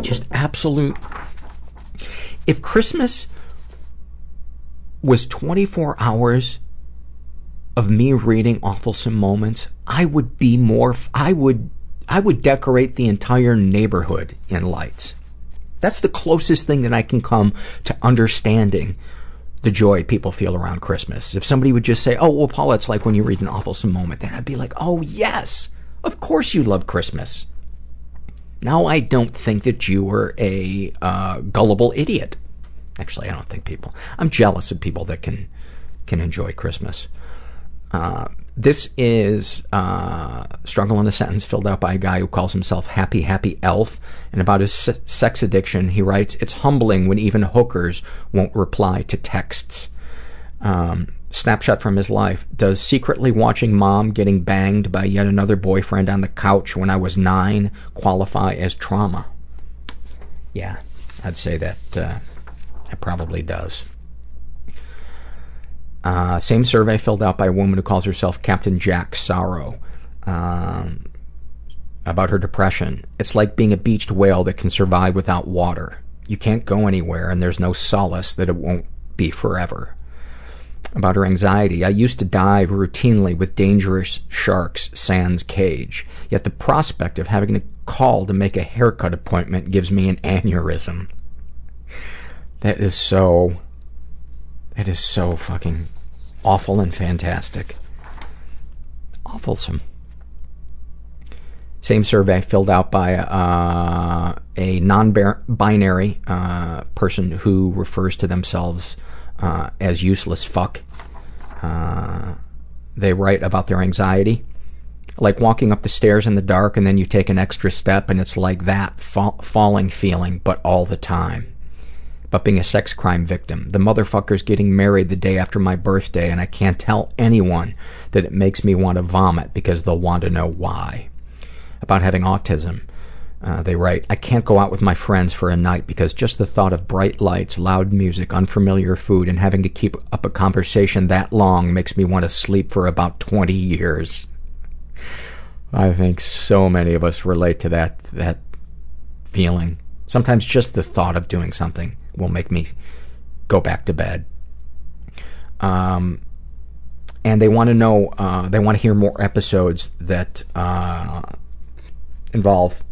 Just absolute if Christmas was 24 hours of me reading awfulsome moments, I would be more, I would, I would decorate the entire neighborhood in lights. That's the closest thing that I can come to understanding the joy people feel around Christmas. If somebody would just say, oh, well, Paul, it's like when you read an awfulsome moment, then I'd be like, oh, yes, of course you love Christmas. Now I don't think that you were a uh, gullible idiot. Actually, I don't think people. I'm jealous of people that can can enjoy Christmas. Uh, this is uh, struggle in a sentence filled out by a guy who calls himself Happy Happy Elf, and about his se- sex addiction, he writes, "It's humbling when even hookers won't reply to texts." Um, snapshot from his life. Does secretly watching mom getting banged by yet another boyfriend on the couch when I was nine qualify as trauma? Yeah, I'd say that uh, it probably does. Uh, same survey filled out by a woman who calls herself Captain Jack Sorrow. Um, about her depression. It's like being a beached whale that can survive without water. You can't go anywhere, and there's no solace that it won't be forever. About her anxiety. I used to dive routinely with dangerous sharks sans cage. Yet the prospect of having to call to make a haircut appointment gives me an <laughs> aneurysm. That is so. That is so fucking awful and fantastic. Awfulsome. Same survey filled out by uh, a non-binary uh, person who refers to themselves uh, as useless fuck. Uh, they write about their anxiety. Like walking up the stairs in the dark and then you take an extra step and it's like that fa- falling feeling, but all the time. But being a sex crime victim. The motherfucker's getting married the day after my birthday and I can't tell anyone that it makes me want to vomit because they'll want to know why about having autism. Uh, they write, I can't go out with my friends for a night because just the thought of bright lights, loud music, unfamiliar food, and having to keep up a conversation that long makes me want to sleep for about 20 years. I think so many of us relate to that, that feeling. Sometimes just the thought of doing something will make me go back to bed. Um, and they want to know, uh, they want to hear more episodes that, uh, involve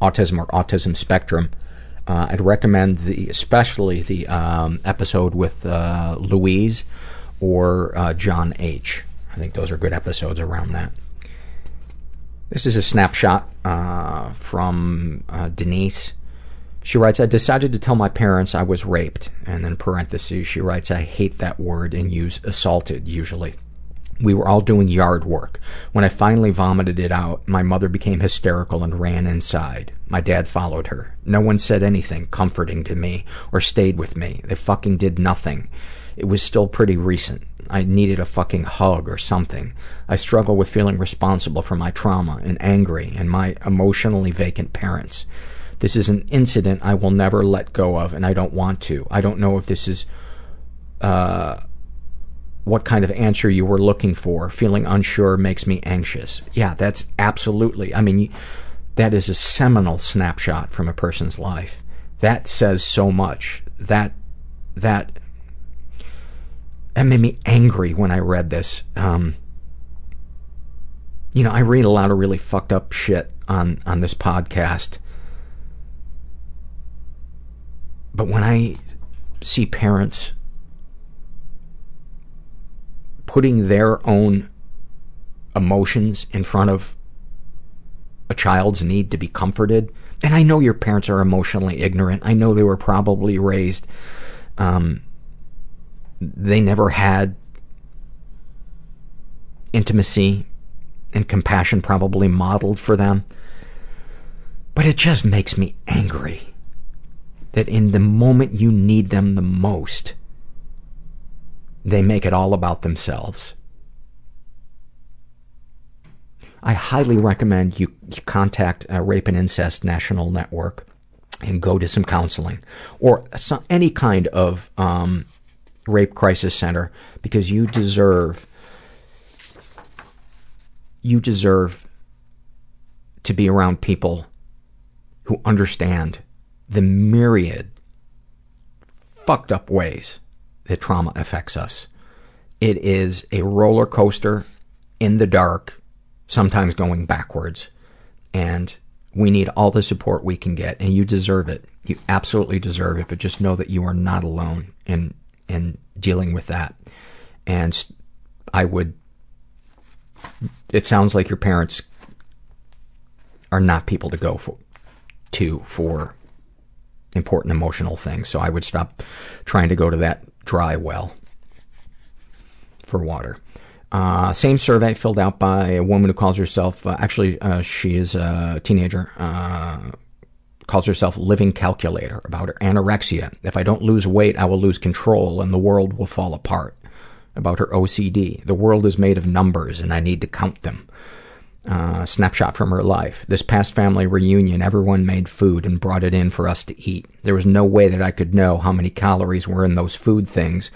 autism or autism spectrum, uh, I'd recommend the, especially the um, episode with uh, Louise or uh, John H. I think those are good episodes around that. This is a snapshot uh, from Denise. She writes, I decided to tell my parents I was raped. And then parentheses, she writes, I hate that word and use assaulted usually. We were all doing yard work. When I finally vomited it out, my mother became hysterical and ran inside. My dad followed her. No one said anything comforting to me or stayed with me. They fucking did nothing. It was still pretty recent. I needed a fucking hug or something. I struggle with feeling responsible for my trauma and angry and my emotionally vacant parents. This is an incident I will never let go of and I don't want to. I don't know if this is, uh, what kind of answer you were looking for. Feeling unsure makes me anxious. Yeah, that's absolutely, I mean, that is a seminal snapshot from a person's life. That says so much. That, that, that made me angry when I read this. Um, you know, I read a lot of really fucked up shit on, on this podcast. But when I see parents putting their own emotions in front of a child's need to be comforted. And I know your parents are emotionally ignorant. I know they were probably raised, um, they never had intimacy and compassion probably modeled for them. But it just makes me angry that in the moment you need them the most, they make it all about themselves. I highly recommend you, contact a Rape and Incest National Network and go to some counseling or some, any kind of um, rape crisis center because you deserve you deserve to be around people who understand the myriad fucked up ways that trauma affects us. It is a roller coaster in the dark, sometimes going backwards. And we need all the support we can get, and you deserve it. You absolutely deserve it, but just know that you are not alone in, in dealing with that. And I would, it sounds like your parents are not people to go for, to for important emotional things. So I would stop trying to go to that dry well for water. Uh, same survey filled out by a woman who calls herself, uh, actually, uh, she is a teenager, uh, calls herself Living Calculator about her anorexia. If I don't lose weight, I will lose control and the world will fall apart. About her OCD. The world is made of numbers and I need to count them. Uh, snapshot from her life. This past family reunion, everyone made food and brought it in for us to eat. There was no way that I could know how many calories were in those food things,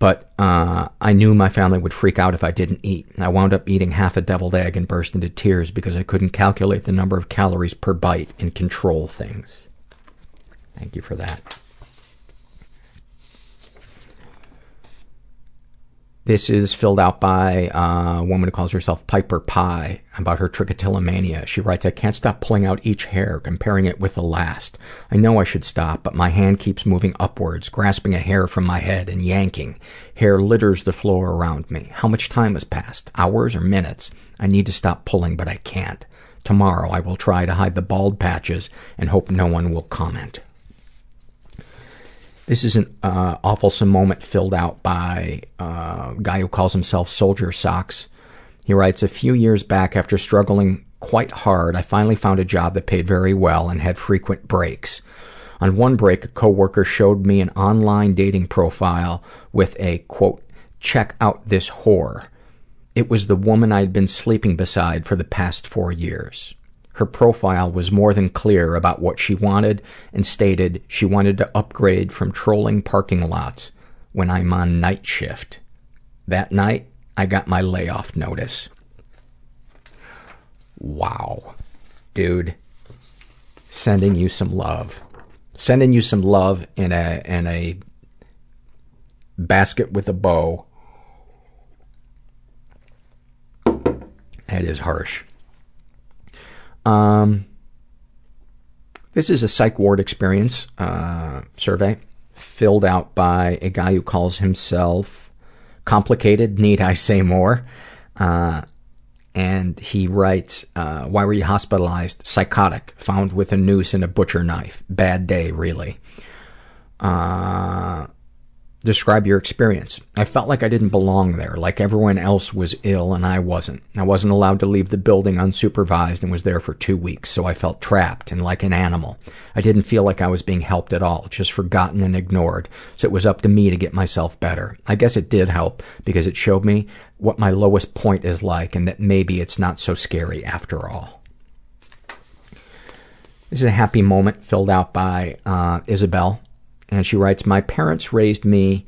but uh, I knew my family would freak out if I didn't eat. I wound up eating half a deviled egg and burst into tears because I couldn't calculate the number of calories per bite and control things. Thank you for that. This is filled out by uh, a woman who calls herself Piper Pie about her trichotillomania. She writes, I can't stop pulling out each hair, comparing it with the last. I know I should stop, but my hand keeps moving upwards, grasping a hair from my head and yanking. Hair litters the floor around me. How much time has passed? Hours or minutes? I need to stop pulling, but I can't. Tomorrow I will try to hide the bald patches and hope no one will comment. This is an uh, awfulsome moment filled out by uh, a guy who calls himself Soldier Socks. He writes, A few years back, after struggling quite hard, I finally found a job that paid very well and had frequent breaks. On one break, a coworker showed me an online dating profile with a, quote, check out this whore. It was the woman I'd been sleeping beside for the past four years. Her profile was more than clear about what she wanted and stated she wanted to upgrade from trolling parking lots when I'm on night shift. That night, I got my layoff notice. Wow. Dude. Sending you some love. Sending you some love in a, in a basket with a bow. That is harsh. Um, this is a psych ward experience uh, survey filled out by a guy who calls himself complicated. Need I say more? Uh, and he writes, uh, "Why were you hospitalized? Psychotic. Found with a noose and a butcher knife. Bad day, really." Uh, Describe your experience. I felt like I didn't belong there, like everyone else was ill and I wasn't. I wasn't allowed to leave the building unsupervised and was there for two weeks, so I felt trapped and like an animal. I didn't feel like I was being helped at all, just forgotten and ignored, so it was up to me to get myself better. I guess it did help because it showed me what my lowest point is like and that maybe it's not so scary after all. This is a happy moment filled out by uh, Isabel and she writes, my parents raised me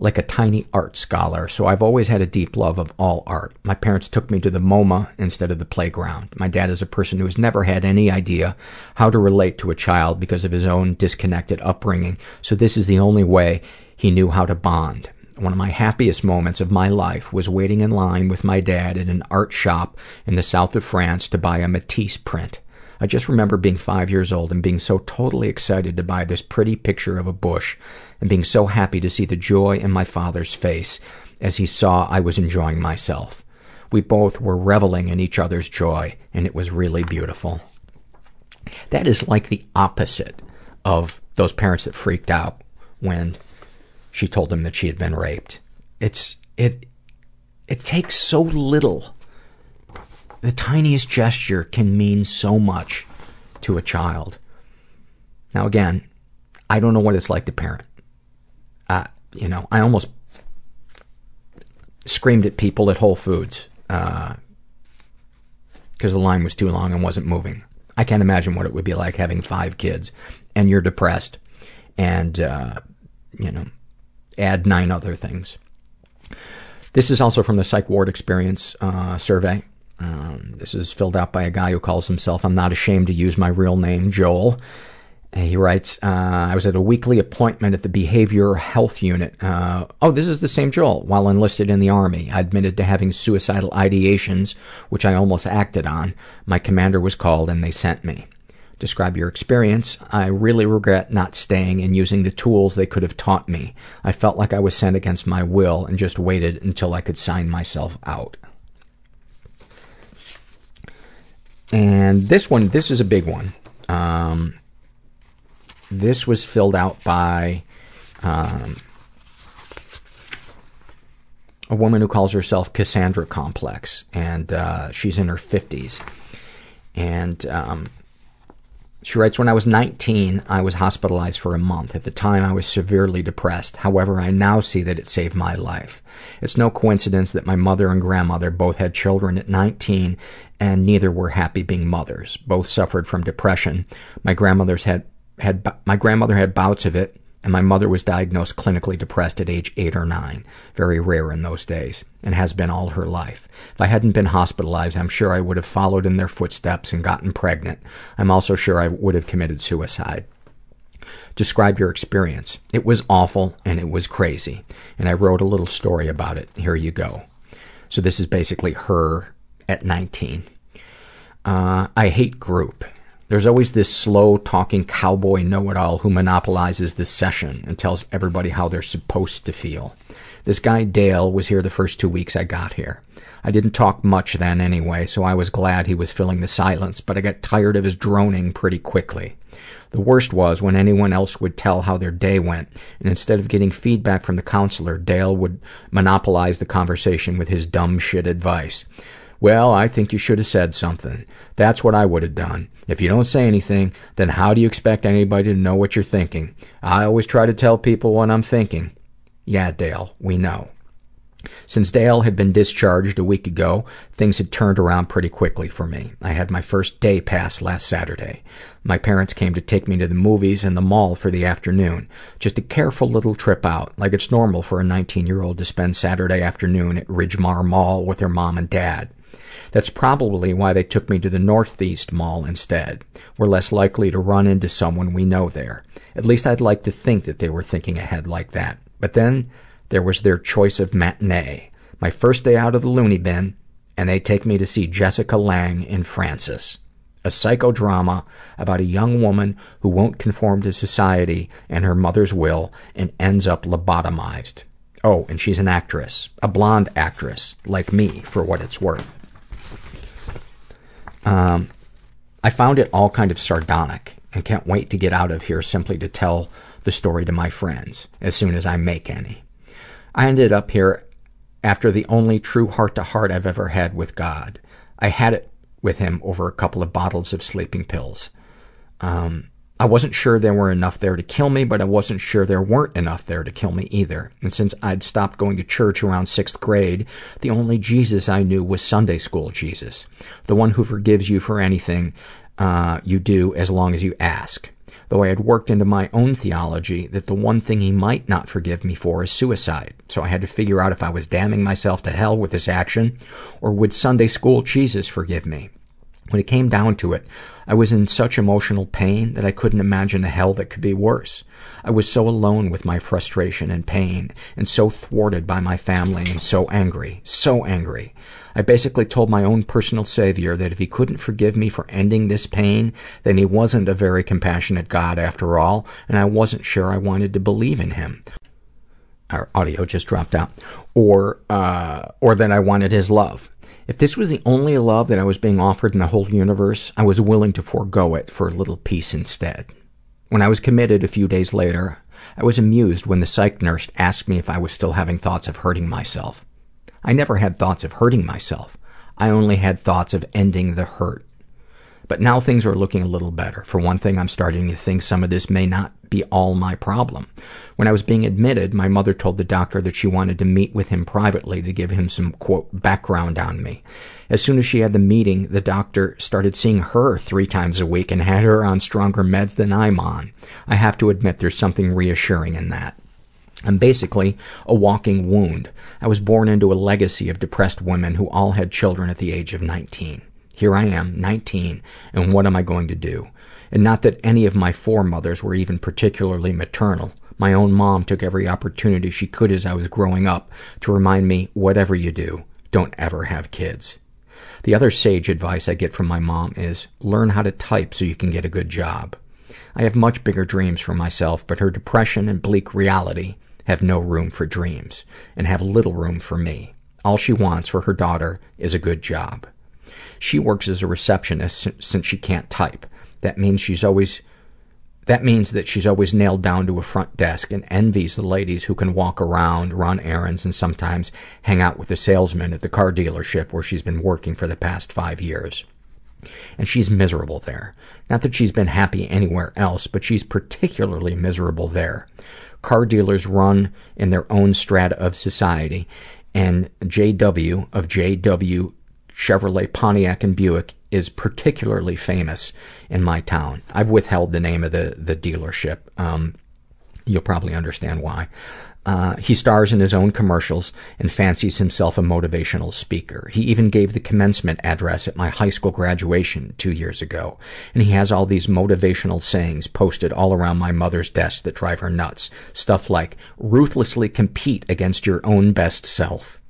like a tiny art scholar, so I've always had a deep love of all art. My parents took me to the MoMA instead of the playground. My dad is a person who has never had any idea how to relate to a child because of his own disconnected upbringing, so this is the only way he knew how to bond. One of my happiest moments of my life was waiting in line with my dad at an art shop in the south of France to buy a Matisse print. I just remember being five years old and being so totally excited to buy this pretty picture of a bush and being so happy to see the joy in my father's face as he saw I was enjoying myself. We both were reveling in each other's joy and it was really beautiful. That is like the opposite of those parents that freaked out when she told them that she had been raped. It's, it, it takes so little the tiniest gesture can mean so much to a child. Now again, I don't know what it's like to parent. Uh, you know, I almost screamed at people at Whole Foods, uh, because the line was too long and wasn't moving. I can't imagine what it would be like having five kids and you're depressed and, uh, you know, add nine other things. This is also from the Psych Ward Experience uh, survey. Um, this is filled out by a guy who calls himself, I'm not ashamed to use my real name, Joel. And he writes, uh, I was at a weekly appointment at the behavioral health unit. Uh, oh, this is the same Joel. While enlisted in the Army, I admitted to having suicidal ideations, which I almost acted on. My commander was called and they sent me. Describe your experience. I really regret not staying and using the tools they could have taught me. I felt like I was sent against my will and just waited until I could sign myself out. And this one, this is a big one. Um, this was filled out by um, a woman who calls herself Cassandra Complex, and uh, she's in her 50s. And um, she writes, When I was 19, I was hospitalized for a month. At the time, I was severely depressed. However, I now see that it saved my life. It's no coincidence that my mother and grandmother both had children at 19 and neither were happy being mothers. Both suffered from depression. My grandmother's had, had, my grandmother had bouts of it and my mother was diagnosed clinically depressed at age eight or nine. Very rare in those days, and has been all her life. If I hadn't been hospitalized, I'm sure I would have followed in their footsteps and gotten pregnant. I'm also sure I would have committed suicide. Describe your experience. It was awful and it was crazy. And I wrote a little story about it. Here you go. So this is basically her at 19. Uh, I hate group. There's always this slow talking cowboy know it all who monopolizes the session and tells everybody how they're supposed to feel. This guy Dale was here the first two weeks I got here. I didn't talk much then anyway, so I was glad he was filling the silence, but I got tired of his droning pretty quickly. The worst was when anyone else would tell how their day went, and instead of getting feedback from the counselor, Dale would monopolize the conversation with his dumb shit advice. Well, I think you should have said something. That's what I would have done. If you don't say anything, then how do you expect anybody to know what you're thinking? I always try to tell people what I'm thinking. Yeah, Dale, we know. Since Dale had been discharged a week ago, things had turned around pretty quickly for me. I had my first day pass last Saturday. My parents came to take me to the movies and the mall for the afternoon. Just a careful little trip out, like it's normal for a 19 year old to spend Saturday afternoon at Ridgmar Mall with her mom and dad. That's probably why they took me to the Northeast Mall instead. We're less likely to run into someone we know there. At least I'd like to think that they were thinking ahead like that. But then there was their choice of matinee. My first day out of the loony bin, and they take me to see Jessica Lange in Frances. A psychodrama about a young woman who won't conform to society and her mother's will and ends up lobotomized. Oh, and she's an actress. A blonde actress, like me, for what it's worth. Um, I found it all kind of sardonic and can't wait to get out of here simply to tell the story to my friends as soon as I make any. I ended up here after the only true heart to heart I've ever had with God. I had it with him over a couple of bottles of sleeping pills. Um, I wasn't sure there were enough there to kill me, but I wasn't sure there weren't enough there to kill me either. And since I'd stopped going to church around sixth grade, the only Jesus I knew was Sunday school Jesus. The one who forgives you for anything uh, you do as long as you ask. Though I had worked into my own theology that the one thing he might not forgive me for is suicide. So I had to figure out if I was damning myself to hell with this action, or would Sunday school Jesus forgive me? When it came down to it, I was in such emotional pain that I couldn't imagine a hell that could be worse. I was so alone with my frustration and pain, and so thwarted by my family, and so angry, so angry. I basically told my own personal savior that if he couldn't forgive me for ending this pain, then he wasn't a very compassionate God after all, and I wasn't sure I wanted to believe in him. Our audio just dropped out. Or, uh, or that I wanted his love. If this was the only love that I was being offered in the whole universe, I was willing to forego it for a little peace instead. When I was committed a few days later, I was amused when the psych nurse asked me if I was still having thoughts of hurting myself. I never had thoughts of hurting myself. I only had thoughts of ending the hurt. But now things are looking a little better. For one thing, I'm starting to think some of this may not be all my problem. When I was being admitted, my mother told the doctor that she wanted to meet with him privately to give him some, quote, background on me. As soon as she had the meeting, the doctor started seeing her three times a week and had her on stronger meds than I'm on. I have to admit there's something reassuring in that. I'm basically a walking wound. I was born into a legacy of depressed women who all had children at the age of 19. Here I am, 19, and what am I going to do? And not that any of my foremothers were even particularly maternal. My own mom took every opportunity she could as I was growing up to remind me, whatever you do, don't ever have kids. The other sage advice I get from my mom is learn how to type so you can get a good job. I have much bigger dreams for myself, but her depression and bleak reality have no room for dreams and have little room for me. All she wants for her daughter is a good job. She works as a receptionist since she can't type. That means she's always that means that she's always nailed down to a front desk and envies the ladies who can walk around, run errands, and sometimes hang out with the salesman at the car dealership where she's been working for the past five years. And she's miserable there. Not that she's been happy anywhere else, but she's particularly miserable there. Car dealers run in their own strata of society, and JW of JW Chevrolet, Pontiac, and Buick is particularly famous in my town. I've withheld the name of the, the dealership. Um, You'll probably understand why. Uh, he stars in his own commercials and fancies himself a motivational speaker. He even gave the commencement address at my high school graduation two years ago. And he has all these motivational sayings posted all around my mother's desk that drive her nuts. Stuff like, ruthlessly compete against your own best self.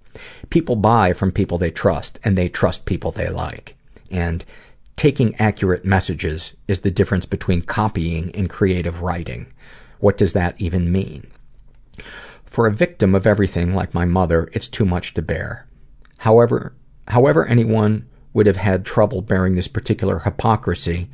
People buy from people they trust, and they trust people they like. And taking accurate messages is the difference between copying and creative writing. What does that even mean? For a victim of everything like my mother, it's too much to bear. However, however anyone would have had trouble bearing this particular hypocrisy,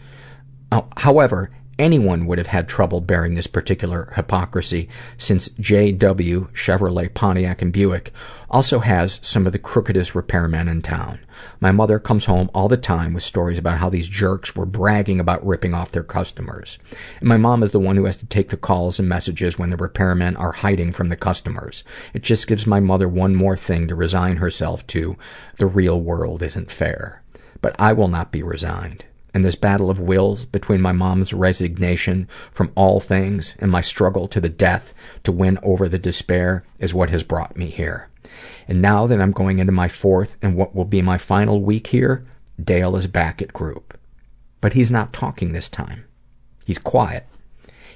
oh, however, anyone would have had trouble bearing this particular hypocrisy since JW, Chevrolet, Pontiac, and Buick also has some of the crookedest repairmen in town. My mother comes home all the time with stories about how these jerks were bragging about ripping off their customers. And my mom is the one who has to take the calls and messages when the repairmen are hiding from the customers. It just gives my mother one more thing to resign herself to. The real world isn't fair. But I will not be resigned and this battle of wills between my mom's resignation from all things and my struggle to the death to win over the despair is what has brought me here. And now that I'm going into my fourth and what will be my final week here, Dale is back at group. But he's not talking this time. He's quiet.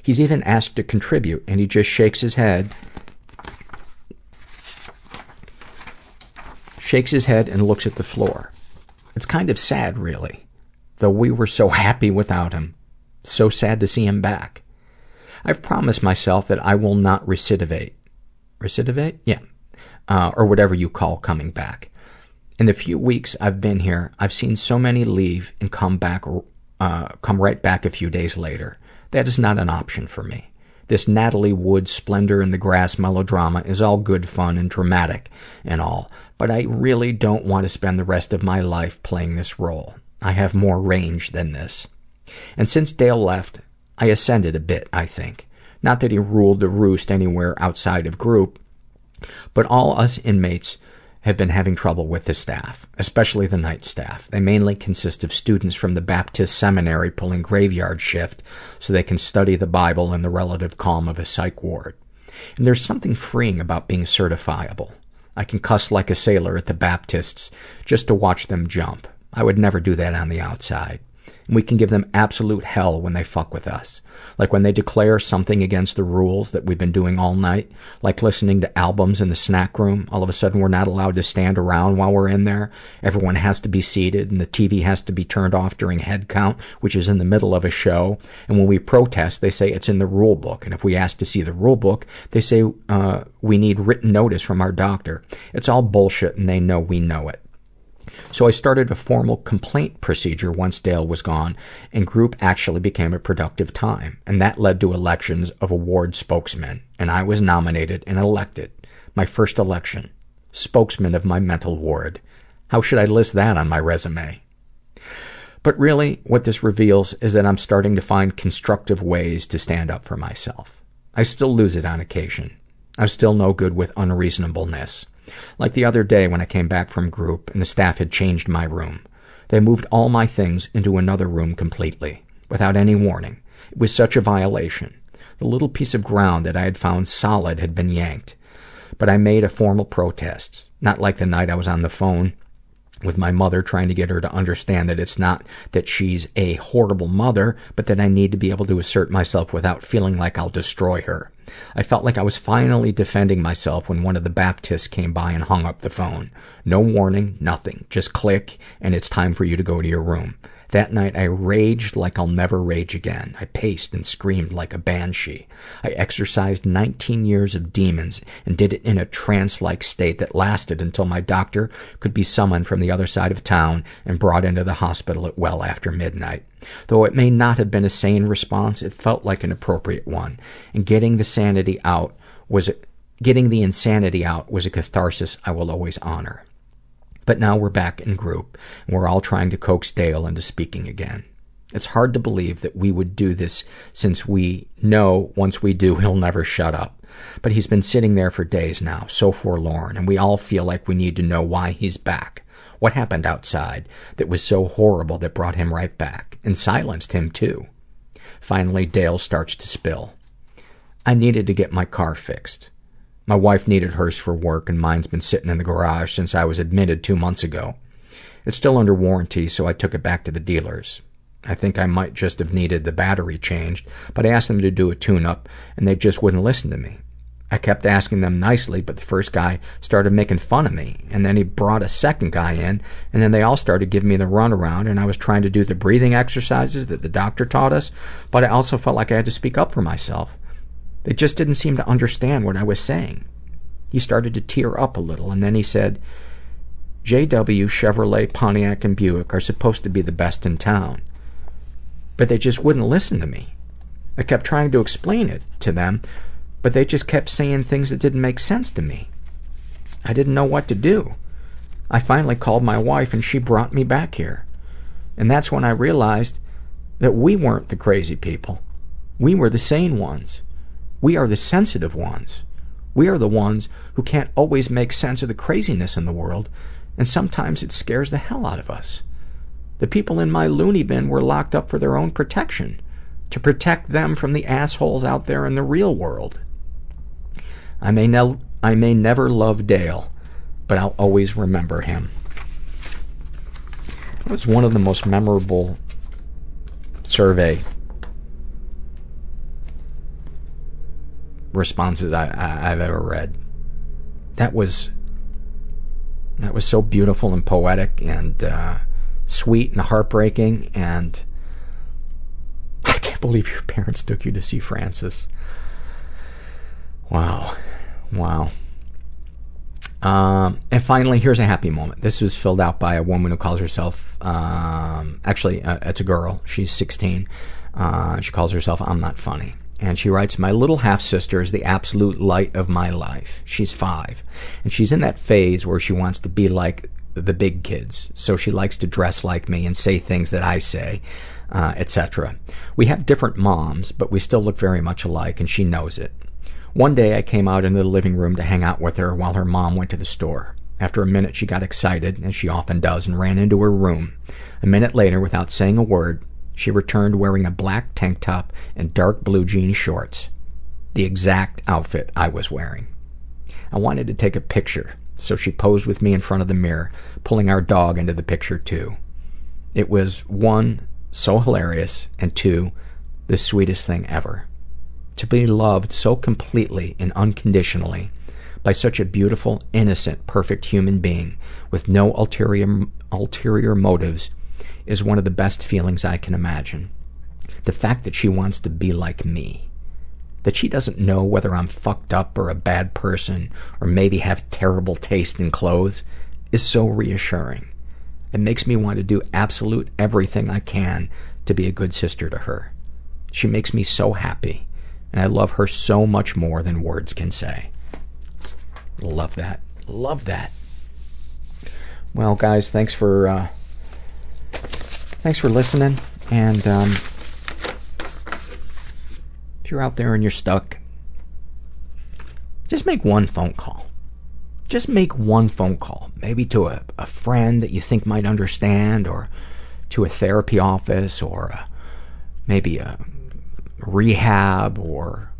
He's even asked to contribute, and he just shakes his head, shakes his head and looks at the floor. It's kind of sad, really though we were so happy without him. So sad to see him back. I've promised myself that I will not recidivate. Recidivate? Yeah. Uh, or whatever you call coming back. In the few weeks I've been here, I've seen so many leave and come back, uh, come right back a few days later. That is not an option for me. This Natalie Wood splendor in the grass melodrama is all good fun and dramatic and all, but I really don't want to spend the rest of my life playing this role. I have more range than this. And since Dale left, I ascended a bit, I think. Not that he ruled the roost anywhere outside of group, but all us inmates have been having trouble with the staff, especially the night staff. They mainly consist of students from the Baptist seminary pulling graveyard shift so they can study the Bible in the relative calm of a psych ward. And there's something freeing about being certifiable. I can cuss like a sailor at the Baptists just to watch them jump. I would never do that on the outside. And we can give them absolute hell when they fuck with us. Like when they declare something against the rules that we've been doing all night, like listening to albums in the snack room. All of a sudden we're not allowed to stand around while we're in there. Everyone has to be seated and the TV has to be turned off during head count, which is in the middle of a show. And when we protest, they say it's in the rule book. And if we ask to see the rule book, they say, uh, we need written notice from our doctor. It's all bullshit and they know we know it. So I started a formal complaint procedure once Dale was gone, and group actually became a productive time. And that led to elections of award spokesmen. and I was nominated and elected. My first election. Spokesman of my mental ward. How should I list that on my resume? But really, what this reveals is that I'm starting to find constructive ways to stand up for myself. I still lose it on occasion. I'm still no good with unreasonableness. Like the other day when I came back from group and the staff had changed my room. They moved all my things into another room completely, without any warning. It was such a violation. The little piece of ground that I had found solid had been yanked. But I made a formal protest, not like the night I was on the phone with my mother trying to get her to understand that it's not that she's a horrible mother, but that I need to be able to assert myself without feeling like I'll destroy her. I felt like I was finally defending myself when one of the Baptists came by and hung up the phone. No warning, nothing. Just click, and it's time for you to go to your room. That night I raged like I'll never rage again. I paced and screamed like a banshee. I exorcised 19 years of demons and did it in a trance-like state that lasted until my doctor could be summoned from the other side of town and brought into the hospital at well after midnight. Though it may not have been a sane response, it felt like an appropriate one. And getting the sanity out was a, getting the insanity out was a catharsis I will always honor. But now we're back in group, and we're all trying to coax Dale into speaking again. It's hard to believe that we would do this since we know once we do <laughs> he'll never shut up. But he's been sitting there for days now, so forlorn, and we all feel like we need to know why he's back. What happened outside that was so horrible that brought him right back and silenced him too? Finally, Dale starts to spill. I needed to get my car fixed. My wife needed hers for work, and mine's been sitting in the garage since I was admitted two months ago. It's still under warranty, so I took it back to the dealers. I think I might just have needed the battery changed, but I asked them to do a tune up, and they just wouldn't listen to me. I kept asking them nicely, but the first guy started making fun of me, and then he brought a second guy in, and then they all started giving me the runaround, and I was trying to do the breathing exercises that the doctor taught us, but I also felt like I had to speak up for myself. They just didn't seem to understand what I was saying. He started to tear up a little, and then he said, JW, Chevrolet, Pontiac, and Buick are supposed to be the best in town. But they just wouldn't listen to me. I kept trying to explain it to them, but they just kept saying things that didn't make sense to me. I didn't know what to do. I finally called my wife and she brought me back here. And that's when I realized that we weren't the crazy people. We were the sane ones. We are the sensitive ones. We are the ones who can't always make sense of the craziness in the world, and sometimes it scares the hell out of us. The people in my loony bin were locked up for their own protection, to protect them from the assholes out there in the real world. I may, ne- I may never love Dale, but I'll always remember him. It was one of the most memorable survey responses I, I, I've ever read. That was that was so beautiful and poetic and uh, sweet and heartbreaking and <laughs> I can't believe your parents took you to see Frances. Wow. Wow. Um, and finally, here's a happy moment. This was filled out by a woman who calls herself, um, actually, uh, it's a girl. She's 16. Uh, she calls herself I'm Not Funny. And she writes, My little half sister is the absolute light of my life. She's five. And she's in that phase where she wants to be like the big kids. So she likes to dress like me and say things that I say, uh, etc. We have different moms, but we still look very much alike, and she knows it. One day I came out into the living room to hang out with her while her mom went to the store. After a minute, she got excited, as she often does, and ran into her room. A minute later, without saying a word, she returned wearing a black tank top and dark blue jean shorts. The exact outfit I was wearing. I wanted to take a picture, so she posed with me in front of the mirror, pulling our dog into the picture too. It was, one, so hilarious, and two, the sweetest thing ever. To be loved so completely and unconditionally by such a beautiful, innocent, perfect human being with no ulterior, ulterior motives is one of the best feelings I can imagine. The fact that she wants to be like me. That she doesn't know whether I'm fucked up or a bad person or maybe have terrible taste in clothes is so reassuring. It makes me want to do absolute everything I can to be a good sister to her. She makes me so happy, and I love her so much more than words can say. Love that. Love that. Well, guys, thanks for uh, thanks for listening. And um, if you're out there and you're stuck, just make one phone call. Just make one phone call, maybe to a, a friend that you think might understand, or to a therapy office, or a, maybe a rehab, or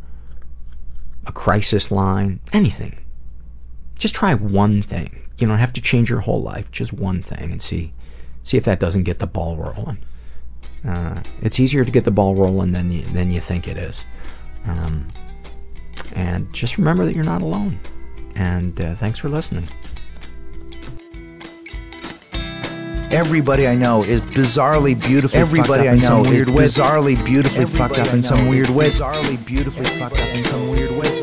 a crisis line, anything. Just try one thing. You don't have to change your whole life, just one thing, and see see if that doesn't get the ball rolling. Uh, it's easier to get the ball rolling than you, than you think it is. Um, and just remember that you're not alone. And uh, thanks for listening. Everybody I know is bizarrely beautifully Everybody I know is bizarrely beautifully fucked up in some weird way. Bizarrely beautifully fucked up in some weird way.